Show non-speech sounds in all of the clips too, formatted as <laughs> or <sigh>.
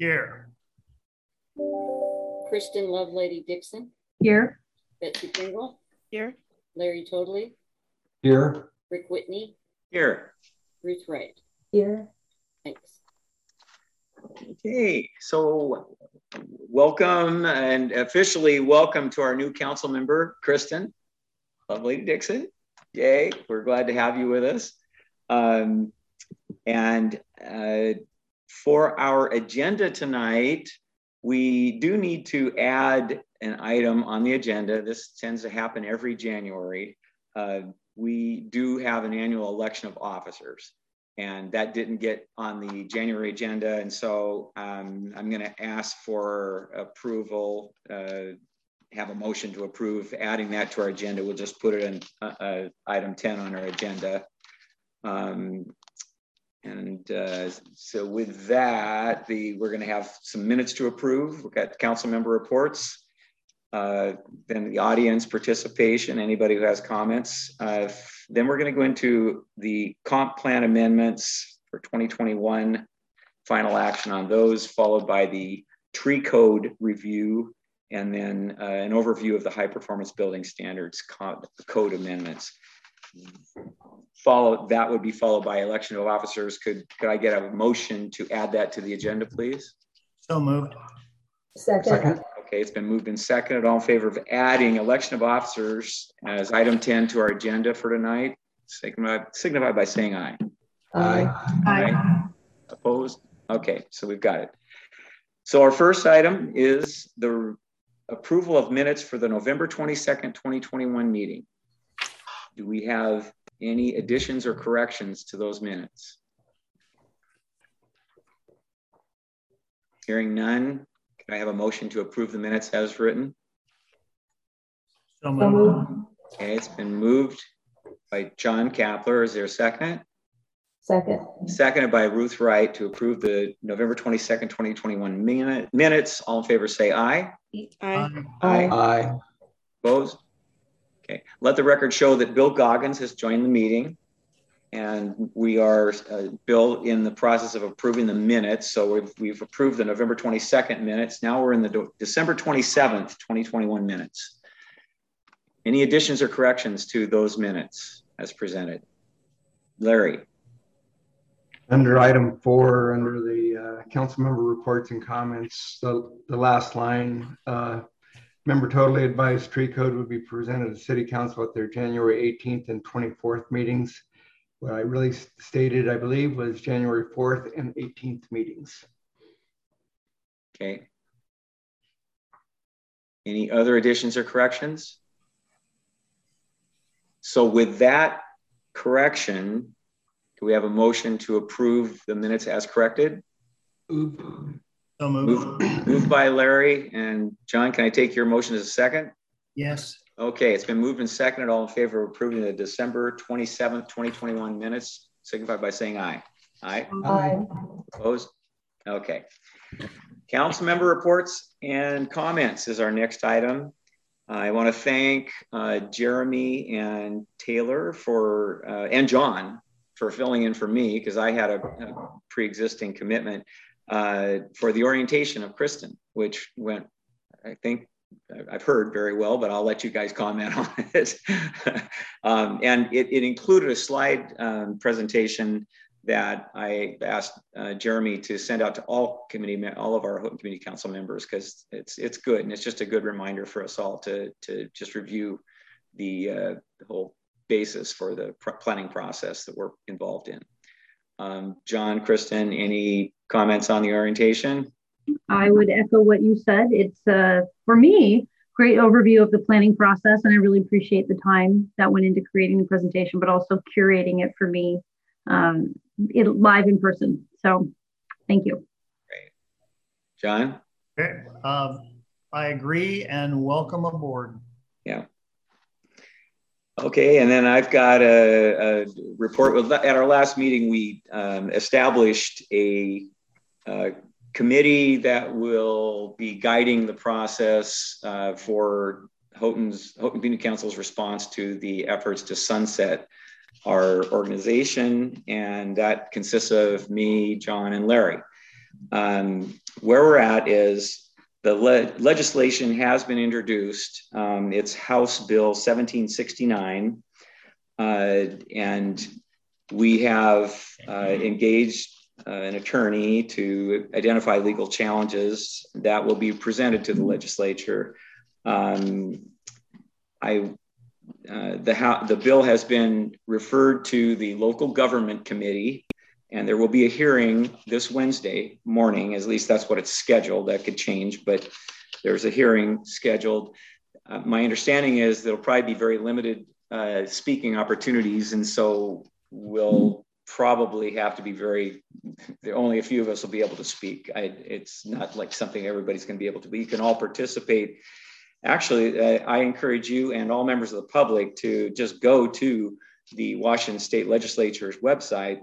Here. Kristen Lovelady Dixon. Here. Betsy Pringle. Here. Larry Toedtli. Here. Rick Whitney. Here. Ruth Wright. Here. Thanks. Okay, so welcome and officially welcome to our new council member, Kristen Lovelady Dixon. Yay, we're glad to have you with us. Um, and uh, for our agenda tonight, we do need to add an item on the agenda. This tends to happen every January. Uh, we do have an annual election of officers, and that didn't get on the January agenda. And so um, I'm going to ask for approval, uh, have a motion to approve adding that to our agenda. We'll just put it in uh, uh item 10 on our agenda. Um, and uh, so with that, the we're going to have some minutes to approve. We've got council member reports. Uh, then the audience participation, anybody who has comments. Uh, then we're going to go into the comp plan amendments for 2021, final action on those, followed by the tree code review, and then uh, an overview of the high performance building standards code amendments follow that would be followed by election of officers. Could could I get a motion to add that to the agenda, please? So moved. Second. Second. Okay, it's been moved and seconded. All in favor of adding election of officers as item 10 to our agenda for tonight, signify, signify by saying aye. Aye. Aye. Opposed? Okay, so we've got it. So our first item is the approval of minutes for the November 22nd, 2021 meeting. Do we have any additions or corrections to those minutes? Hearing none, can I have a motion to approve the minutes as written? So moved. Okay, it's been moved by John Kapler. Is there a second? Second. Seconded by Ruth Wright to approve the November 22nd, 2021 minute, minutes. All in favor say aye. Aye. Aye. Aye. Opposed? Okay, let the record show that Bill Goggins has joined the meeting. And we are, uh, Bill, in the process of approving the minutes. So we've, we've approved the November 22nd minutes. Now we're in the December 27th, 2021 minutes. Any additions or corrections to those minutes as presented? Larry. Under item four, under the uh, council member reports and comments, the, the last line, uh, member Toedtli advised tree code would be presented to city council at their January 18th and 24th meetings. What I really stated, I believe, was January 4th and 18th meetings. Okay. Any other additions or corrections? So with that correction, do we have a motion to approve the minutes as corrected? Oop. So moved. Moved, moved by Larry and John. Can I take your motion as a second? Yes. Okay, it's been moved and seconded. All in favor of approving the December 27th, 2021 minutes, signify by saying aye. Aye. Aye. Opposed? Okay. Council member reports and comments is our next item. I want to thank uh, Jeremy and Taylor for, uh, and John for filling in for me because I had a, a pre-existing commitment uh, for the orientation of Kristen, which went, I think, I've heard very well, but I'll let you guys comment <laughs> on it. um, and it, it, included a slide um, presentation that I asked uh, Jeremy to send out to all committee, all of our community council members, because it's it's good and it's just a good reminder for us all to to just review the, uh, the whole basis for the planning process that we're involved in. Um, John, Kristen, any comments on the orientation? I would echo what you said. It's uh, for me great overview of the planning process, and I really appreciate the time that went into creating the presentation, but also curating it for me um, it, live in person. So, thank you. Great, John. Okay. Um, I agree and welcome aboard. Yeah. Okay, and then I've got a, a report. At our last meeting, we um, established a, a, committee that will be guiding the process uh, for Houghton's Houghton Community Council's response to the efforts to sunset our organization, and that consists of me, John, and Larry. um, where we're at is the le- legislation has been introduced. Um, it's House Bill 1769. Uh, and we have uh, engaged uh, an attorney to identify legal challenges that will be presented to the legislature. Um, I, uh, the, the bill has been referred to the local government committee and there will be a hearing this Wednesday morning. At least that's what it's scheduled. That could change, but there's a hearing scheduled. Uh, my understanding is there'll probably be very limited uh, speaking opportunities, and so we'll probably have to be very. Only a few of us will be able to speak. I, it's not like something everybody's going to be able to. But you can all participate. Actually, uh, I encourage you and all members of the public to just go to the Washington State Legislature's website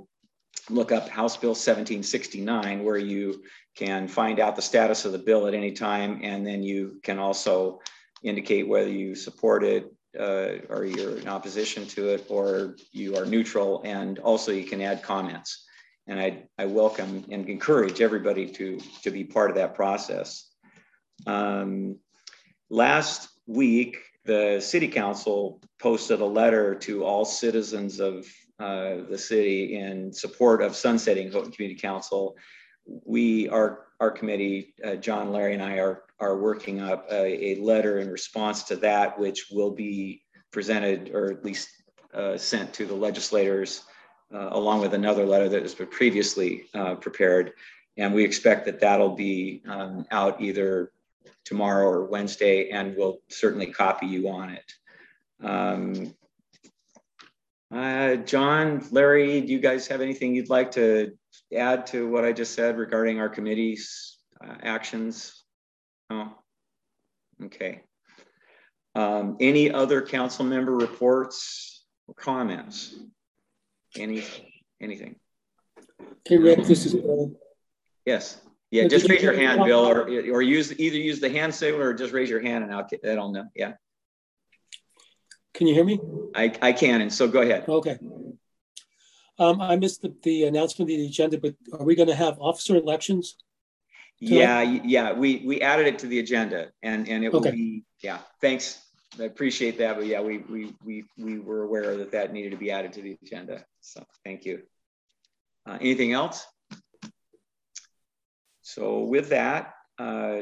look up House Bill 1769, where you can find out the status of the bill at any time, and then you can also indicate whether you support it uh, or you're in opposition to it or you are neutral, and also you can add comments. And I, I welcome and encourage everybody to, to be part of that process. Um, last week, the city council posted a letter to all citizens of uh, the city in support of sunsetting Houghton Community Council. We, our, our committee, uh, John, Larry, and I are, are working up a, a, letter in response to that, which will be presented or at least uh, sent to the legislators, uh, along with another letter that has been previously uh, prepared. And we expect that that'll be um, out either tomorrow or Wednesday, and we'll certainly copy you on it. Um, uh, John, Larry, do you guys have anything you'd like to add to what I just said regarding our committee's uh, actions? No? Okay. Um, any other council member reports or comments? Any, anything? Hey, Rick, this is Bill. Yes. Yeah, just raise your hand, Bill, or, or use either use the hand signal or just raise your hand and I'll, that'll know. Yeah. Can you hear me? I, I can, and so go ahead. Okay. Um, I missed the, the announcement of the agenda, but are we going to have officer elections? Tonight? Yeah, yeah, we we added it to the agenda, and and it will be yeah. Thanks, I appreciate that, but yeah, we we we we were aware that that needed to be added to the agenda. So thank you. Uh, anything else? So with that, uh,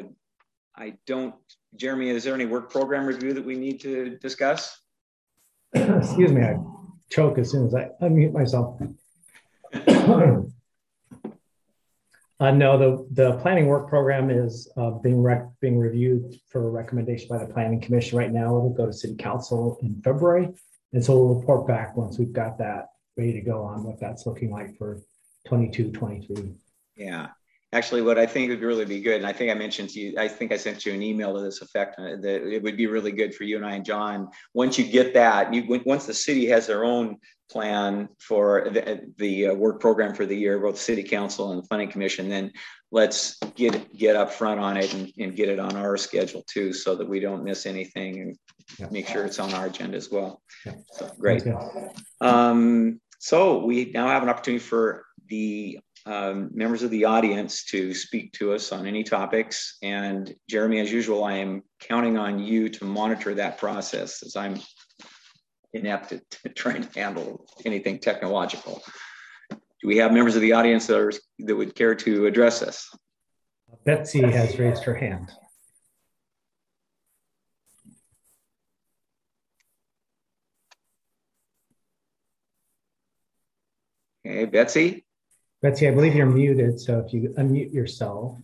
I don't. Jeremy, is there any work program review that we need to discuss? <coughs> excuse me, I choke as soon as I unmute myself. <coughs> uh, no, the, the planning work program is uh, being rec- being reviewed for recommendation by the planning commission right now. It'll go to city council in February. And so we'll report back once we've got that ready to go on what that's looking like for 22, 23. Yeah actually what i think would really be good and i think i mentioned to you i think i sent you an email to this effect uh, that it would be really good for you and i and john once you get that you once the city has their own plan for the, the uh, work program for the year both city council and the planning commission then let's get get up front on it and, and get it on our schedule too so that we don't miss anything and yeah. make sure it's on our agenda as well yeah. so great um, so we now have an opportunity for the um, members of the audience to speak to us on any topics. And Jeremy, as usual, I am counting on you to monitor that process as I'm inept at <laughs> trying to handle anything technological. Do we have members of the audience that, are, that would care to address us? Betsy has raised her hand. Okay, Betsy. Betsy, I believe you're muted, so if you unmute yourself.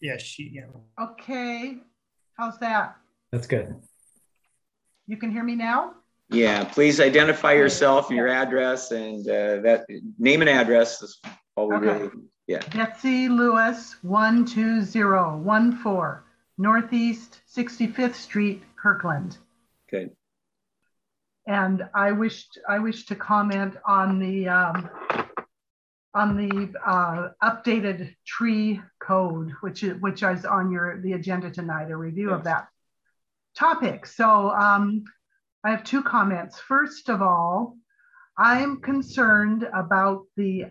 Yes, she, yeah. Okay, how's that? That's good. You can hear me now? Yeah, please identify yourself, your address, and uh, that name and address is all we okay. really, yeah. Betsy Lewis, 12014, Northeast 65th Street, Kirkland. Good. And I wished I wish to comment on the um, on the uh, updated tree code, which is, which is on your the agenda tonight, a review yes. of that topic. So um, I have two comments. First of all, I'm concerned about the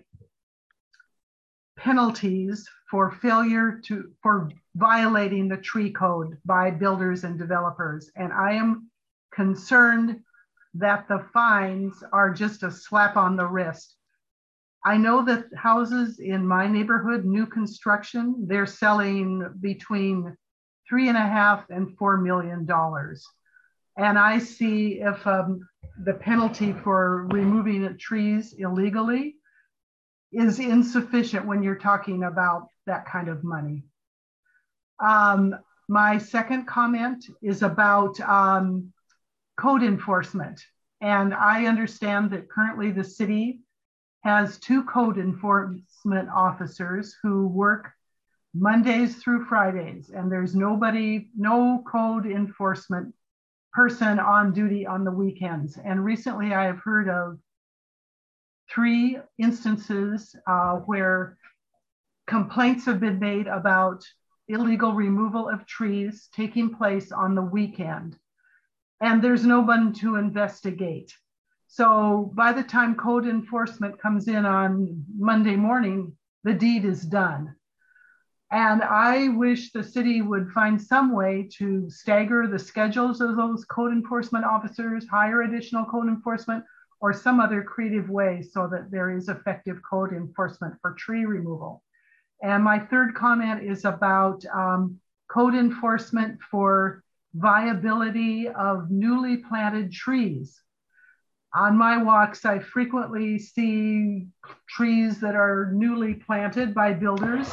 penalties for failure to for violating the tree code by builders and developers. And I am concerned that the fines are just a slap on the wrist. I know that houses in my neighborhood, new construction, they're selling between three and a half and four million dollars. And I see if um, the penalty for removing trees illegally is insufficient when you're talking about that kind of money. Um, my second comment is about um, code enforcement. And I understand that currently the city has two code enforcement officers who work Mondays through Fridays, and there's nobody, no code enforcement person on duty on the weekends. And recently I have heard of three instances uh, where complaints have been made about illegal removal of trees taking place on the weekend. And there's no one to investigate. So by the time code enforcement comes in on Monday morning, the deed is done. And I wish the city would find some way to stagger the schedules of those code enforcement officers, hire additional code enforcement, or some other creative way so that there is effective code enforcement for tree removal. And my third comment is about um, code enforcement for viability of newly planted trees. On my walks, I frequently see trees that are newly planted by builders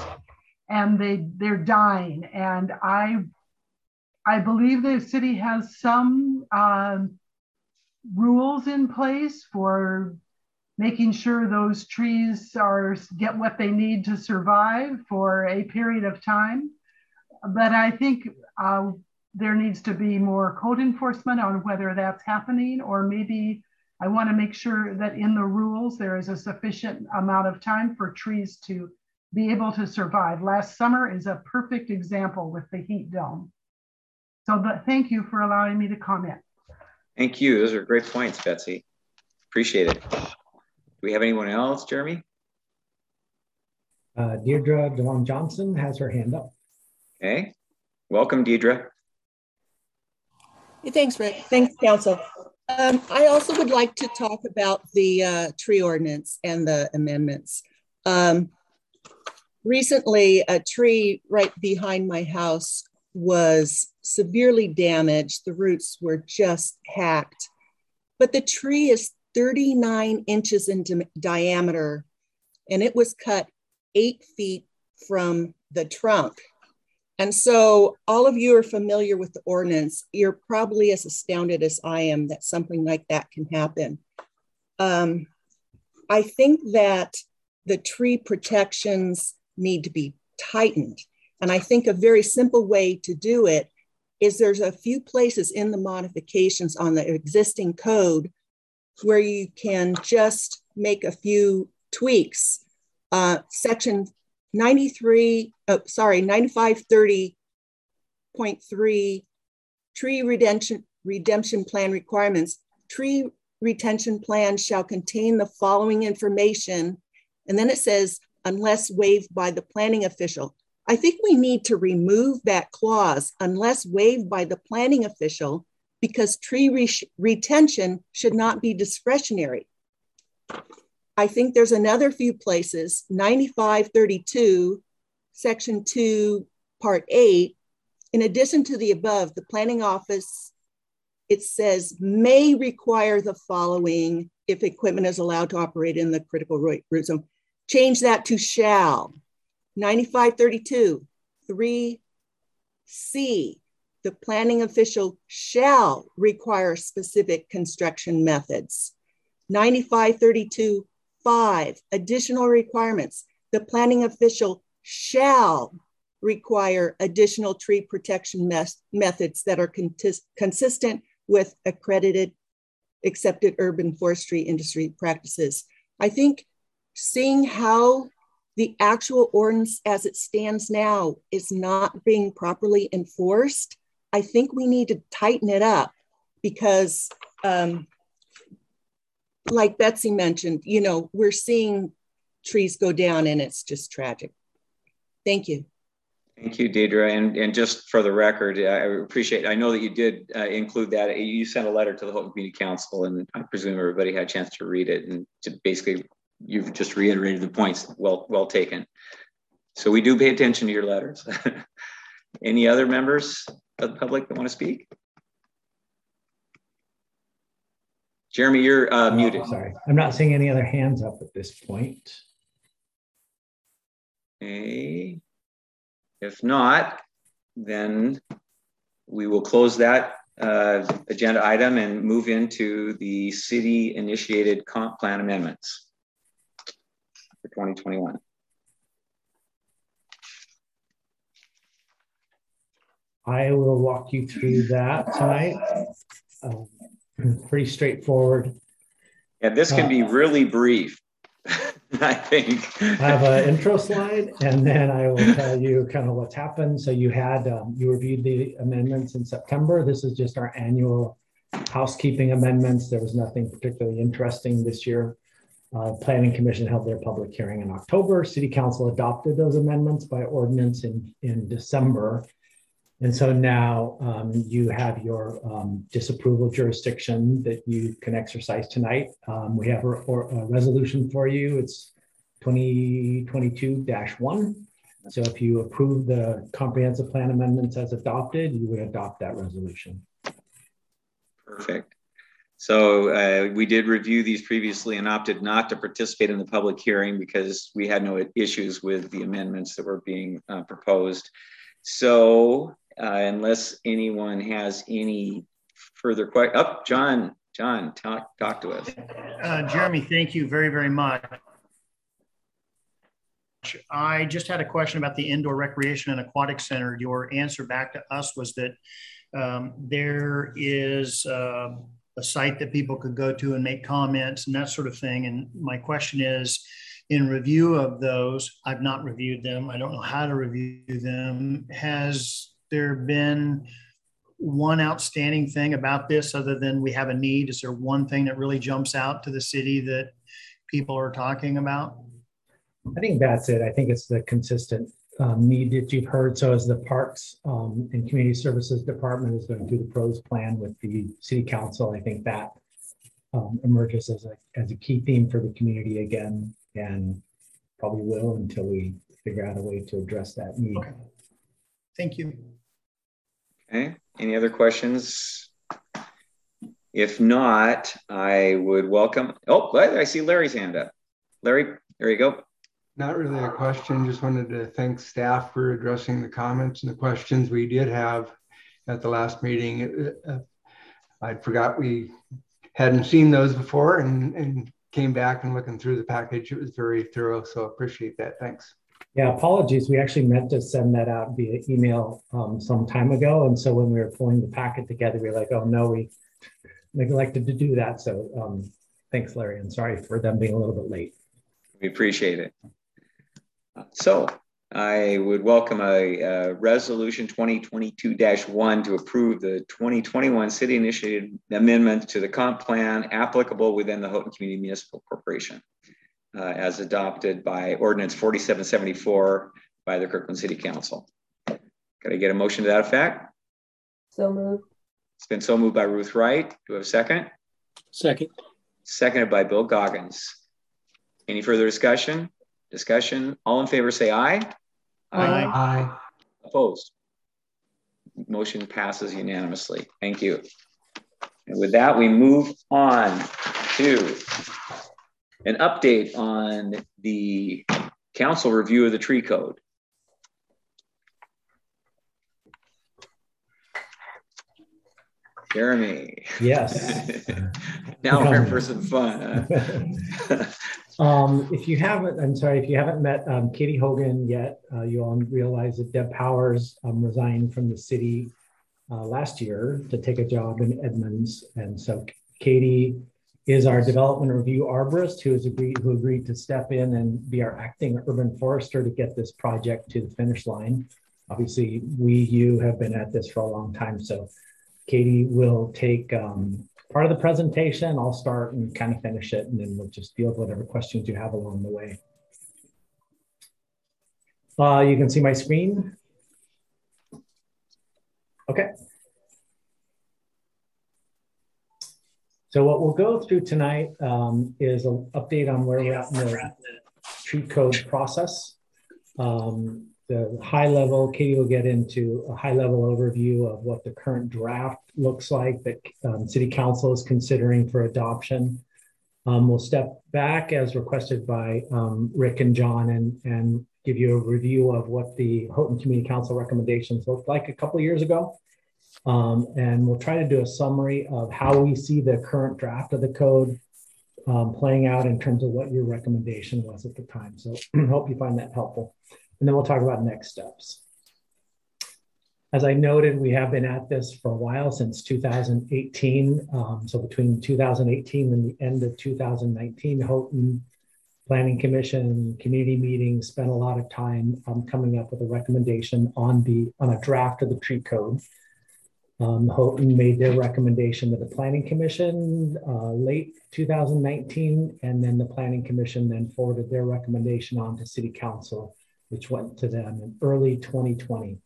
and they, they're dying. And I, I believe the city has some um, rules in place for making sure those trees are get what they need to survive for a period of time. But I think uh, there needs to be more code enforcement on whether that's happening, or maybe I want to make sure that in the rules there is a sufficient amount of time for trees to be able to survive. Last summer is a perfect example with the heat dome. So but thank you for allowing me to comment. Thank you. Those are great points, Betsy. Appreciate it. Do we have anyone else, Jeremy? Uh, Deirdre DeLong Johnson has her hand up. Okay. Welcome, Deirdre. Thanks, Rick. Thanks, Council. Um, I also would like to talk about the uh, tree ordinance and the amendments. Um, recently, a tree right behind my house was severely damaged. The roots were just hacked. But the tree is 39 inches in di diameter and it was cut eight feet from the trunk. And so, all of you are familiar with the ordinance. You're probably as astounded as I am that something like that can happen. Um, I think that the tree protections need to be tightened. And I think a very simple way to do it is there's a few places in the modifications on the existing code where you can just make a few tweaks. Uh, section 93, oh, sorry, 9530.3 tree redemption, redemption plan requirements. Tree retention plan shall contain the following information. And then it says, unless waived by the planning official. I think we need to remove that clause unless waived by the planning official because tree re retention should not be discretionary. I think there's another few places, 9532, section 2, part 8. In addition to the above, the planning office, it says may require the following if equipment is allowed to operate in the critical zone. Change that to shall. 9532, 3C, the planning official shall require specific construction methods. 9532, 5, additional requirements. The planning official shall require additional tree protection methods that are consistent with accredited, accepted urban forestry industry practices. I think seeing how the actual ordinance as it stands now is not being properly enforced, I think we need to tighten it up because, um, like Betsy mentioned, you know, we're seeing trees go down and it's just tragic. Thank you. Thank you, Deidre. And, and just for the record, I appreciate, I know that you did uh, include that. You sent a letter to the Houghton Community Council, and I presume everybody had a chance to read it. And to basically, you've just reiterated the points. Well, well taken. So we do pay attention to your letters. <laughs> Any other members of the public that want to speak? Jeremy, you're uh, Oh, muted. Sorry, I'm not seeing any other hands up at this point. Okay. If not, then we will close that uh, agenda item and move into the city initiated comp plan amendments for 2021. I will walk you through that tonight. Um, Pretty straightforward. And this can be really brief, <laughs> I think. I have an intro slide and then I will tell you kind of what's happened. So you had, um, you reviewed the amendments in September. This is just our annual housekeeping amendments. There was nothing particularly interesting this year. Uh, Planning Commission held their public hearing in October. City Council adopted those amendments by ordinance in, in December. And so now um, you have your um, disapproval jurisdiction that you can exercise tonight. Um, we have a, a resolution for you. It's 2022-1. So if you approve the comprehensive plan amendments as adopted, you would adopt that resolution. Perfect. So uh, we did review these previously and opted not to participate in the public hearing because we had no issues with the amendments that were being uh, proposed. So uh, unless anyone has any further questions, up, oh, John, John, talk, talk to us. Uh, Jeremy, thank you very, very much. I just had a question about the indoor recreation and aquatic center. Your answer back to us was that um, there is uh, a site that people could go to and make comments and that sort of thing. And my question is, in review of those, I've not reviewed them. I don't know how to review them. Has there been one outstanding thing about this other than we have a need? Is there one thing that really jumps out to the city that people are talking about? I think that's it. I think it's the consistent um, need that you've heard. So as the Parks um, and Community Services Department is going through the pros plan with the City Council, I think that um, emerges as a, as a key theme for the community again and probably will until we figure out a way to address that need. Okay. Thank you. Okay, any other questions? If not, I would welcome, oh, I see Larry's hand up. Larry, there you go. Not really a question, just wanted to thank staff for addressing the comments and the questions we did have at the last meeting. Uh, I forgot we hadn't seen those before and, and came back and looking through the package. It was very thorough, so appreciate that. Thanks. Yeah, apologies. We actually meant to send that out via email um, some time ago. And so when we were pulling the packet together, we were like, oh no, we neglected to do that. So um, thanks, Larry. And sorry for them being a little bit late. We appreciate it. So I would welcome a, a resolution 2022-1 to approve the 2021 city initiated amendment to the comp plan applicable within the Houghton Community Municipal Corporation uh, as adopted by ordinance 4774 by the Kirkland City Council. Could I get a motion to that effect? So moved. It's been so moved by Ruth Wright. Do we have a second? Second. Seconded by Bill Goggins. Any further discussion? Discussion. All in favor say aye. Aye. Aye. Opposed? Motion passes unanimously. Thank you. And with that, we move on to an update on the council review of the tree code. Jeremy. Yes. <laughs> now we're for some fun. Huh? <laughs> um, if you haven't, I'm sorry, if you haven't met um, Katie Hogan yet, uh, you all realize that Deb Powers um, resigned from the city uh, last year to take a job in Edmonds. And so Katie is our development review arborist who has agreed who agreed to step in and be our acting urban forester to get this project to the finish line. Obviously, we you have been at this for a long time, so Katie will take um, part of the presentation. I'll start and kind of finish it, and then we'll just deal with whatever questions you have along the way. Uh, you can see my screen. Okay. So what we'll go through tonight um, is an update on where we're at in the tree code process. Um, the high level, Katie will get into a high level overview of what the current draft looks like that um, City Council is considering for adoption. Um, we'll step back as requested by um, Rick and John and, and give you a review of what the Houghton Community Council recommendations looked like a couple years ago. Um, and we'll try to do a summary of how we see the current draft of the code um, playing out in terms of what your recommendation was at the time. So <clears throat> hope you find that helpful. And then we'll talk about next steps. As I noted, we have been at this for a while since 2018. Um, so between 2018 and the end of 2019, Houghton Planning Commission community meetings spent a lot of time um, coming up with a recommendation on the on a draft of the tree code. Um, Houghton made their recommendation to the Planning Commission uh, late 2019, and then the Planning Commission then forwarded their recommendation on to City Council, which went to them in early 2020.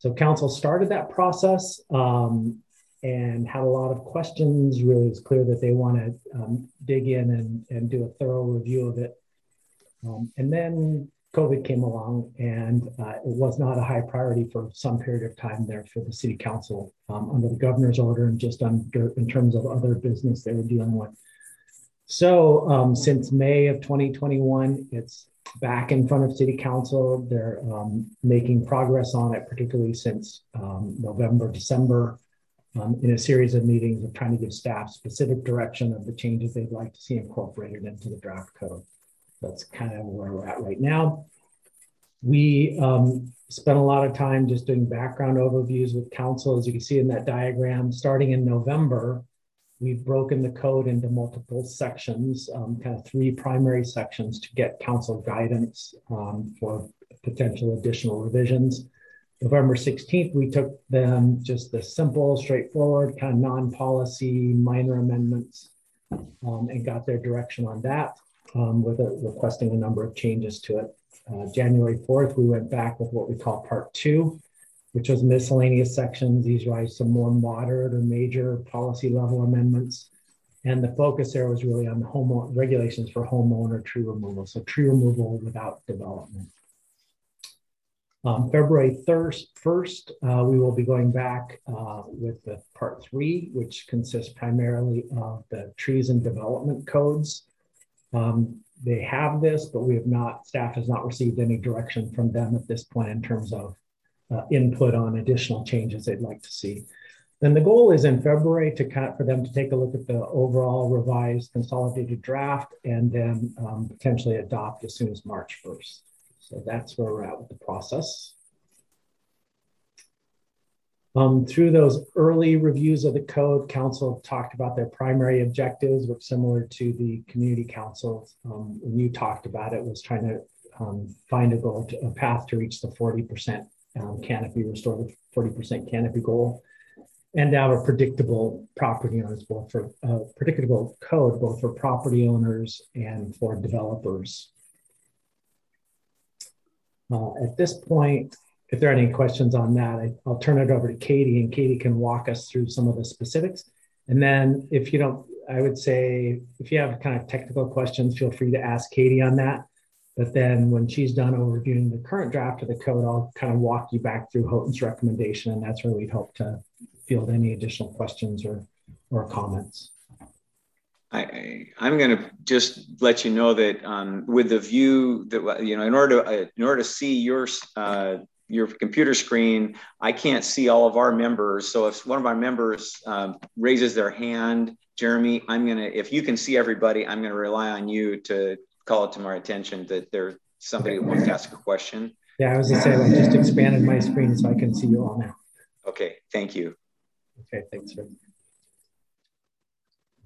So Council started that process um, and had a lot of questions. Really, it's clear that they want to um, dig in and, and do a thorough review of it. Um, and then COVID came along, and uh, it was not a high priority for some period of time there for the city council um, under the governor's order and just under in terms of other business they were dealing with. So um, since May of 2021, it's back in front of city council. They're um, making progress on it, particularly since um, November, December, um, in a series of meetings of trying to give staff specific direction of the changes they'd like to see incorporated into the draft code. That's kind of where we're at right now. We um, spent a lot of time just doing background overviews with council. As you can see in that diagram, starting in November, we've broken the code into multiple sections, um, kind of three primary sections to get council guidance um, for potential additional revisions. November 16th, we took them just the simple, straightforward, kind of non-policy minor amendments um, and got their direction on that um, with a, requesting a number of changes to it. Uh, January 4th, we went back with what we call part two, which was miscellaneous sections. These were some more moderate or major policy level amendments. And the focus there was really on the home regulations for homeowner tree removal. So tree removal without development. Um, February 1st, 1st uh, we will be going back uh, with the part three, which consists primarily of the trees and development codes. Um, they have this, but we have not, staff has not received any direction from them at this point in terms of uh, input on additional changes they'd like to see. Then the goal is in February to kind for them to take a look at the overall revised consolidated draft and then um, potentially adopt as soon as March 1st. So that's where we're at with the process. Um, through those early reviews of the code, council talked about their primary objectives, which similar to the community council, um, when you talked about it, was trying to um, find a goal, to, a path to reach the 40% um, canopy, restore the 40% canopy goal, and have a predictable property owners, both for uh, predictable code, both for property owners and for developers. Uh, at this point, if there are any questions on that, I, will turn it over to Katie and Katie can walk us through some of the specifics. And then if you don't, I would say if you have kind of technical questions, feel free to ask Katie on that. But then when she's done overviewing the current draft of the code, I'll kind of walk you back through Houghton's recommendation. And that's where we'd hope to field any additional questions or, or comments. I, I'm going to just let you know that um, with the view that you know, in order to uh, in order to see your uh, your computer screen, I can't see all of our members. So if one of our members um, raises their hand, Jeremy, I'm gonna, if you can see everybody, I'm gonna rely on you to call it to my attention that there's somebody that wants to ask a question. Yeah, I was gonna say, I just expanded my screen so I can see you all now. Okay, thank you. Okay, thanks. Sir.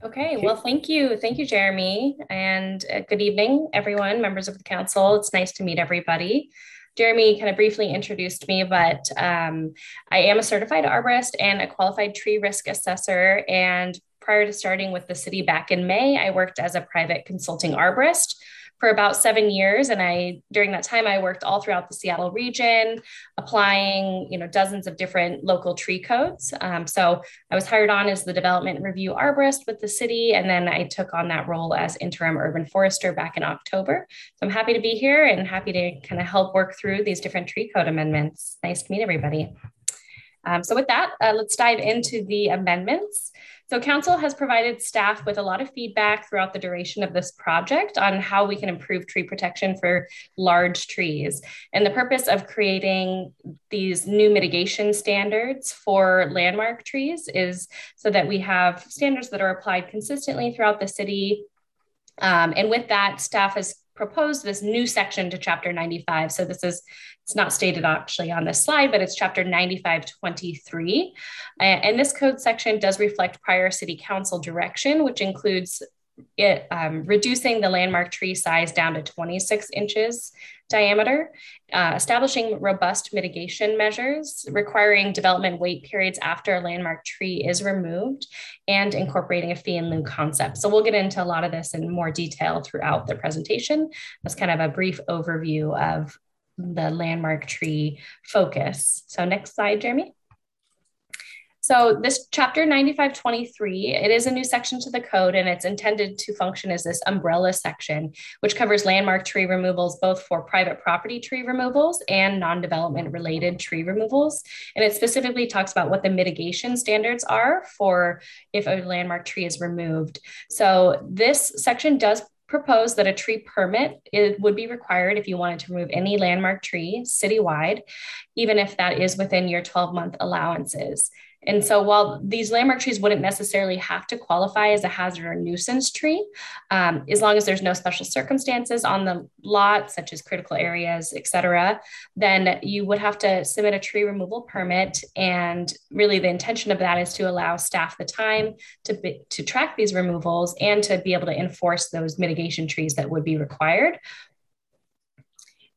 Okay, well, thank you. Thank you, Jeremy. And uh, good evening, everyone, members of the council. It's nice to meet everybody. Jeremy kind of briefly introduced me, but um, I am a certified arborist and a qualified tree risk assessor. And prior to starting with the city back in May, I worked as a private consulting arborist for about seven years. And I, during that time, I worked all throughout the Seattle region, applying, you know, dozens of different local tree codes. Um, so I was hired on as the development review arborist with the city. And then I took on that role as interim urban forester back in October. So I'm happy to be here and happy to kind of help work through these different tree code amendments. Nice to meet everybody. Um, so with that, uh, let's dive into the amendments. So council has provided staff with a lot of feedback throughout the duration of this project on how we can improve tree protection for large trees. And the purpose of creating these new mitigation standards for landmark trees is so that we have standards that are applied consistently throughout the city. Um, and with that, staff has proposed this new section to chapter 95. So this is, it's not stated actually on this slide, but it's chapter 9523. And this code section does reflect prior city council direction, which includes it um, reducing the landmark tree size down to 26 inches diameter, uh, establishing robust mitigation measures, requiring development wait periods after a landmark tree is removed, and incorporating a fee in lieu concept. So we'll get into a lot of this in more detail throughout the presentation. That's kind of a brief overview of the landmark tree focus. So next slide, Jeremy. So this chapter 9523, it is a new section to the code and it's intended to function as this umbrella section, which covers landmark tree removals, both for private property tree removals and non-development related tree removals. And it specifically talks about what the mitigation standards are for if a landmark tree is removed. So this section does propose that a tree permit it would be required if you wanted to remove any landmark tree citywide, even if that is within your 12 month allowances. And so while these landmark trees wouldn't necessarily have to qualify as a hazard or nuisance tree, um, as long as there's no special circumstances on the lot, such as critical areas, et cetera, then you would have to submit a tree removal permit. And really the intention of that is to allow staff the time to, be, to track these removals and to be able to enforce those mitigation trees that would be required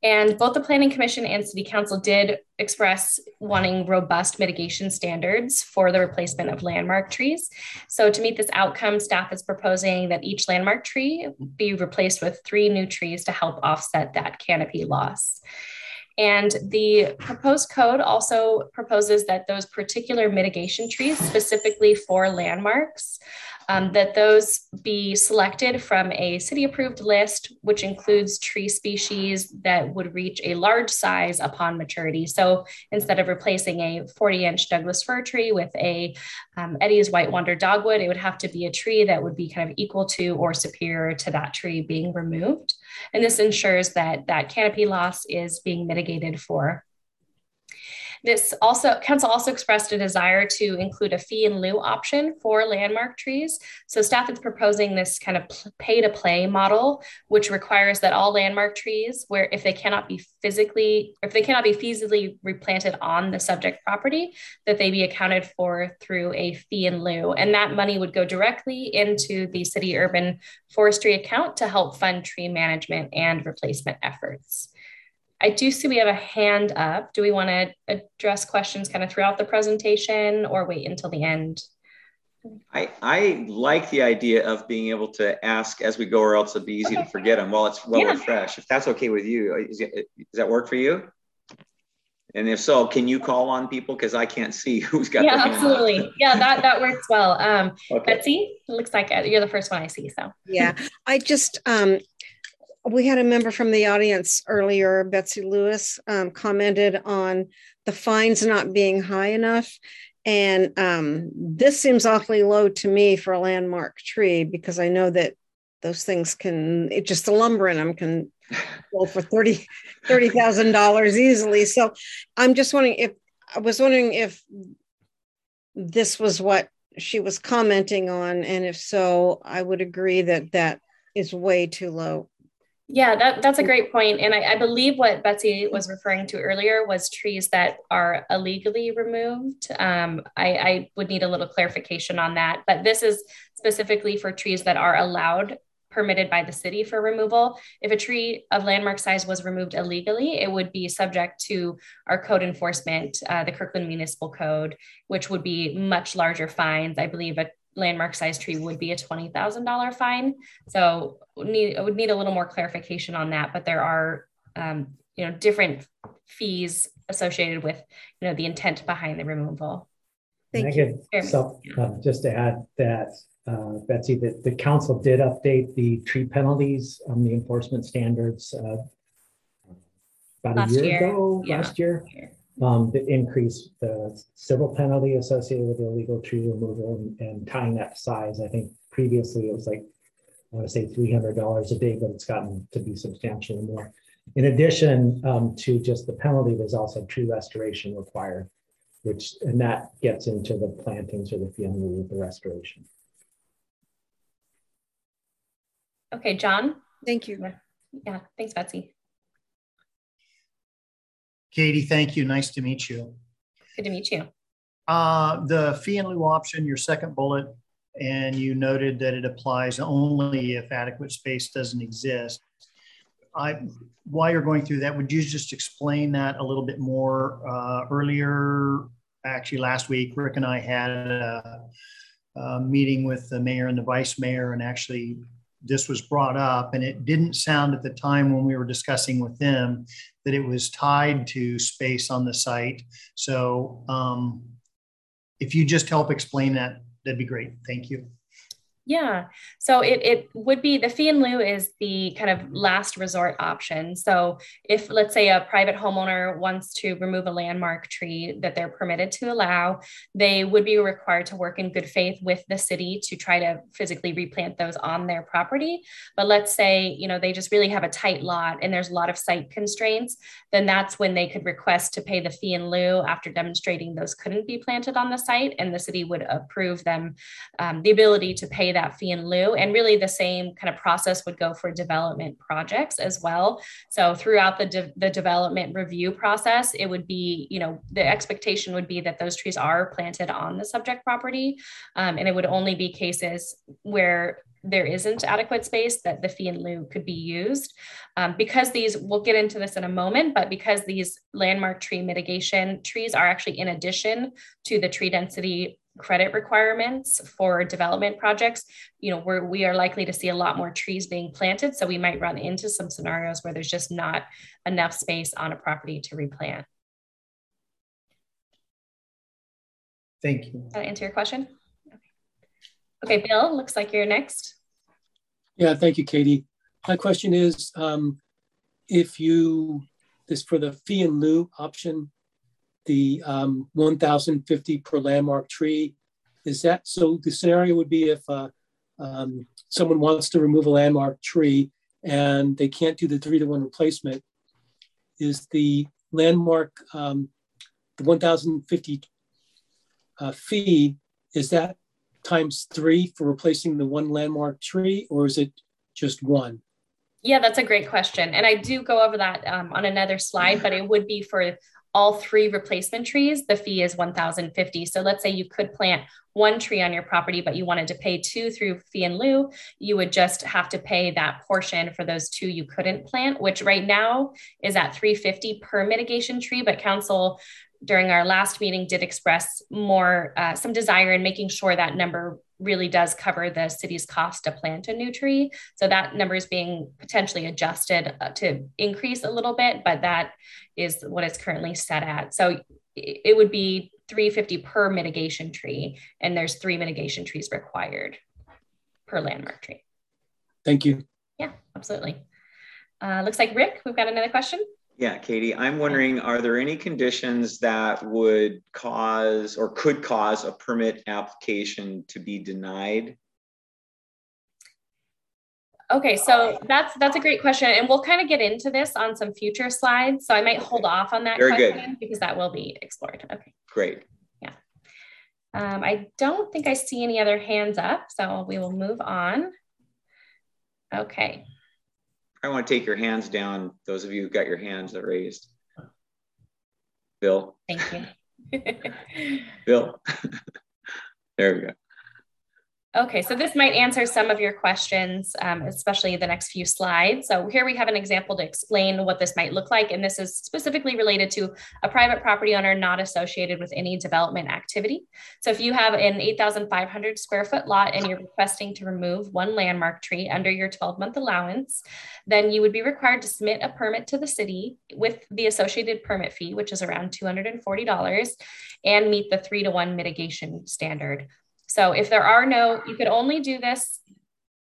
and both the Planning Commission and City Council did express wanting robust mitigation standards for the replacement of landmark trees. So, to meet this outcome, staff is proposing that each landmark tree be replaced with three new trees to help offset that canopy loss. And the proposed code also proposes that those particular mitigation trees, specifically for landmarks, um, that those be selected from a city approved list, which includes tree species that would reach a large size upon maturity. So instead of replacing a 40 inch Douglas fir tree with a um, Eddie's White Wonder Dogwood, it would have to be a tree that would be kind of equal to or superior to that tree being removed. And this ensures that that canopy loss is being mitigated for this also, council also expressed a desire to include a fee in lieu option for landmark trees. So staff is proposing this kind of pay to play model, which requires that all landmark trees, where if they cannot be physically, if they cannot be feasibly replanted on the subject property, that they be accounted for through a fee in lieu. And that money would go directly into the city urban forestry account to help fund tree management and replacement efforts. I do see we have a hand up. Do we want to address questions kind of throughout the presentation or wait until the end? I, I like the idea of being able to ask as we go, or else it'd be easy okay. to forget them while it's well yeah. fresh. If that's okay with you, is it, does that work for you? And if so, can you call on people because I can't see <laughs> who's got? Yeah, absolutely. yeah, that that works well. Um, <laughs> okay. Betsy, it looks like you're the first one I see. So yeah, I just um, we had a member from the audience earlier, Betsy Lewis, um, commented on the fines not being high enough. And um, this seems awfully low to me for a landmark tree because I know that those things can, it just the lumber in them can go for $30,000 $30, easily. So I'm just wondering if, I was wondering if this was what she was commenting on. And if so, I would agree that that is way too low. Yeah, that, that's a great point. And I, I, believe what Betsy was referring to earlier was trees that are illegally removed. Um, I, I would need a little clarification on that. But this is specifically for trees that are allowed, permitted by the city for removal. If a tree of landmark size was removed illegally, it would be subject to our code enforcement, uh, the Kirkland Municipal Code, which would be much larger fines. I believe a landmark size tree would be a $20,000 fine. So need, I would need a little more clarification on that, but there are, um, you know, different fees associated with, you know, the intent behind the removal. Thank you. So um, just to add that, uh, Betsy, that the council did update the tree penalties on the enforcement standards uh, about last a year, year. ago, Yeah. last year. Um, to increase the civil penalty associated with illegal tree removal and, and tying that to size. I think previously it was like, I want to say $300 a day, but it's gotten to be substantially more. In addition um, to just the penalty, there's also tree restoration required, which, and that gets into the plantings or the fee in lieu of the restoration. Okay, John? Thank you. Yeah, thanks, Betsy. Katie, thank you. Nice to meet you. Good to meet you. Uh, the fee and lieu option, your second bullet, and you noted that it applies only if adequate space doesn't exist. I, while you're going through that, would you just explain that a little bit more? Uh, earlier, actually last week, Rick and I had a, a meeting with the mayor and the vice mayor, and actually this was brought up, and it didn't sound at the time when we were discussing with them that it was tied to space on the site. So um, if you just help explain that, that'd be great. Thank you. Yeah. So it, it would be the fee in lieu is the kind of last resort option. So if let's say a private homeowner wants to remove a landmark tree that they're permitted to allow, they would be required to work in good faith with the city to try to physically replant those on their property. But let's say, you know, they just really have a tight lot and there's a lot of site constraints, then that's when they could request to pay the fee in lieu after demonstrating those couldn't be planted on the site and the city would approve them um, the ability to pay that fee in lieu. And really the same kind of process would go for development projects as well. So throughout the, de- the development review process, it would be, you know, the expectation would be that those trees are planted on the subject property. Um, and it would only be cases where there isn't adequate space that the fee in lieu could be used. Um, because these, we'll get into this in a moment, but because these landmark tree mitigation trees are actually in addition to the tree density credit requirements for development projects, you know, we're, we are likely to see a lot more trees being planted. So we might run into some scenarios where there's just not enough space on a property to replant. Thank you. Does that answer your question? Okay, okay Bill, looks like you're next. Yeah, thank you, Katie. My question is, um, if you, this for the fee and lieu option, the um, 1,050 per landmark tree, is that, so the scenario would be if uh, um, someone wants to remove a landmark tree and they can't do the three to one replacement, is the landmark, um, the 1,050 uh, fee, is that times three for replacing the one landmark tree or is it just one? Yeah, that's a great question. And I do go over that um, on another slide, but it would be for all three replacement trees, the fee is 1050. So let's say you could plant one tree on your property, but you wanted to pay two through fee and lieu, you would just have to pay that portion for those two you couldn't plant, which right now is at 350 per mitigation tree, but council during our last meeting did express more uh, some desire in making sure that number really does cover the city's cost to plant a new tree. So that number is being potentially adjusted uh, to increase a little bit but that is what it's currently set at. So it would be 350 per mitigation tree and there's three mitigation trees required per landmark tree. Thank you. Yeah absolutely. Uh, looks like rick we've got another question yeah, Katie, I'm wondering are there any conditions that would cause or could cause a permit application to be denied? Okay, so that's that's a great question, and we'll kind of get into this on some future slides. So I might hold off on that Very question good. because that will be explored. Okay. Great. Yeah. Um, I don't think I see any other hands up, so we will move on. Okay. I want to take your hands down, those of you who got your hands raised. Bill. Thank you. <laughs> Bill. <laughs> there we go. Okay, so this might answer some of your questions, um, especially the next few slides. So here we have an example to explain what this might look like. And this is specifically related to a private property owner not associated with any development activity. So if you have an 8,500 square foot lot and you're requesting to remove one landmark tree under your 12 month allowance, then you would be required to submit a permit to the city with the associated permit fee, which is around $240, and meet the three to one mitigation standard. So if there are no, you could only do this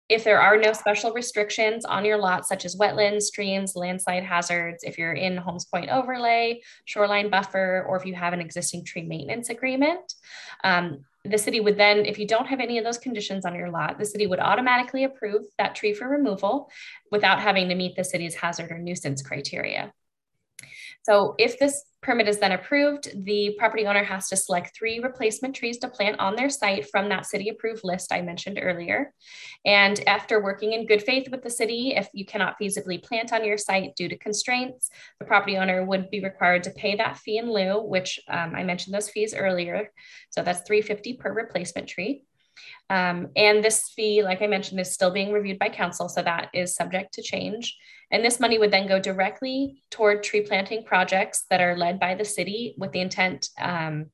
if there are no special restrictions on your lot, such as wetlands, streams, landslide hazards, if you're in Holmes Point overlay, shoreline buffer, or if you have an existing tree maintenance agreement. Um, the city would then, if you don't have any of those conditions on your lot, the city would automatically approve that tree for removal without having to meet the city's hazard or nuisance criteria. So if this permit is then approved, the property owner has to select three replacement trees to plant on their site from that city approved list I mentioned earlier. And after working in good faith with the city, if you cannot feasibly plant on your site due to constraints, the property owner would be required to pay that fee in lieu, which um, I mentioned those fees earlier. So that's 350 per replacement tree. Um, and this fee, like I mentioned, is still being reviewed by council, so that is subject to change. And this money would then go directly toward tree planting projects that are led by the city with the intent um,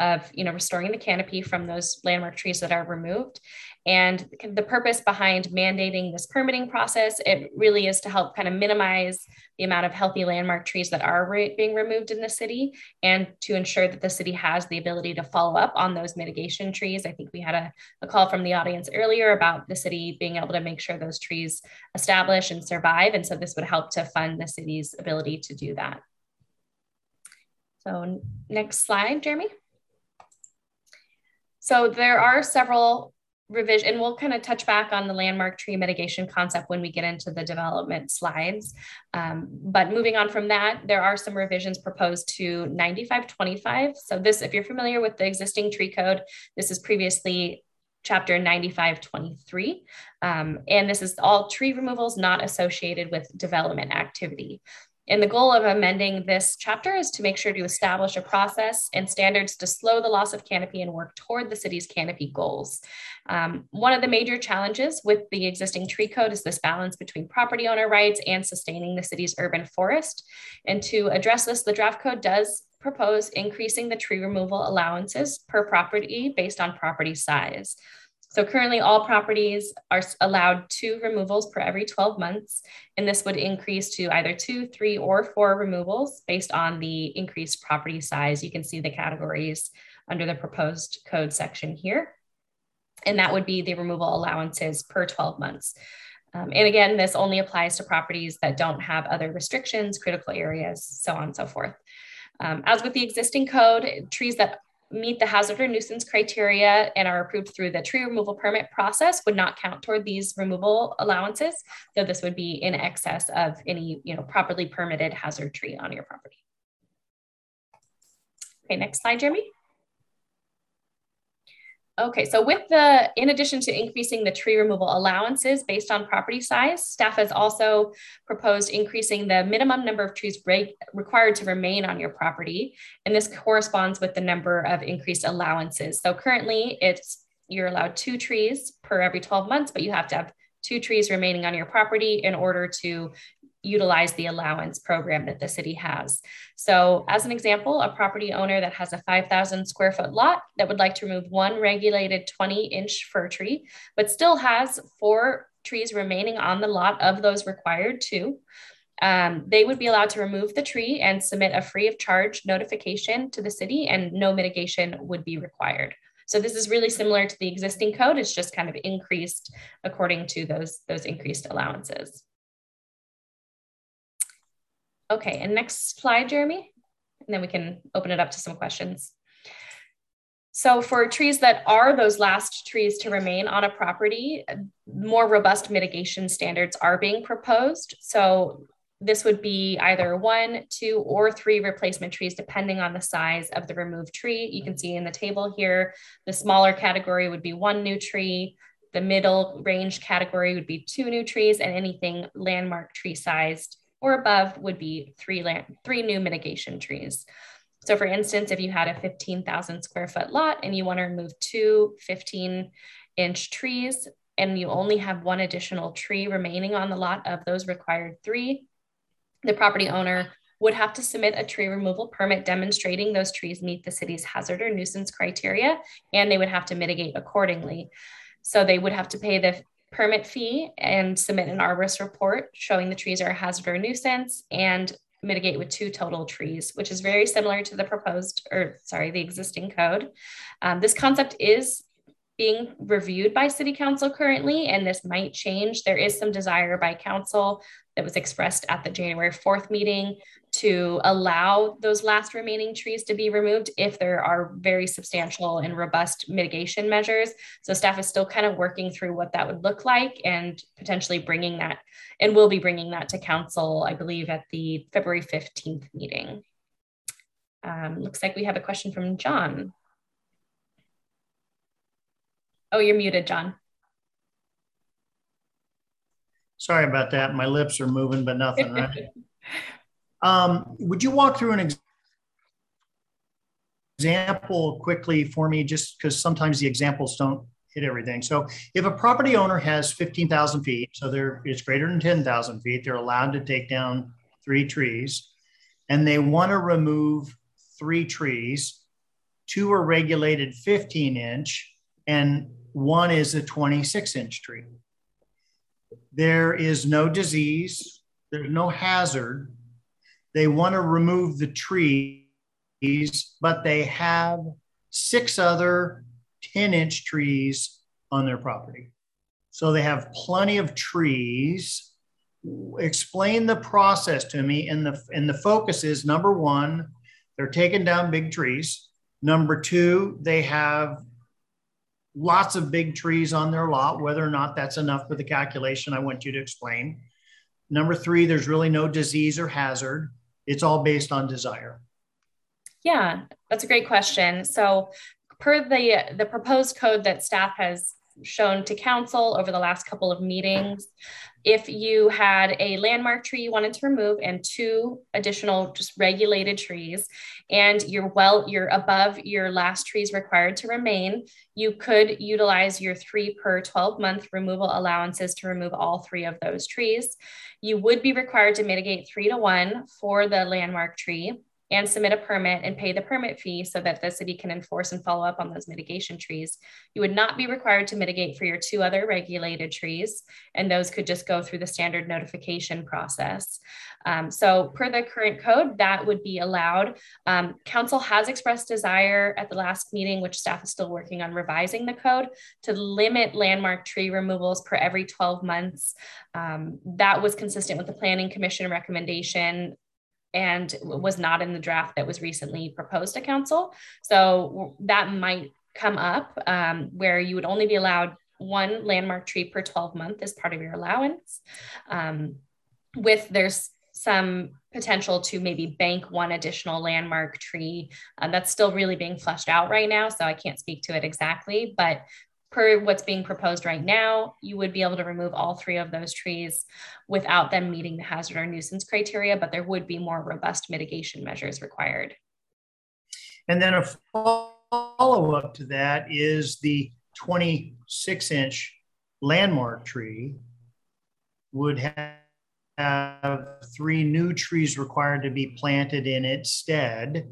of you know restoring the canopy from those landmark trees that are removed and the purpose behind mandating this permitting process it really is to help kind of minimize the amount of healthy landmark trees that are re- being removed in the city and to ensure that the city has the ability to follow up on those mitigation trees. I think we had a, a call from the audience earlier about the city being able to make sure those trees establish and survive and so this would help to fund the city's ability to do that. So next slide jeremy. So there are several revision, and we'll kind of touch back on the landmark tree mitigation concept when we get into the development slides. Um, but moving on from that, there are some revisions proposed to 9525. So this, if you're familiar with the existing tree code, this is previously chapter 9523. Um, and this is all tree removals not associated with development activity. And the goal of amending this chapter is to make sure to establish a process and standards to slow the loss of canopy and work toward the city's canopy goals. Um, one of the major challenges with the existing tree code is this balance between property owner rights and sustaining the city's urban forest. And to address this, the draft code does propose increasing the tree removal allowances per property based on property size. So currently all properties are allowed two removals per every 12 months, and this would increase to either two, three, or four removals based on the increased property size. You can see the categories under the proposed code section here. And that would be the removal allowances per 12 months. Um, and again, this only applies to properties that don't have other restrictions, critical areas, so on and so forth. Um, as with the existing code, trees that meet the hazard or nuisance criteria and are approved through the tree removal permit process would not count toward these removal allowances. So this would be in excess of any you know, properly permitted hazard tree on your property. Okay, next slide, Jeremy. Okay, so with the, in addition to increasing the tree removal allowances based on property size, staff has also proposed increasing the minimum number of trees re required to remain on your property. And this corresponds with the number of increased allowances. So currently it's, you're allowed two trees per every 12 months, but you have to have two trees remaining on your property in order to utilize the allowance program that the city has. So as an example, a property owner that has a 5,000 square foot lot that would like to remove one regulated 20 inch fir tree, but still has four trees remaining on the lot of those required two. Um, they would be allowed to remove the tree and submit a free of charge notification to the city and no mitigation would be required. So this is really similar to the existing code. It's just kind of increased according to those, those increased allowances. Okay, and next slide, Jeremy, and then we can open it up to some questions. So for trees that are those last trees to remain on a property, more robust mitigation standards are being proposed. So this would be either one, two, or three replacement trees, depending on the size of the removed tree. You can see in the table here, the smaller category would be one new tree, the middle range category would be two new trees, and anything landmark tree sized or above would be three, land, three new mitigation trees. So for instance, if you had a 15,000 square foot lot and you want to remove two 15 inch trees and you only have one additional tree remaining on the lot of those required three, the property owner would have to submit a tree removal permit demonstrating those trees meet the city's hazard or nuisance criteria, and they would have to mitigate accordingly. So they would have to pay the permit fee and submit an arborist report showing the trees are a hazard or a nuisance and mitigate with two total trees, which is very similar to the proposed, or sorry, the existing code. Um, this concept is being reviewed by city council currently, and this might change. There is some desire by council that was expressed at the January 4th meeting to allow those last remaining trees to be removed if there are very substantial and robust mitigation measures. So staff is still kind of working through what that would look like and potentially bringing that, and we'll be bringing that to council, I believe, at the February 15th meeting. Um, looks like we have a question from John. Oh, you're muted, John. Sorry about that. My lips are moving, but nothing, right? <laughs> um, would you walk through an ex example quickly for me, just because sometimes the examples don't hit everything. So if a property owner has 15,000 feet, so there it's greater than 10,000 feet, they're allowed to take down three trees and they want to remove three trees. Two are regulated 15 inch and one is a 26 inch tree. There is no disease, there's no hazard. They want to remove the trees, but they have six other 10 inch trees on their property. So they have plenty of trees. Explain the process to me. And the, and the focus is number one, they're taking down big trees. Number two, they have lots of big trees on their lot, whether or not that's enough for the calculation I want you to explain. Number three, there's really no disease or hazard. It's all based on desire. Yeah, that's a great question. So per the, the proposed code that staff has shown to council over the last couple of meetings, if you had a landmark tree you wanted to remove and two additional just regulated trees and you're well you're above your last trees required to remain you could utilize your three per 12 month removal allowances to remove all three of those trees. You would be required to mitigate three to one for the landmark tree and submit a permit and pay the permit fee so that the city can enforce and follow up on those mitigation trees. You would not be required to mitigate for your two other regulated trees, and those could just go through the standard notification process. Um, so, per the current code, that would be allowed. Um, council has expressed desire at the last meeting, which staff is still working on revising the code, to limit landmark tree removals per every 12 months. Um, that was consistent with the Planning Commission recommendation and was not in the draft that was recently proposed to council. So that might come up um, where you would only be allowed one landmark tree per 12 month as part of your allowance. Um, with there's some potential to maybe bank one additional landmark tree. Uh, that's still really being fleshed out right now, so I can't speak to it exactly, but per what's being proposed right now, you would be able to remove all three of those trees without them meeting the hazard or nuisance criteria, but there would be more robust mitigation measures required. And then a follow up to that is the 26 inch landmark tree would have three new trees required to be planted in its stead.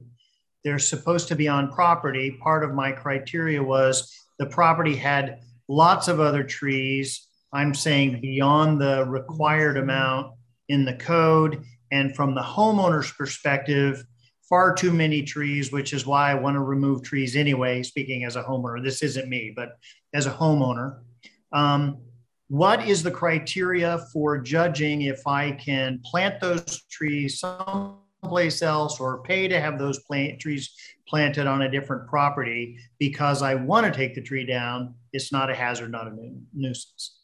They're supposed to be on property. Part of my criteria was the property had lots of other trees. I'm saying beyond the required amount in the code. And from the homeowner's perspective, far too many trees, which is why I want to remove trees anyway, speaking as a homeowner. This isn't me, but as a homeowner. Um, what is the criteria for judging if I can plant those trees someplace else or pay to have those plant trees planted on a different property because I want to take the tree down, it's not a hazard, not a nuisance.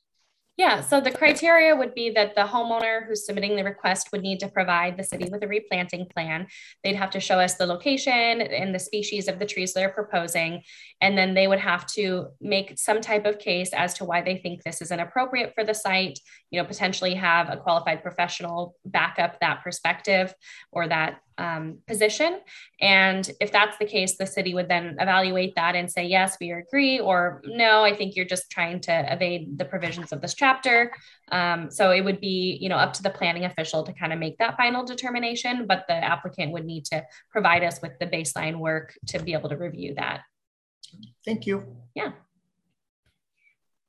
Yeah, so the criteria would be that the homeowner who's submitting the request would need to provide the city with a replanting plan. They'd have to show us the location and the species of the trees they're proposing. And then they would have to make some type of case as to why they think this is inappropriate for the site, you know, potentially have a qualified professional back up that perspective or that um, position. And if that's the case, the city would then evaluate that and say, yes, we agree, or no, I think you're just trying to evade the provisions of this chapter. Um, so it would be, you know, up to the planning official to kind of make that final determination, but the applicant would need to provide us with the baseline work to be able to review that. Thank you. Yeah.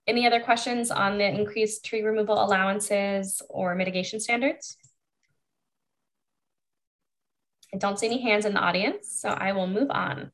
Any other questions on the increased tree removal allowances or mitigation standards? I don't see any hands in the audience, so I will move on.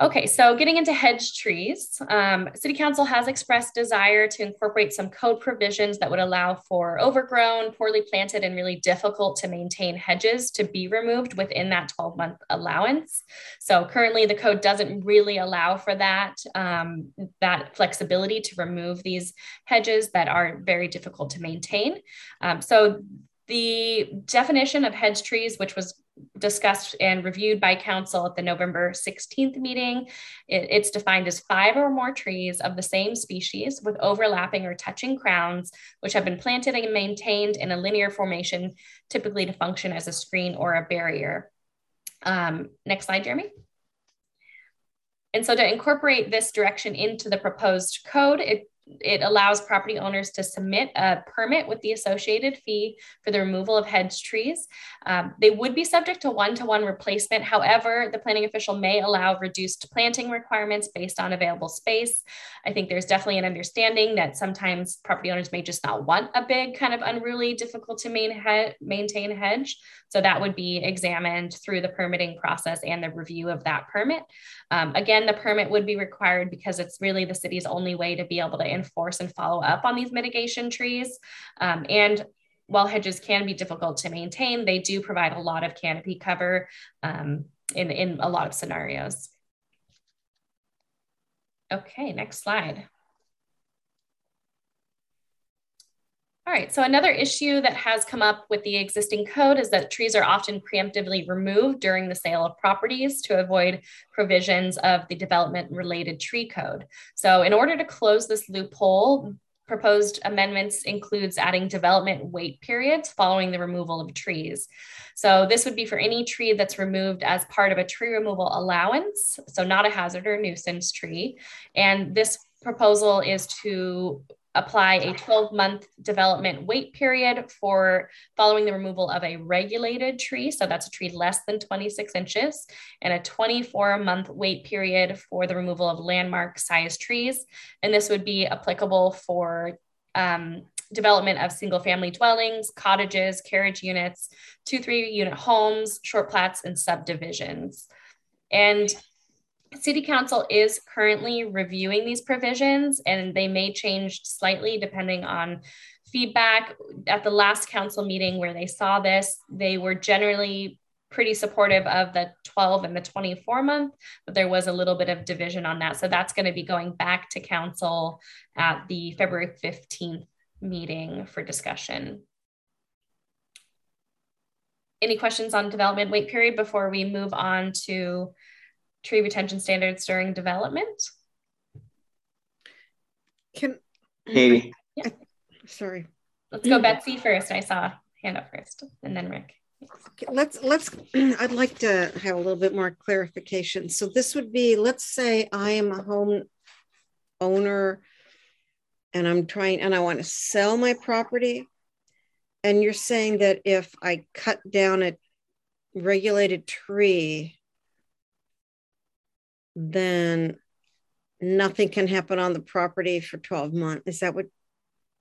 Okay, so getting into hedge trees, um, City Council has expressed desire to incorporate some code provisions that would allow for overgrown, poorly planted, and really difficult to maintain hedges to be removed within that 12 month allowance. So currently, the code doesn't really allow for that, um, that flexibility to remove these hedges that are very difficult to maintain. Um, so the definition of hedge trees, which was discussed and reviewed by council at the November 16th meeting, it, it's defined as five or more trees of the same species with overlapping or touching crowns, which have been planted and maintained in a linear formation, typically to function as a screen or a barrier. Um, next slide, Jeremy. And so to incorporate this direction into the proposed code, it it allows property owners to submit a permit with the associated fee for the removal of hedge trees. Um, they would be subject to one-to-one replacement. However, the planning official may allow reduced planting requirements based on available space. I think there's definitely an understanding that sometimes property owners may just not want a big kind of unruly, difficult to he maintain hedge. So that would be examined through the permitting process and the review of that permit. Um, again, the permit would be required because it's really the city's only way to be able to enforce and follow up on these mitigation trees. Um, and while hedges can be difficult to maintain, they do provide a lot of canopy cover um, in, in a lot of scenarios. Okay, next slide. All right, so another issue that has come up with the existing code is that trees are often preemptively removed during the sale of properties to avoid provisions of the development related tree code. So in order to close this loophole, proposed amendments includes adding development wait periods following the removal of trees. So this would be for any tree that's removed as part of a tree removal allowance, so not a hazard or nuisance tree. And this proposal is to apply a 12 month development wait period for following the removal of a regulated tree. So that's a tree less than 26 inches, and a 24 month wait period for the removal of landmark size trees. And this would be applicable for um, development of single family dwellings, cottages, carriage units, two, three unit homes, short plats, and subdivisions. And City Council is currently reviewing these provisions and they may change slightly depending on feedback. At the last council meeting where they saw this, they were generally pretty supportive of the 12 and the 24 month, but there was a little bit of division on that. So that's going to be going back to council at the February 15th meeting for discussion. Any questions on development wait period before we move on to tree retention standards during development? Can Katie. Yeah. Sorry. Let's go Betsy first. I saw hand up first and then Rick. Okay, let's let's <clears throat> I'd like to have a little bit more clarification. So this would be let's say I am a home owner and I'm trying and I want to sell my property and you're saying that if I cut down a regulated tree then nothing can happen on the property for 12 months. Is that what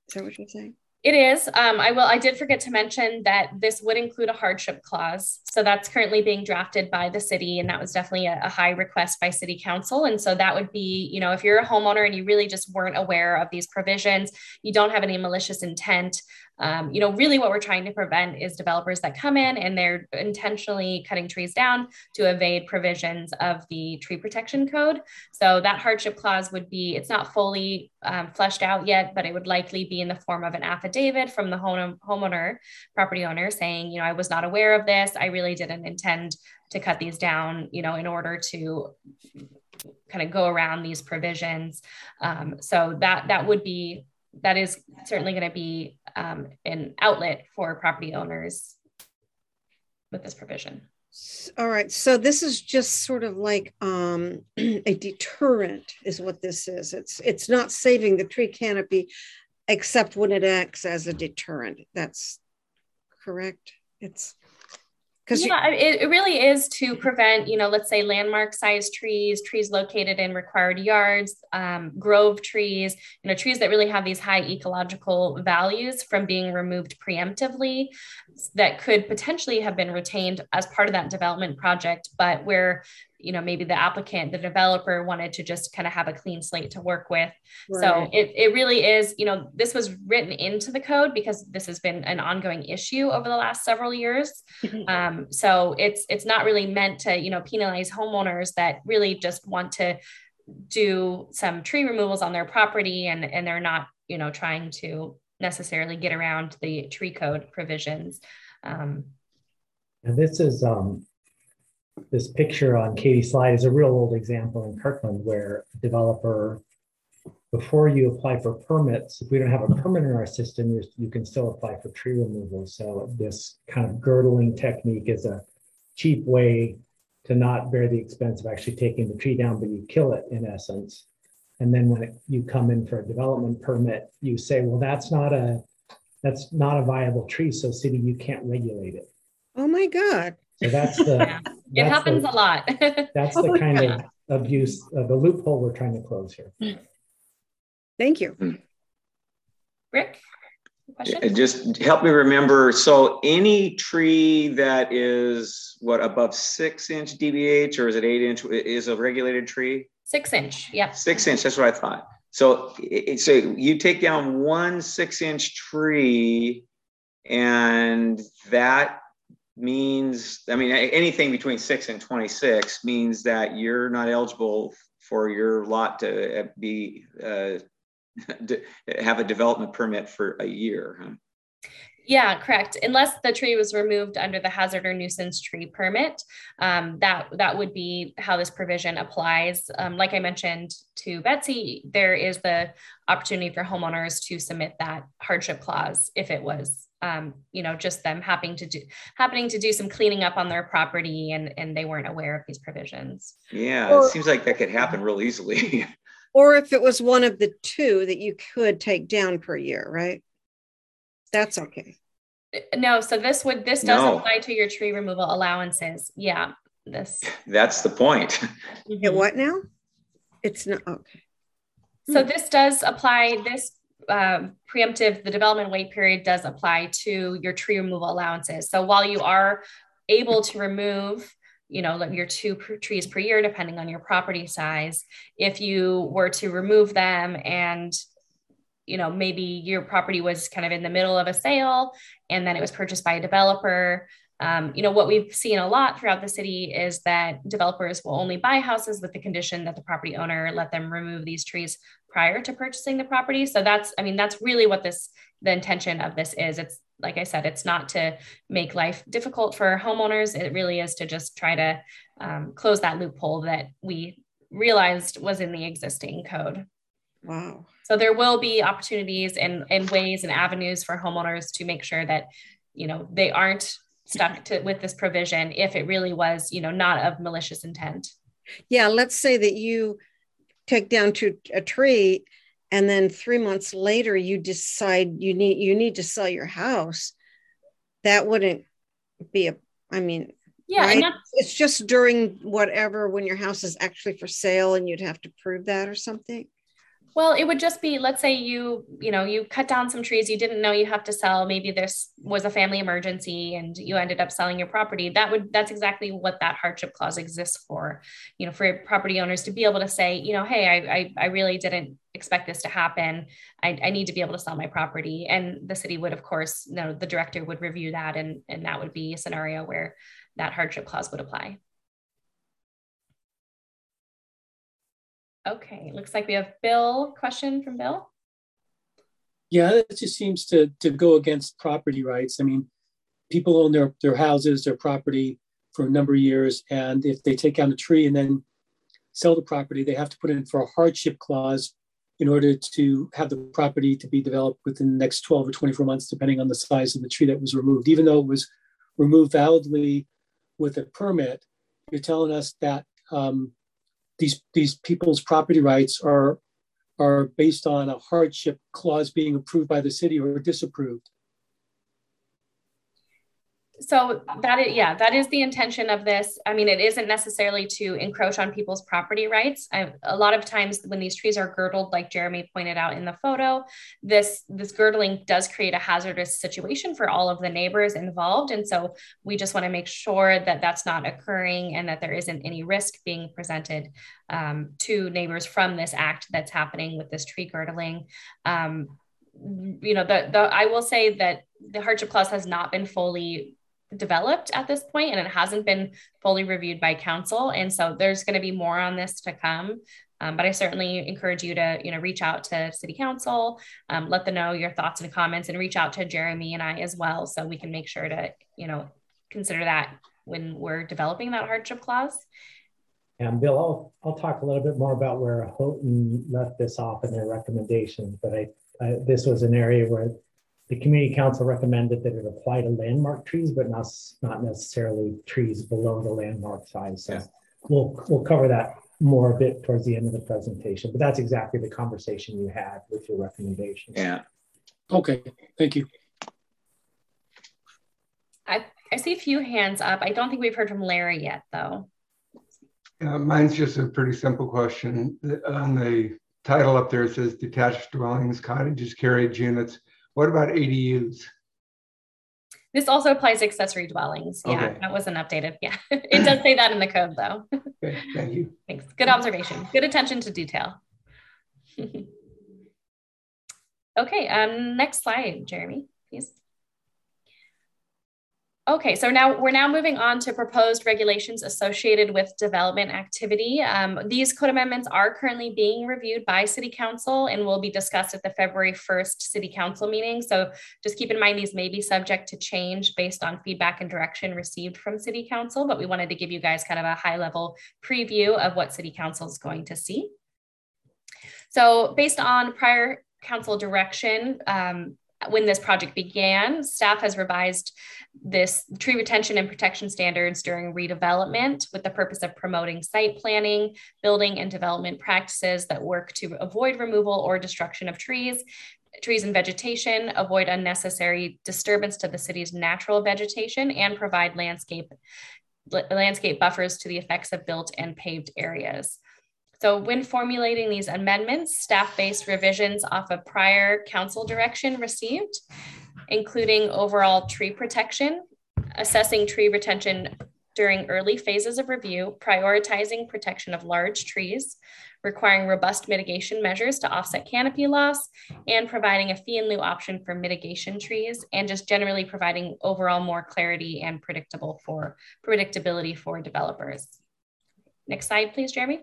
is that what you're saying? It is. Um, I will. I did forget to mention that this would include a hardship clause. So that's currently being drafted by the city, and that was definitely a, a, high request by City Council. And so that would be, you know, if you're a homeowner and you really just weren't aware of these provisions, you don't have any malicious intent. Um, you know, really what we're trying to prevent is developers that come in and they're intentionally cutting trees down to evade provisions of the tree protection code. So that hardship clause would be, it's not fully um, fleshed out yet, but it would likely be in the form of an affidavit from the home, homeowner, property owner saying, you know, I was not aware of this. I really didn't intend to cut these down, you know, in order to kind of go around these provisions. Um, so that that would be that is certainly going to be um, an outlet for property owners with this provision. All right. So this is just sort of like um, <clears throat> a deterrent, is what this is. It's it's not saving the tree canopy, except when it acts as a deterrent. That's correct. It's because yeah, it, it really is to prevent, you know, let's say landmark size trees, trees located in required yards, um, grove trees, you know, trees that really have these high ecological values from being removed preemptively that could potentially have been retained as part of that development project, but where you know maybe the applicant the developer wanted to just kind of have a clean slate to work with. Right. so it, it really is you know this was written into the code because this has been an ongoing issue over the last several years. <laughs> Um, so it's it's not really meant to you know penalize homeowners that really just want to do some tree removals on their property and and they're not you know trying to necessarily get around the tree code provisions. Um, and this is um, this picture on Katie's slide is a real old example in Kirkland where a developer, before you apply for permits, if we don't have a permit in our system, you, you can still apply for tree removal. So this kind of girdling technique is a cheap way to not bear the expense of actually taking the tree down, but you kill it in essence. And then when it, you come in for a development permit, you say, well, that's not a that's not a viable tree. So city, you can't regulate it. Oh my God. So that's the. <laughs> yeah. It happens the, a lot. <laughs> that's the kind of <laughs> abuse, uh, the loophole we're trying to close here. Hmm. Thank you. Hmm. Rick? Uh, Question? Just help me remember. So any tree that is what above six inch DBH or is it eight inch is a regulated tree? Six inch. yeah. Six inch. That's what I thought. So, so you take down one six inch tree and that means, I mean, anything between six and 26 means that you're not eligible for your lot to uh, be, uh, <laughs> have a development permit for a year. Huh? Yeah, correct. Unless the tree was removed under the hazard or nuisance tree permit, um, that that would be how this provision applies. Um, like I mentioned to Betsy, there is the opportunity for homeowners to submit that hardship clause if it was um, you know, just them happening to do happening to do some cleaning up on their property and and they weren't aware of these provisions. Yeah, or, it seems like that could happen real easily. <laughs> or if it was one of the two that you could take down per year, right? That's okay. Uh, no, so this would this does no. apply to your tree removal allowances. Yeah, this. <laughs> That's the point. Mm-hmm. What now? It's not okay. So this does apply. This um, preemptive, the development wait period does apply to your tree removal allowances. So while you are able to remove, you know, your two trees per year, depending on your property size, if you were to remove them and you know maybe your property was kind of in the middle of a sale and then it was purchased by a developer um, you know what we've seen a lot throughout the city is that developers will only buy houses with the condition that the property owner let them remove these trees prior to purchasing the property. So that's, I mean, that's really what this, the intention of this is. It's like I said, it's not to make life difficult for homeowners. It really is to just try to um, close that loophole that we realized was in the existing code. Wow. So there will be opportunities and, and ways and avenues for homeowners to make sure that, you know, they aren't stuck to with this provision if it really was, you know, not of malicious intent. Yeah, let's say that you take down to a tree and then three months later you decide you need you need to sell your house that wouldn't be a i mean yeah right? it's just during whatever when your house is actually for sale and you'd have to prove that or something well, it would just be, let's say you, you know, you cut down some trees you didn't know you have to sell. Maybe this was a family emergency and you ended up selling your property. That would, that's exactly what that hardship clause exists for, you know, for property owners to be able to say, you know, hey, I, I, I really didn't expect this to happen. I, I need to be able to sell my property. And the city would, of course, you know, the director would review that and, and that would be a scenario where that hardship clause would apply. Okay, looks like we have Bill. Question from Bill. Yeah, it just seems to to go against property rights. I mean, people own their their houses, their property for a number of years, and if they take down a tree and then sell the property, they have to put in for a hardship clause in order to have the property to be developed within the next 12 or 24 months, depending on the size of the tree that was removed, even though it was removed validly with a permit, you're telling us that um, these these people's property rights are are based on a hardship clause being approved by the city or disapproved so that is yeah that is the intention of this. I mean it isn't necessarily to encroach on people's property rights. I, a lot of times when these trees are girdled like jeremy pointed out in the photo this this girdling does create a hazardous situation for all of the neighbors involved. And so we just want to make sure that that's not occurring and that there isn't any risk being presented um, to neighbors from this act that's happening with this tree girdling. Um, you know the, the i will say that the hardship clause has not been fully developed at this point and it hasn't been fully reviewed by council. And so there's going to be more on this to come. Um, but i certainly encourage you to you know reach out to city council um, let them know your thoughts and comments and reach out to jeremy and i as well so we can make sure to you know consider that when we're developing that hardship clause. And bill i'll, I'll talk a little bit more about where houghton left this off in their recommendations but I, I this was an area where the community council recommended that it apply to landmark trees, but not, not necessarily trees below the landmark size. So yeah. we'll, we'll cover that more a bit towards the end of the presentation, but that's exactly the conversation you had with your recommendations. Yeah. Okay, thank you. I, I see a few hands up. I don't think we've heard from Larry yet though. Uh, mine's just a pretty simple question. On the title up there, it says detached dwellings, cottages, carriage units. What about ADUs? This also applies to accessory dwellings. Yeah, okay. that wasn't updated. Yeah, <laughs> it does say that in the code though. <laughs> Okay, thank you. Thanks. Good observation. Good attention to detail. <laughs> okay, um, next slide, Jeremy, please. Okay, so now we're now moving on to proposed regulations associated with development activity. Um, these code amendments are currently being reviewed by City Council and will be discussed at the February 1st City Council meeting. So just keep in mind these may be subject to change based on feedback and direction received from City Council, but we wanted to give you guys kind of a high level preview of what City Council is going to see. So based on prior council direction, um, when this project began, staff has revised this tree retention and protection standards during redevelopment with the purpose of promoting site planning, building and development practices that work to avoid removal or destruction of trees, trees and vegetation, avoid unnecessary disturbance to the city's natural vegetation, and provide landscape landscape buffers to the effects of built and paved areas. So when formulating these amendments, staff-based revisions off of prior council direction received, including overall tree protection, assessing tree retention during early phases of review, prioritizing protection of large trees, requiring robust mitigation measures to offset canopy loss, and providing a fee in lieu option for mitigation trees, and just generally providing overall more clarity and predictable for predictability for developers. Next slide, please, Jeremy.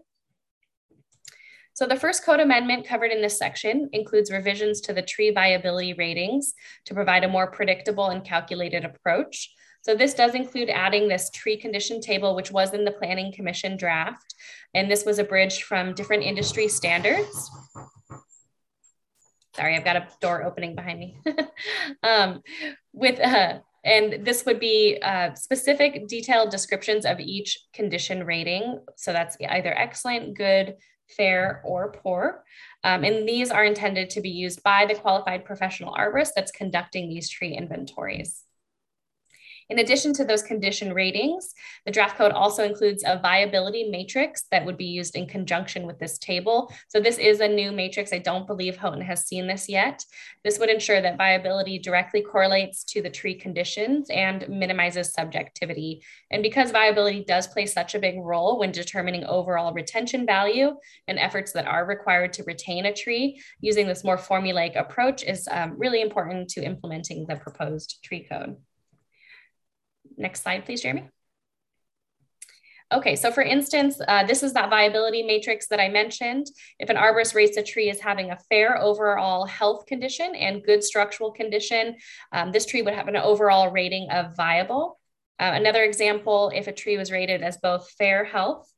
So the first code amendment covered in this section includes revisions to the tree viability ratings to provide a more predictable and calculated approach. So this does include adding this tree condition table, which was in the planning commission draft. And this was abridged from different industry standards. Sorry, I've got a door opening behind me. <laughs> um, with uh, and this would be uh, specific detailed descriptions of each condition rating. So that's either excellent, good, fair, or poor. Um, and these are intended to be used by the qualified professional arborist that's conducting these tree inventories. In addition to those condition ratings, the draft code also includes a viability matrix that would be used in conjunction with this table. So this is a new matrix. I don't believe Houghton has seen this yet. This would ensure that viability directly correlates to the tree conditions and minimizes subjectivity. And because viability does play such a big role when determining overall retention value and efforts that are required to retain a tree, using this more formulaic approach is um, really important to implementing the proposed tree code. Next slide, please, Jeremy. Okay, so for instance, uh, this is that viability matrix that I mentioned. If an arborist rates a tree as having a fair overall health condition and good structural condition, um, this tree would have an overall rating of viable. Uh, another example, if a tree was rated as both fair health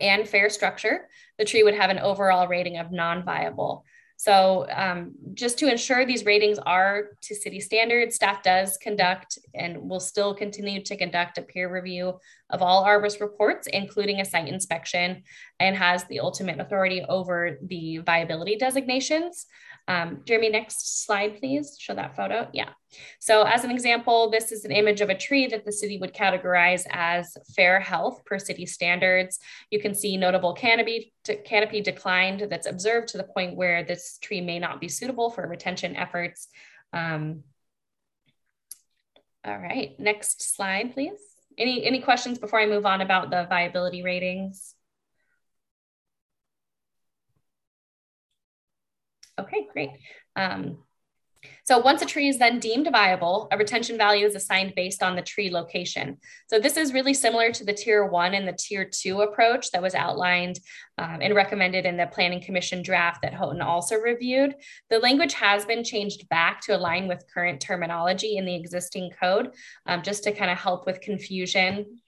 and fair structure, the tree would have an overall rating of non-viable. So um, just to ensure these ratings are to city standards, staff does conduct and will still continue to conduct a peer review of all arborist reports, including a site inspection, and has the ultimate authority over the viability designations. Um, Jeremy, next slide, please. Show that photo. Yeah. So as an example, this is an image of a tree that the city would categorize as fair health per city standards. You can see notable canopy, canopy declined that's observed to the point where this tree may not be suitable for retention efforts. Um, all right, next slide, please. Any, any questions before I move on about the viability ratings? Okay, great. Um, so once a tree is then deemed viable, a retention value is assigned based on the tree location. So this is really similar to the tier one and the tier two approach that was outlined um, and recommended in the planning commission draft that Houghton also reviewed. The language has been changed back to align with current terminology in the existing code, um, just to kind of help with confusion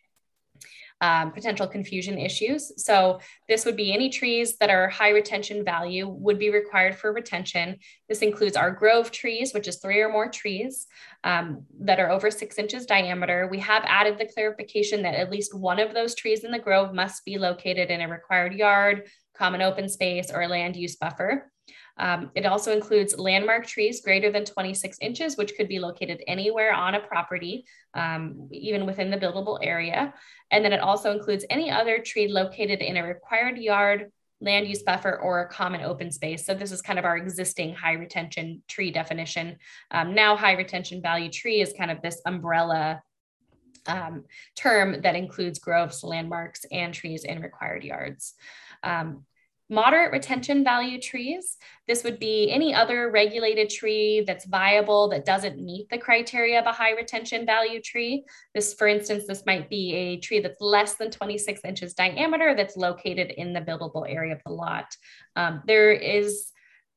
um, potential confusion issues. So this would be any trees that are high retention value would be required for retention. This includes our grove trees, which is three or more trees um, that are over six inches diameter. We have added the clarification that at least one of those trees in the grove must be located in a required yard, common open space, or land use buffer. Um, it also includes landmark trees greater than 26 inches, which could be located anywhere on a property, um, even within the buildable area. And then it also includes any other tree located in a required yard, land use buffer, or a common open space. So this is kind of our existing high retention tree definition. Um, now high retention value tree is kind of this umbrella um, term that includes groves, landmarks, and trees in required yards. Um, Moderate retention value trees, this would be any other regulated tree that's viable that doesn't meet the criteria of a high retention value tree. This, for instance, this might be a tree that's less than 26 inches diameter that's located in the buildable area of the lot. Um, there is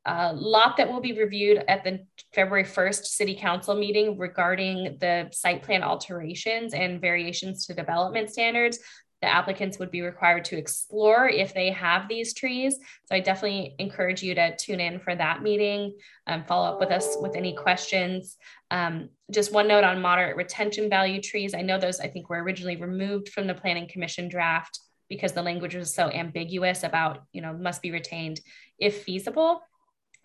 a lot that will be reviewed at the February 1st City Council meeting regarding the site plan alterations and variations to development standards the applicants would be required to explore if they have these trees. So I definitely encourage you to tune in for that meeting, um, follow up with us with any questions. Um, just one note on moderate retention value trees. I know those I think were originally removed from the planning commission draft because the language was so ambiguous about, you know, must be retained if feasible.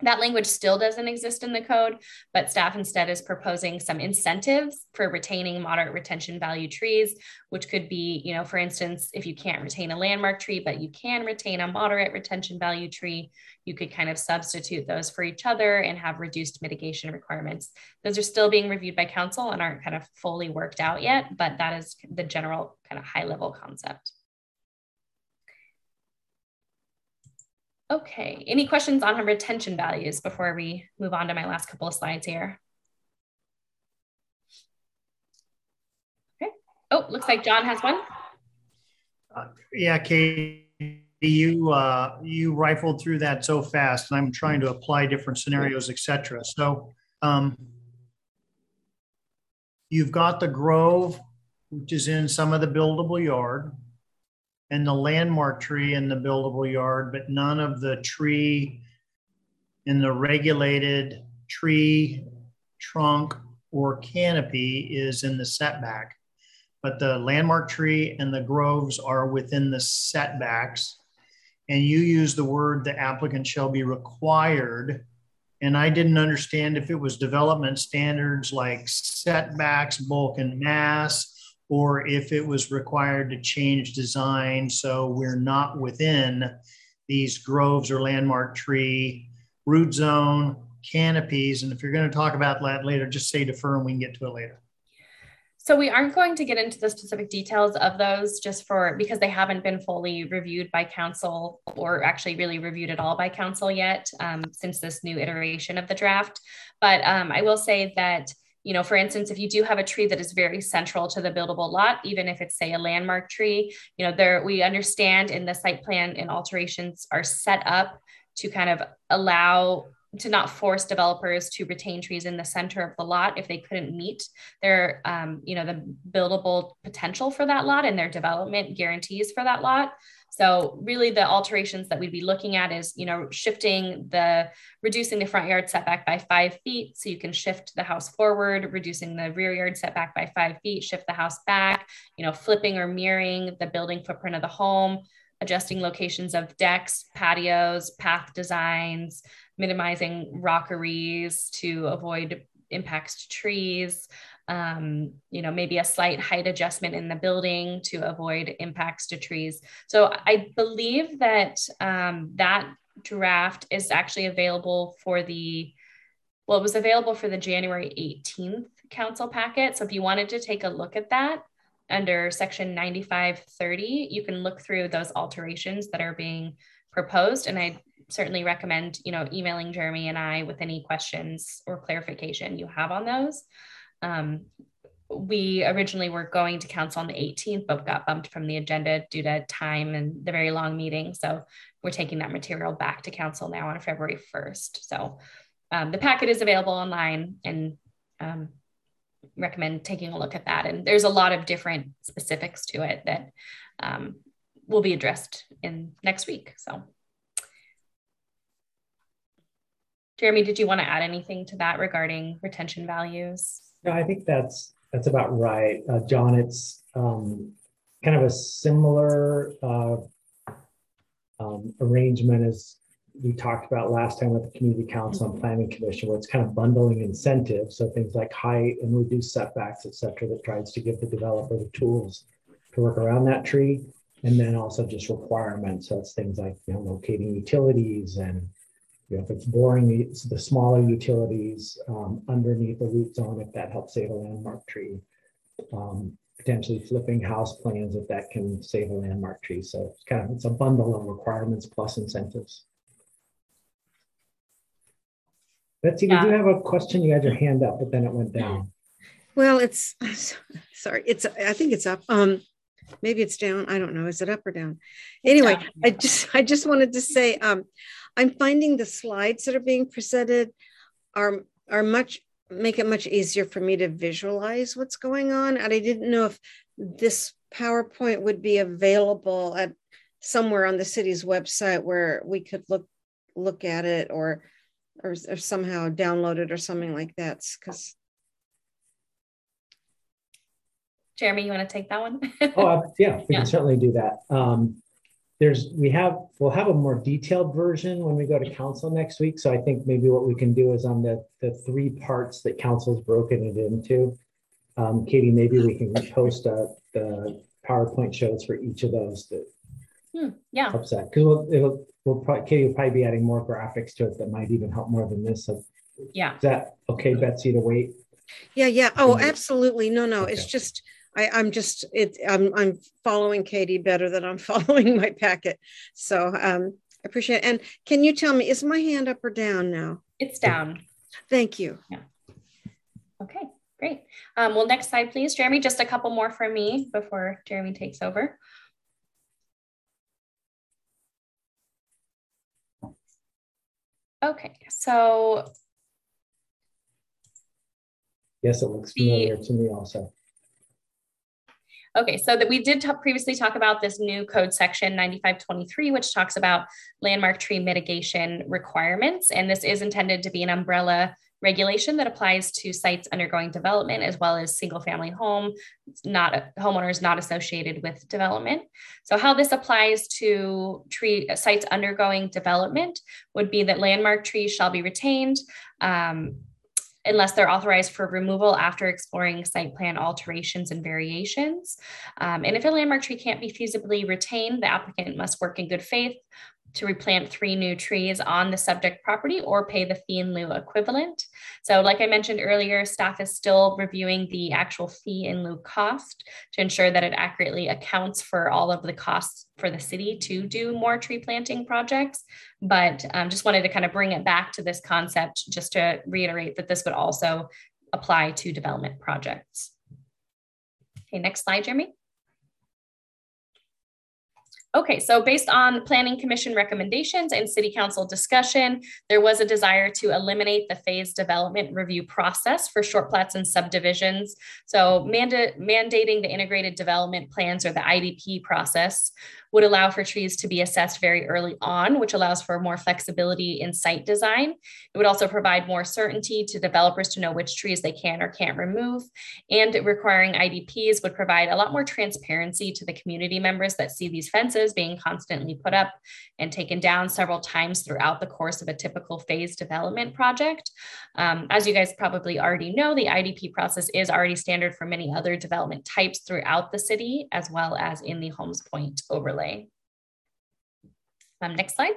That language still doesn't exist in the code, but staff instead is proposing some incentives for retaining moderate retention value trees, which could be, you know, for instance, if you can't retain a landmark tree, but you can retain a moderate retention value tree, you could kind of substitute those for each other and have reduced mitigation requirements. Those are still being reviewed by council and aren't kind of fully worked out yet, but that is the general kind of high level concept. Okay, any questions on retention values before we move on to my last couple of slides here? Okay. Oh, looks like John has one. Uh, yeah, Katie, you uh, you rifled through that so fast, and I'm trying to apply different scenarios, etc. So um, you've got the grove, which is in some of the buildable yard and the landmark tree in the buildable yard, but none of the tree in the regulated tree trunk or canopy is in the setback. But the landmark tree and the groves are within the setbacks. And you use the word the applicant shall be required. And I didn't understand if it was development standards like setbacks, bulk, and mass, or if it was required to change design so we're not within these groves or landmark tree root zone canopies. And if you're going to talk about that later just say defer and we can get to it later. So we aren't going to get into the specific details of those just for because they haven't been fully reviewed by council or actually really reviewed at all by council yet um, since this new iteration of the draft. But um, i will say that you know, for instance, if you do have a tree that is very central to the buildable lot, even if it's say a landmark tree, you know, there we understand in the site plan and alterations are set up to kind of allow to not force developers to retain trees in the center of the lot if they couldn't meet their, um, you know, the buildable potential for that lot and their development guarantees for that lot. So really the alterations that we'd be looking at is, you know, shifting the, reducing the front yard setback by five feet. So you can shift the house forward, reducing the rear yard setback by five feet, shift the house back, you know, flipping or mirroring the building footprint of the home, adjusting locations of decks, patios, path designs, minimizing rockeries to avoid impacts to trees, um, you know, maybe a slight height adjustment in the building to avoid impacts to trees. So I believe that um, that draft is actually available for the, well, it was available for the January 18th council packet. So if you wanted to take a look at that under section 9530, you can look through those alterations that are being proposed. And I certainly recommend, you know, emailing Jeremy and I with any questions or clarification you have on those. Um, we originally were going to council on the 18th, but got bumped from the agenda due to time and the very long meeting. So we're taking that material back to council now on February 1st. So um, the packet is available online and um, recommend taking a look at that. And there's a lot of different specifics to it that um, will be addressed in next week. So Jeremy, did you want to add anything to that regarding retention values? No, I think that's that's about right, uh, John. It's um, kind of a similar uh, um, arrangement as we talked about last time with the community council and planning commission, where it's kind of bundling incentives, so things like height and reduced setbacks, et cetera, that tries to give the developer the tools to work around that tree, and then also just requirements. So it's things like you know locating utilities and you know, if it's boring the, the smaller utilities um, underneath the root zone, if that helps save a landmark tree, um, potentially flipping house plans if that can save a landmark tree. So it's kind of it's a bundle of requirements plus incentives. Betsy, yeah. did you have a question? You had your hand up, but then it went down. Well, it's <laughs> sorry, it's I think it's up. Um, maybe it's down. I don't know. Is it up or down? Anyway. I just I just wanted to say um, I'm finding the slides that are being presented are are much make it much easier for me to visualize what's going on. And I didn't know if this PowerPoint would be available at somewhere on the city's website where we could look look at it or or, or somehow download it or something like that. Because Jeremy, you want to take that one? oh, yeah, we yeah. can certainly do that. Um, there's we have we'll have a more detailed version when we go to council next week. So I think maybe what we can do is on the the three parts that council's broken it into. Um, Katie, maybe we can post a, the PowerPoint shows for each of those that hmm, yeah helps that because we'll it'll we'll probably Katie will probably be adding more graphics to it that might even help more than this. So yeah, is that okay, Betsy, to wait? Yeah, yeah. Oh, absolutely. No, no. Okay. It's just I, I'm just it. I'm I'm following Katie better than I'm <laughs> following my packet. So um, I appreciate it. And can you tell me, is my hand up or down now? It's down. Thank you. Yeah. Okay, great. Um, well, next slide, please, Jeremy. Just a couple more for me before Jeremy takes over. Okay, so. Yes, it looks familiar the, to me also. Okay, so that we did previously talk about this new code section 9523, which talks about landmark tree mitigation requirements. And this is intended to be an umbrella regulation that applies to sites undergoing development as well as single family home, not homeowners not associated with development. So how this applies to tree sites undergoing development would be that landmark trees shall be retained. Um, unless they're authorized for removal after exploring site plan alterations and variations. Um, and if a landmark tree can't be feasibly retained, the applicant must work in good faith to replant three new trees on the subject property or pay the fee in lieu equivalent. So like I mentioned earlier, staff is still reviewing the actual fee in lieu cost to ensure that it accurately accounts for all of the costs for the city to do more tree planting projects. But um, just wanted to kind of bring it back to this concept just to reiterate that this would also apply to development projects. Okay, next slide, Jeremy. Okay, so based on Planning Commission recommendations and City Council discussion, there was a desire to eliminate the phase development review process for short plats and subdivisions. So manda- mandating the integrated development plans or the IDP process would allow for trees to be assessed very early on, which allows for more flexibility in site design. It would also provide more certainty to developers to know which trees they can or can't remove. And requiring IDPs would provide a lot more transparency to the community members that see these fences being constantly put up and taken down several times throughout the course of a typical phase development project. Um, as you guys probably already know, the IDP process is already standard for many other development types throughout the city, as well as in the Holmes Point overlay. Um, next slide.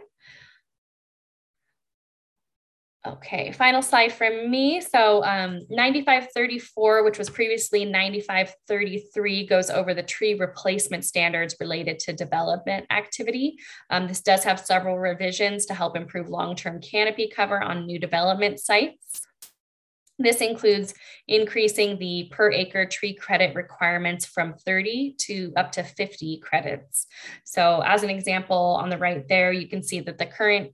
Okay, final slide from me. So um, 9534, which was previously 9533, goes over the tree replacement standards related to development activity. Um, this does have several revisions to help improve long-term canopy cover on new development sites. This includes increasing the per acre tree credit requirements from 30 to up to 50 credits. So as an example on the right there, you can see that the current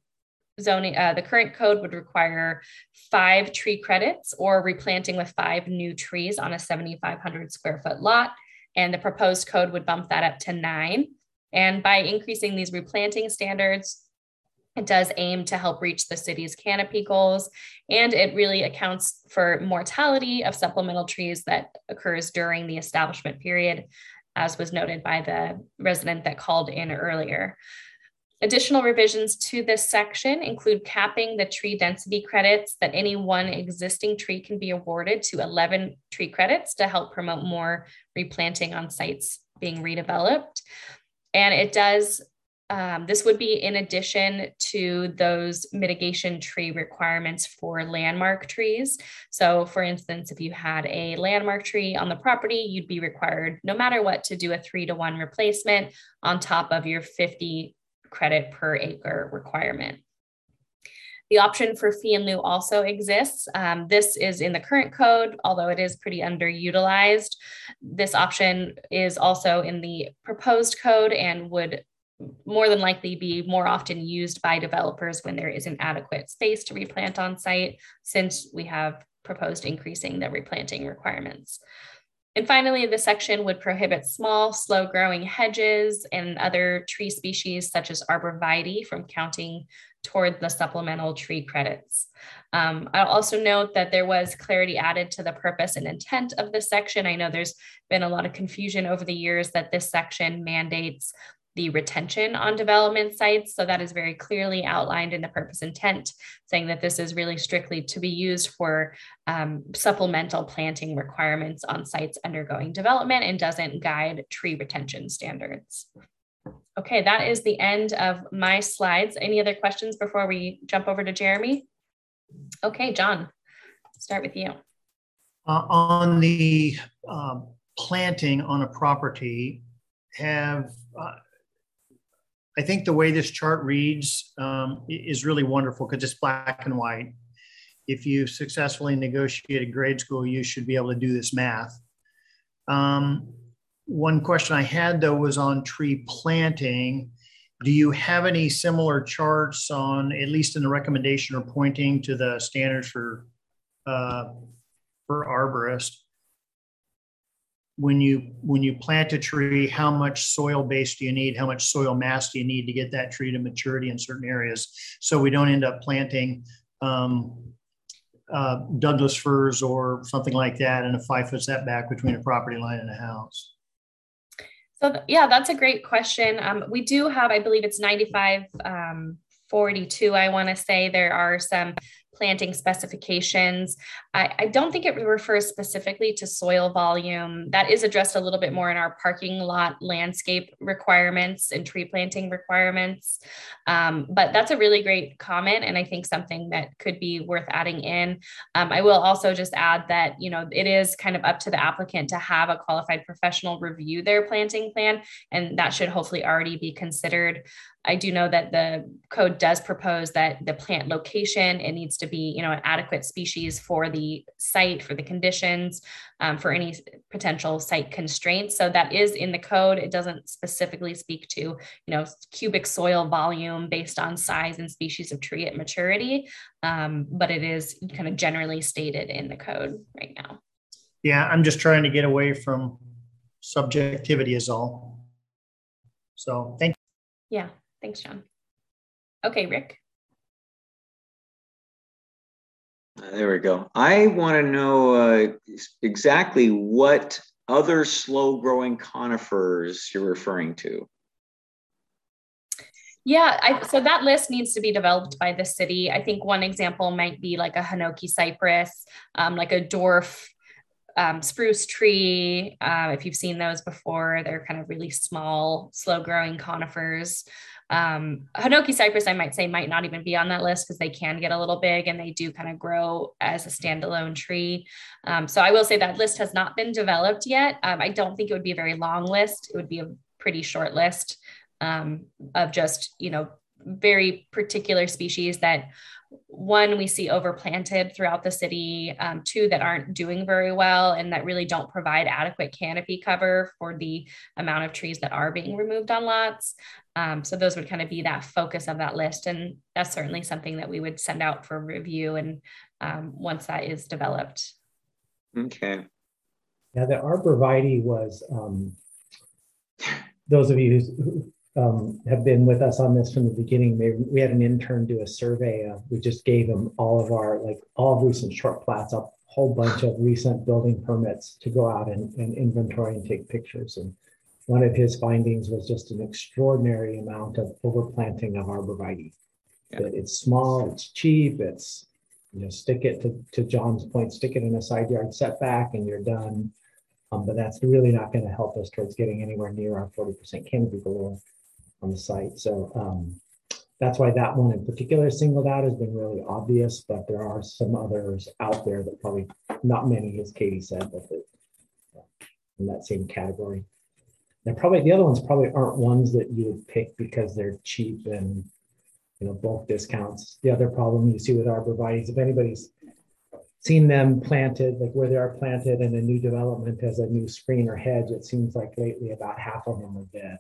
zoning, uh, the current code would require five tree credits or replanting with five new trees on a 7,500 square foot lot. And the proposed code would bump that up to nine. And by increasing these replanting standards, it does aim to help reach the city's canopy goals, and it really accounts for mortality of supplemental trees that occurs during the establishment period, as was noted by the resident that called in earlier. Additional revisions to this section include capping the tree density credits that any one existing tree can be awarded to 11 tree credits to help promote more replanting on sites being redeveloped. And it does, um, this would be in addition to those mitigation tree requirements for landmark trees. So for instance, if you had a landmark tree on the property, you'd be required no matter what to do a three to one replacement on top of your 50 credit per acre requirement. The option for fee and lieu also exists. Um, this is in the current code, although it is pretty underutilized. This option is also in the proposed code and would more than likely be more often used by developers when there isn't adequate space to replant on site, since we have proposed increasing the replanting requirements. And finally, the section would prohibit small, slow growing hedges and other tree species such as arborvitae from counting toward the supplemental tree credits. Um, I'll also note that there was clarity added to the purpose and intent of this section. I know there's been a lot of confusion over the years that this section mandates the retention on development sites. So that is very clearly outlined in the purpose intent, saying that this is really strictly to be used for um, supplemental planting requirements on sites undergoing development and doesn't guide tree retention standards. Okay, that is the end of my slides. Any other questions before we jump over to Jeremy? Okay, John, start with you. Uh, on the uh, planting on a property, have uh, I think the way this chart reads um, is really wonderful because it's black and white. If you successfully negotiated grade school, you should be able to do this math. Um, one question I had though was on tree planting. Do you have any similar charts on, at least in the recommendation or pointing to the standards for uh, for arborist? When you when you plant a tree how much soil base do you need? How much soil mass do you need to get that tree to maturity in certain areas? So we don't end up planting um, uh, douglas firs or something like that in a five foot setback between a property line and a house. So yeah that's a great question. Um, we do have i believe it's 95 um, 42 i want to say there are some planting specifications. I, I, don't think it refers specifically to soil volume. That is addressed a little bit more in our parking lot landscape requirements and tree planting requirements. Um, but that's a really great comment, and I think something that could be worth adding in. Um, I will also just add that you know it is kind of up to the applicant to have a qualified professional review their planting plan, and that should hopefully already be considered. I do know that the code does propose that the plant location it needs to be, you know, an adequate species for the site, for the conditions, um, for any potential site constraints. So that is in the code. It doesn't specifically speak to, you know, cubic soil volume based on size and species of tree at maturity, um, but it is kind of generally stated in the code right now. Yeah, I'm just trying to get away from subjectivity is all. So thank you. Yeah, thanks, John. Okay, Rick. There we go. I want to know uh, exactly what other slow growing conifers you're referring to. Yeah, I, so that list needs to be developed by the city. I think one example might be like a Hinoki cypress, um, like a dwarf um, spruce tree. Uh, if you've seen those before, they're kind of really small, slow growing conifers. Um, Hinoki cypress, I might say, might not even be on that list because they can get a little big and they do kind of grow as a standalone tree. Um, so I will say that list has not been developed yet. Um, I don't think it would be a very long list. It would be a pretty short list um, of just, you know, very particular species that one we see overplanted throughout the city um, two that aren't doing very well and that really don't provide adequate canopy cover for the amount of trees that are being removed on lots. Um, so those would kind of be that focus of that list and that's certainly something that we would send out for review and um, once that is developed. Okay. Now the arborvitae was um, those of you who um, have been with us on this from the beginning. They, we had an intern do a survey. Uh, we just gave them all of our, like all of recent short plats, a whole bunch of recent building permits to go out and, and inventory and take pictures. And one of his findings was just an extraordinary amount of overplanting of arborvitae. Yeah. That it's small, it's cheap, it's, you know, stick it to, to John's point, stick it in a side yard setback and you're done. Um, but that's really not going to help us towards getting anywhere near our 40% canopy below on the site. So um, that's why that one in particular singled out has been really obvious, but there are some others out there that probably not many, as Katie said, but in that same category. And probably the other ones probably aren't ones that you would pick because they're cheap and you know bulk discounts. The other problem you see with arborvitaes, if anybody's seen them planted, like where they are planted in a new development as a new screen or hedge, it seems like lately about half of them are dead.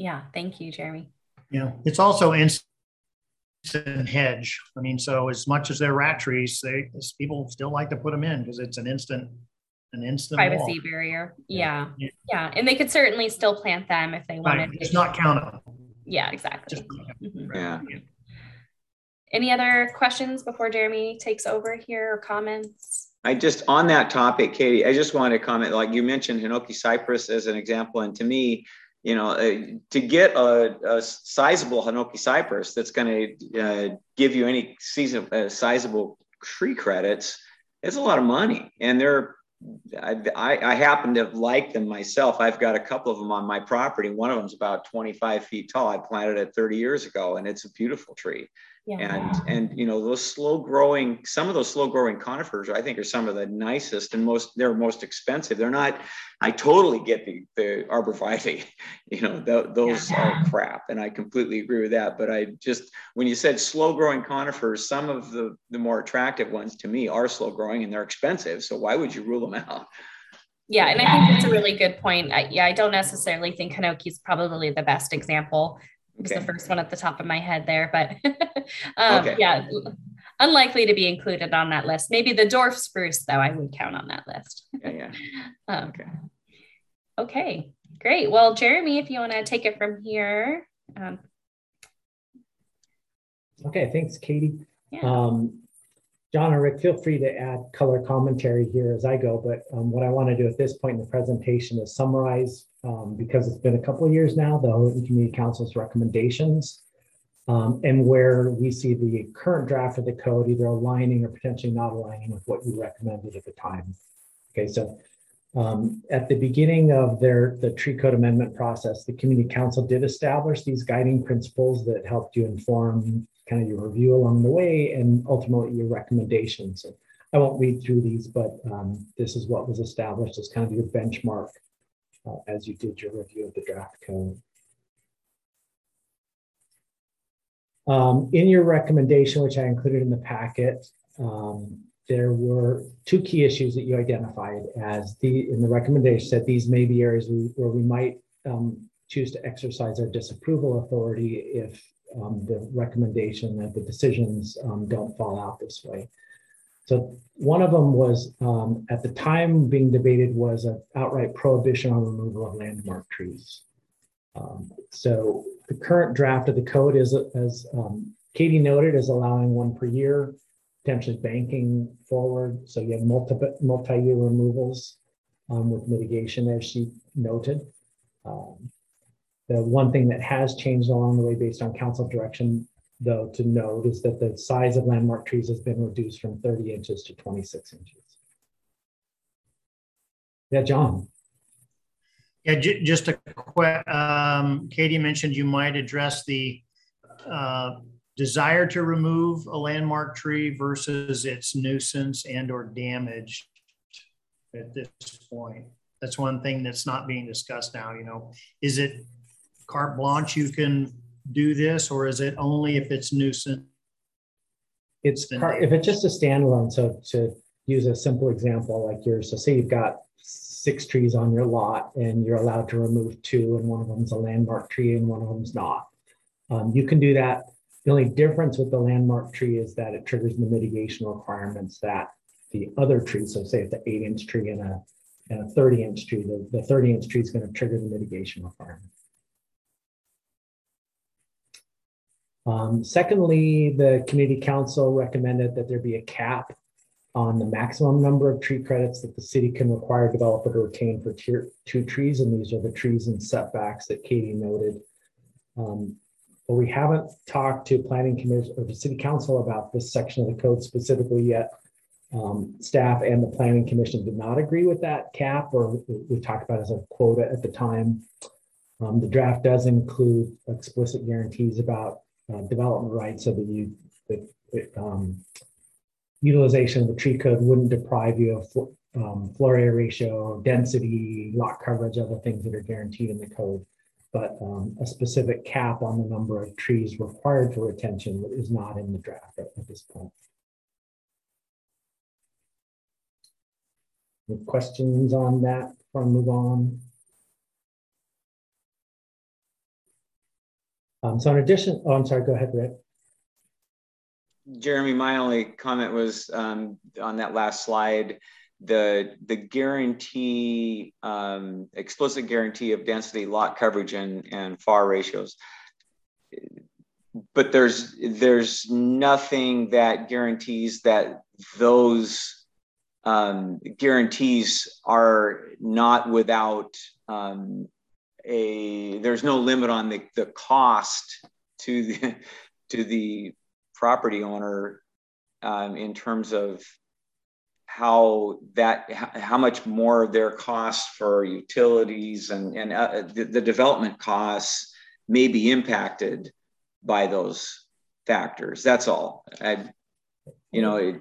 Yeah, thank you, Jeremy. Yeah, it's also instant hedge. I mean, so as much as they're rat trees, they people still like to put them in because it's an instant, an instant privacy wall. barrier. Yeah. yeah. yeah, and they could certainly still plant them if they wanted. Right. It's not countable. Yeah, exactly. Mm-hmm. Yeah. Any other questions before Jeremy takes over here or comments? I just on that topic, Katie, I just want to comment. Like you mentioned, Hinoki cypress as an example, and to me, you know, uh, to get a, a, sizable Hinoki cypress that's going to uh, give you any season, uh, sizable tree credits, it's a lot of money. And they're, I, I, happen to like them myself. I've got a couple of them on my property. One of them's about 25 feet tall. I planted it 30 years ago, and it's a beautiful tree. Yeah. And and you know those slow growing, some of those slow growing conifers, I think, are some of the nicest and most. They're most expensive. They're not. I totally get the the arborvitae. <laughs> You know th- those yeah. are crap, and I completely agree with that. But I just when you said slow growing conifers, some of the the more attractive ones to me are slow growing and they're expensive. So why would you rule them out? Yeah, and I think that's a really good point. I, yeah, I don't necessarily think Hinoki is probably the best example was okay. the first one at the top of my head there, but <laughs> um, okay. yeah, unlikely to be included on that list. Maybe the dwarf spruce, though, I would count on that list. yeah, yeah. <laughs> Um, okay. Okay, great. Well, Jeremy, if you want to take it from here. Um, okay, thanks, Katie. Yeah. Um, John or Rick, feel free to add color commentary here as I go, but um, what I want to do at this point in the presentation is summarize um, because it's been a couple of years now, the Houghton Community Council's recommendations um, and where we see the current draft of the code either aligning or potentially not aligning with what you recommended at the time. Okay, so um, at the beginning of their the tree code amendment process, the community council did establish these guiding principles that helped you inform kind of your review along the way and ultimately your recommendations. So I won't read through these, but um, this is what was established as kind of your benchmark uh, as you did your review of the draft code. Um, in your recommendation, which I included in the packet, um, there were two key issues that you identified as the in the recommendation that these may be areas we, where we might um, choose to exercise our disapproval authority if um, the recommendation that the decisions um, don't fall out this way. So one of them was um, at the time being debated was an outright prohibition on removal of landmark trees. Um, so the current draft of the code is, as um, Katie noted, is allowing one per year, potentially banking forward. So you have multiple multi-year removals um, with mitigation, as she noted. Um, the one thing that has changed along the way based on council direction, though, to note is that the size of landmark trees has been reduced from 30 inches to 26 inches. Yeah, John. Yeah, just a quick, um, Katie mentioned you might address the uh, desire to remove a landmark tree versus its nuisance and or damage at this point. That's one thing that's not being discussed now, you know. Is it carte blanche you can do this or is it only if it's nuisance? It's if it's just a standalone. So to use a simple example like yours, so say you've got six trees on your lot and you're allowed to remove two and one of them is a landmark tree and one of them's not. Um, you can do that. The only difference with the landmark tree is that it triggers the mitigation requirements that the other tree, so say it's an eight inch tree and a, and a 30 inch tree, the, the 30 inch tree is going to trigger the mitigation requirement. Um, secondly, the community council recommended that there be a cap on the maximum number of tree credits that the city can require a developer to retain for tier two trees. And these are the trees and setbacks that Katie noted. Um, but we haven't talked to planning commission or the city council about this section of the code specifically yet. Um, staff and the planning commission did not agree with that cap or we talked about as a quota at the time. Um, the draft does include explicit guarantees about uh, development rights so that you that um, utilization of the tree code wouldn't deprive you of um, floor area ratio, density, lot coverage, other things that are guaranteed in the code. But um, a specific cap on the number of trees required for retention is not in the draft at, at this point. Any questions on that before I move on? Um, so in addition, oh, I'm sorry, go ahead, Rick. Jeremy, my only comment was um, on that last slide, the the guarantee, um, explicit guarantee of density, lot coverage, and and FAR ratios. But there's there's nothing that guarantees that those um, guarantees are not without um, a there's no limit on the, the cost to the to the property owner um, in terms of how that how much more of their costs for utilities and and uh, the, the, development costs may be impacted by those factors. That's all. I, you know it,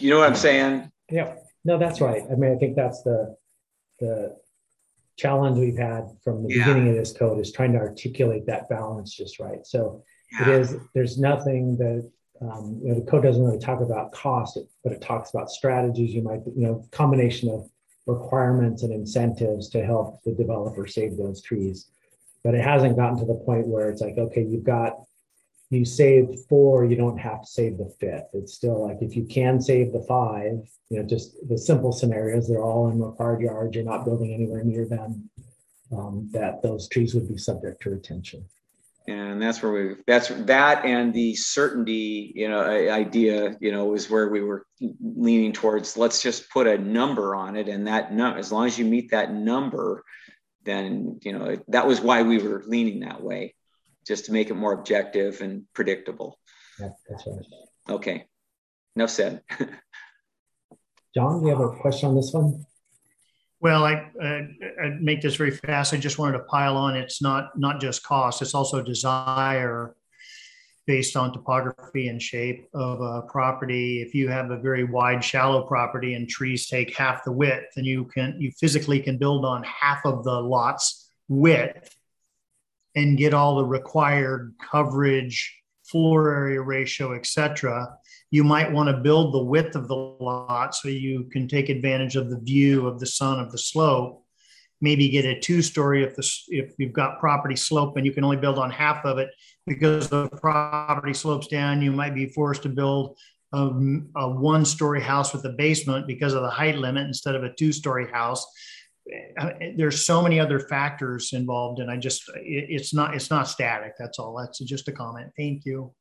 you know what i'm saying? Yeah. No that's right. I mean i think that's the the challenge we've had from the yeah. beginning of this code is trying to articulate that balance just right. So yeah. it is, there's nothing that, um, you know, the code doesn't really talk about cost, but it talks about strategies you might, you know, combination of requirements and incentives to help the developer save those trees. But it hasn't gotten to the point where it's like, okay, you've got you saved four, you don't have to save the fifth. It's still like if you can save the five, you know, just the simple scenarios, they're all in required yards, you're not building anywhere near them, um, that those trees would be subject to retention. And that's where we, that's that and the certainty, you know, idea, you know, is where we were leaning towards. Let's just put a number on it. And that, no, as long as you meet that number, then, you know, that was why we were leaning that way just to make it more objective and predictable. Yeah, that's right. Okay, enough said. <laughs> John, do you have a question on this one? Well, I, uh, I make this very fast. I just wanted to pile on. It's not not just cost; it's also desire based on topography and shape of a property. If you have a very wide, shallow property and trees take half the width, then you can you physically can build on half of the lot's width and get all the required coverage floor area ratio, et cetera, you might want to build the width of the lot so you can take advantage of the view of the sun of the slope. Maybe get a two-story if the if you've got property slope and you can only build on half of it because the property slopes down. You might be forced to build a, a one-story house with a basement because of the height limit instead of a two-story house there's so many other factors involved and i just it, it's not it's not static that's all. That's just a comment. Thank you.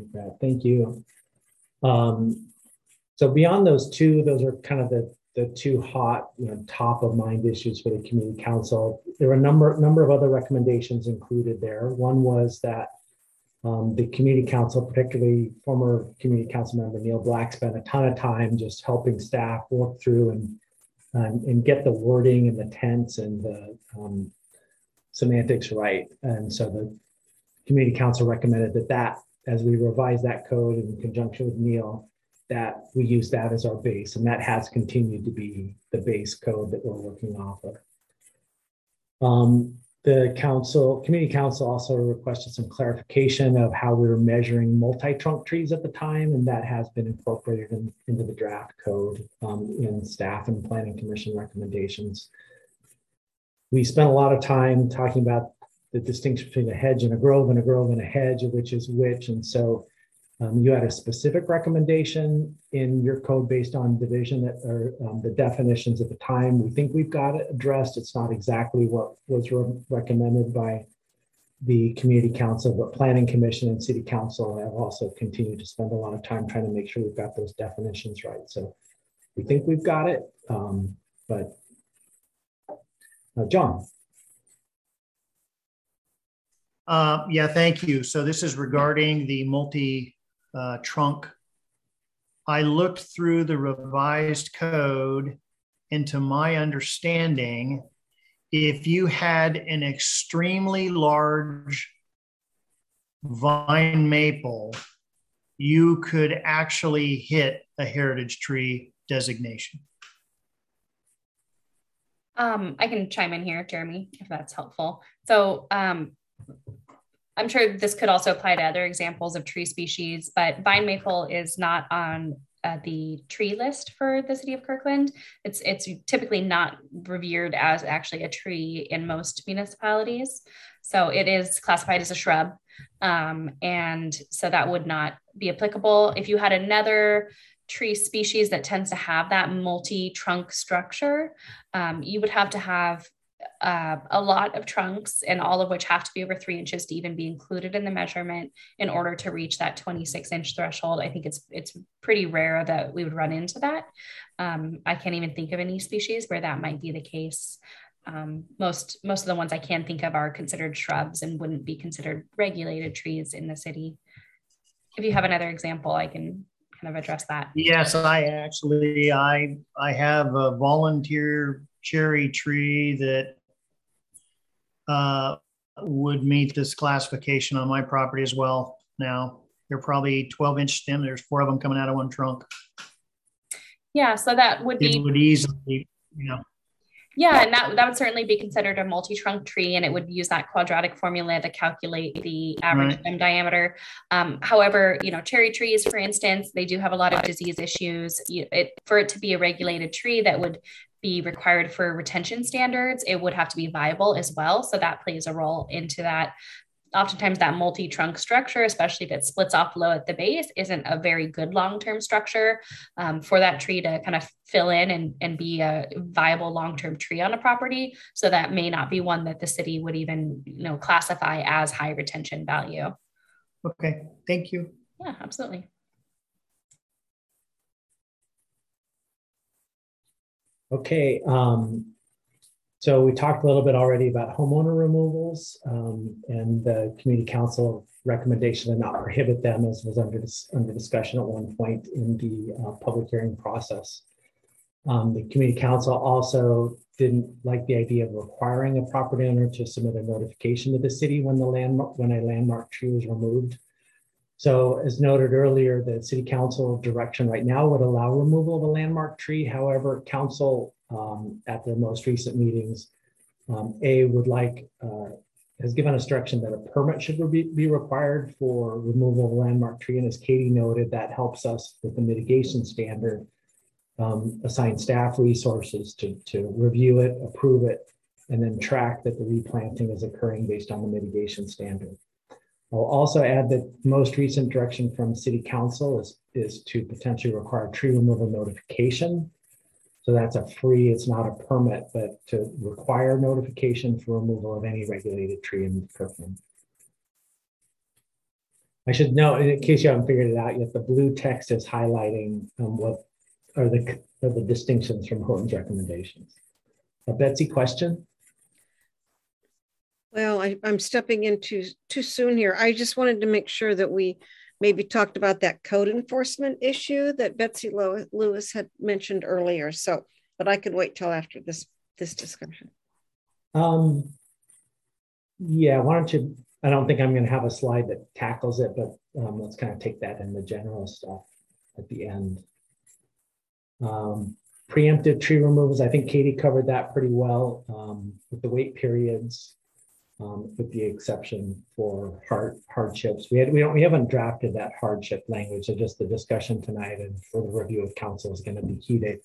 Okay, thank you. Um, so beyond those two those are kind of the the two hot you know top of mind issues for the community council. There were a number number of other recommendations included there. One was that um, the community council, particularly former community council member Neil Black, spent a ton of time just helping staff work through and and, and get the wording and the tense and the um, semantics right. And so the community council recommended that that as we revise that code in conjunction with Neil, that we use that as our base, and that has continued to be the base code that we're working off of. Um, the council, community council also requested some clarification of how we were measuring multi-trunk trees at the time, and that has been incorporated in, into the draft code um, in staff and planning commission recommendations. We spent a lot of time talking about the distinction between a hedge and a grove and a grove and a hedge, which is which. And so um, you had a specific recommendation in your code based on division that are um, the definitions at the time. We think we've got it addressed. It's not exactly what was re recommended by the community council, but planning commission and city council have also continued to spend a lot of time trying to make sure we've got those definitions right. So we think we've got it, um, but uh, John. Uh, yeah, thank you. So this is regarding the multi uh, trunk. I looked through the revised code, and to my understanding, if you had an extremely large vine maple, you could actually hit a heritage tree designation. Um, I can chime in here, Jeremy, if that's helpful. So um, I'm sure this could also apply to other examples of tree species, but vine maple is not on uh, the tree list for the city of Kirkland. It's it's typically not revered as actually a tree in most municipalities, so it is classified as a shrub, um, and so that would not be applicable. If you had another tree species that tends to have that multi-trunk structure, um, you would have to have uh, a lot of trunks and all of which have to be over three inches to even be included in the measurement in order to reach that 26 inch threshold. I think it's it's pretty rare that we would run into that. Um, I can't even think of any species where that might be the case. Um, most most of the ones I can think of are considered shrubs and wouldn't be considered regulated trees in the city. If you have another example, I can kind of address that. Yes, I actually I I have a volunteer cherry tree that uh, would meet this classification on my property as well. Now they're probably 12 inch stem. There's four of them coming out of one trunk. Yeah, so that would be it would easily, you know. Yeah, and that, that would certainly be considered a multi-trunk tree, and it would use that quadratic formula to calculate the average right. stem diameter. Um, however, you know, cherry trees, for instance, they do have a lot of disease issues. You, it, for it to be a regulated tree that would be required for retention standards, it would have to be viable as well. So that plays a role into that. Oftentimes, that multi trunk structure, especially if it splits off low at the base, isn't a very good long term structure um, for that tree to kind of fill in and, and be a viable long term tree on a property. So that may not be one that the city would even you know classify as high retention value. Okay, thank you. Yeah, absolutely. Okay, um, so we talked a little bit already about homeowner removals um, and the community council recommendation to not prohibit them as was under, under discussion at one point in the uh, public hearing process. Um, the community council also didn't like the idea of requiring a property owner to submit a notification to the city when the landmark when a landmark tree was removed. So as noted earlier, the city council direction right now would allow removal of a landmark tree. However, council um, at their most recent meetings, um, A would like uh, has given instruction that a permit should be, be required for removal of a landmark tree. And as Katie noted, that helps us with the mitigation standard, um, assign staff resources to, to review it, approve it, and then track that the replanting is occurring based on the mitigation standard. I'll also add that most recent direction from City Council is, is to potentially require tree removal notification so that's a free, it's not a permit, but to require notification for removal of any regulated tree in Kirkland. I should note, in case you haven't figured it out yet, the blue text is highlighting um, what are the, are the distinctions from Houghton's recommendations. A Betsy, question? Well, I, am stepping in too, too soon here. I just wanted to make sure that we maybe talked about that code enforcement issue that Betsy Lewis had mentioned earlier. So, but I could wait till after this this discussion. Um, yeah, why don't you? I don't think I'm going to have a slide that tackles it, but um, let's kind of take that in the general stuff at the end. Um, preemptive tree removals, I think Katie covered that pretty well um, with the wait periods um, with the exception for hard hardships. We had we don't we haven't drafted that hardship language. So just the discussion tonight and for the review of council is going to be key to,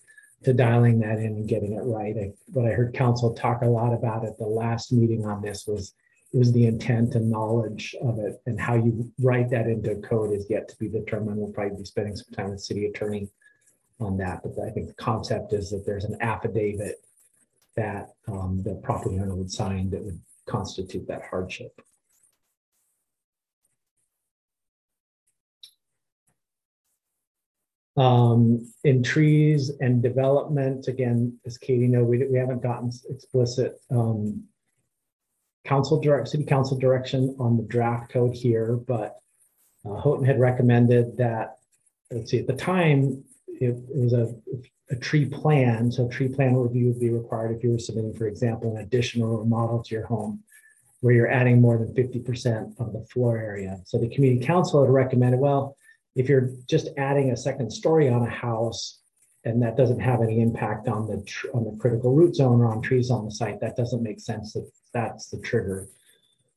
to dialing that in and getting it right. I, what I heard council talk a lot about at the last meeting on this was was the intent and knowledge of it and how you write that into code is yet to be determined. We'll probably be spending some time with city attorney on that. But I think the concept is that there's an affidavit that um, the property owner would sign that would constitute that hardship. Um, in trees and development, again, as Katie know, we, we haven't gotten explicit um, council direct city council direction on the draft code here, but uh, Houghton had recommended that, let's see, at the time, it, it was a, a tree plan. So a tree plan review would be required if you were submitting, for example, an additional remodel to your home where you're adding more than 50% of the floor area. So the community council had recommended, well, if you're just adding a second story on a house and that doesn't have any impact on the on the critical root zone or on trees on the site, that doesn't make sense that that's the trigger.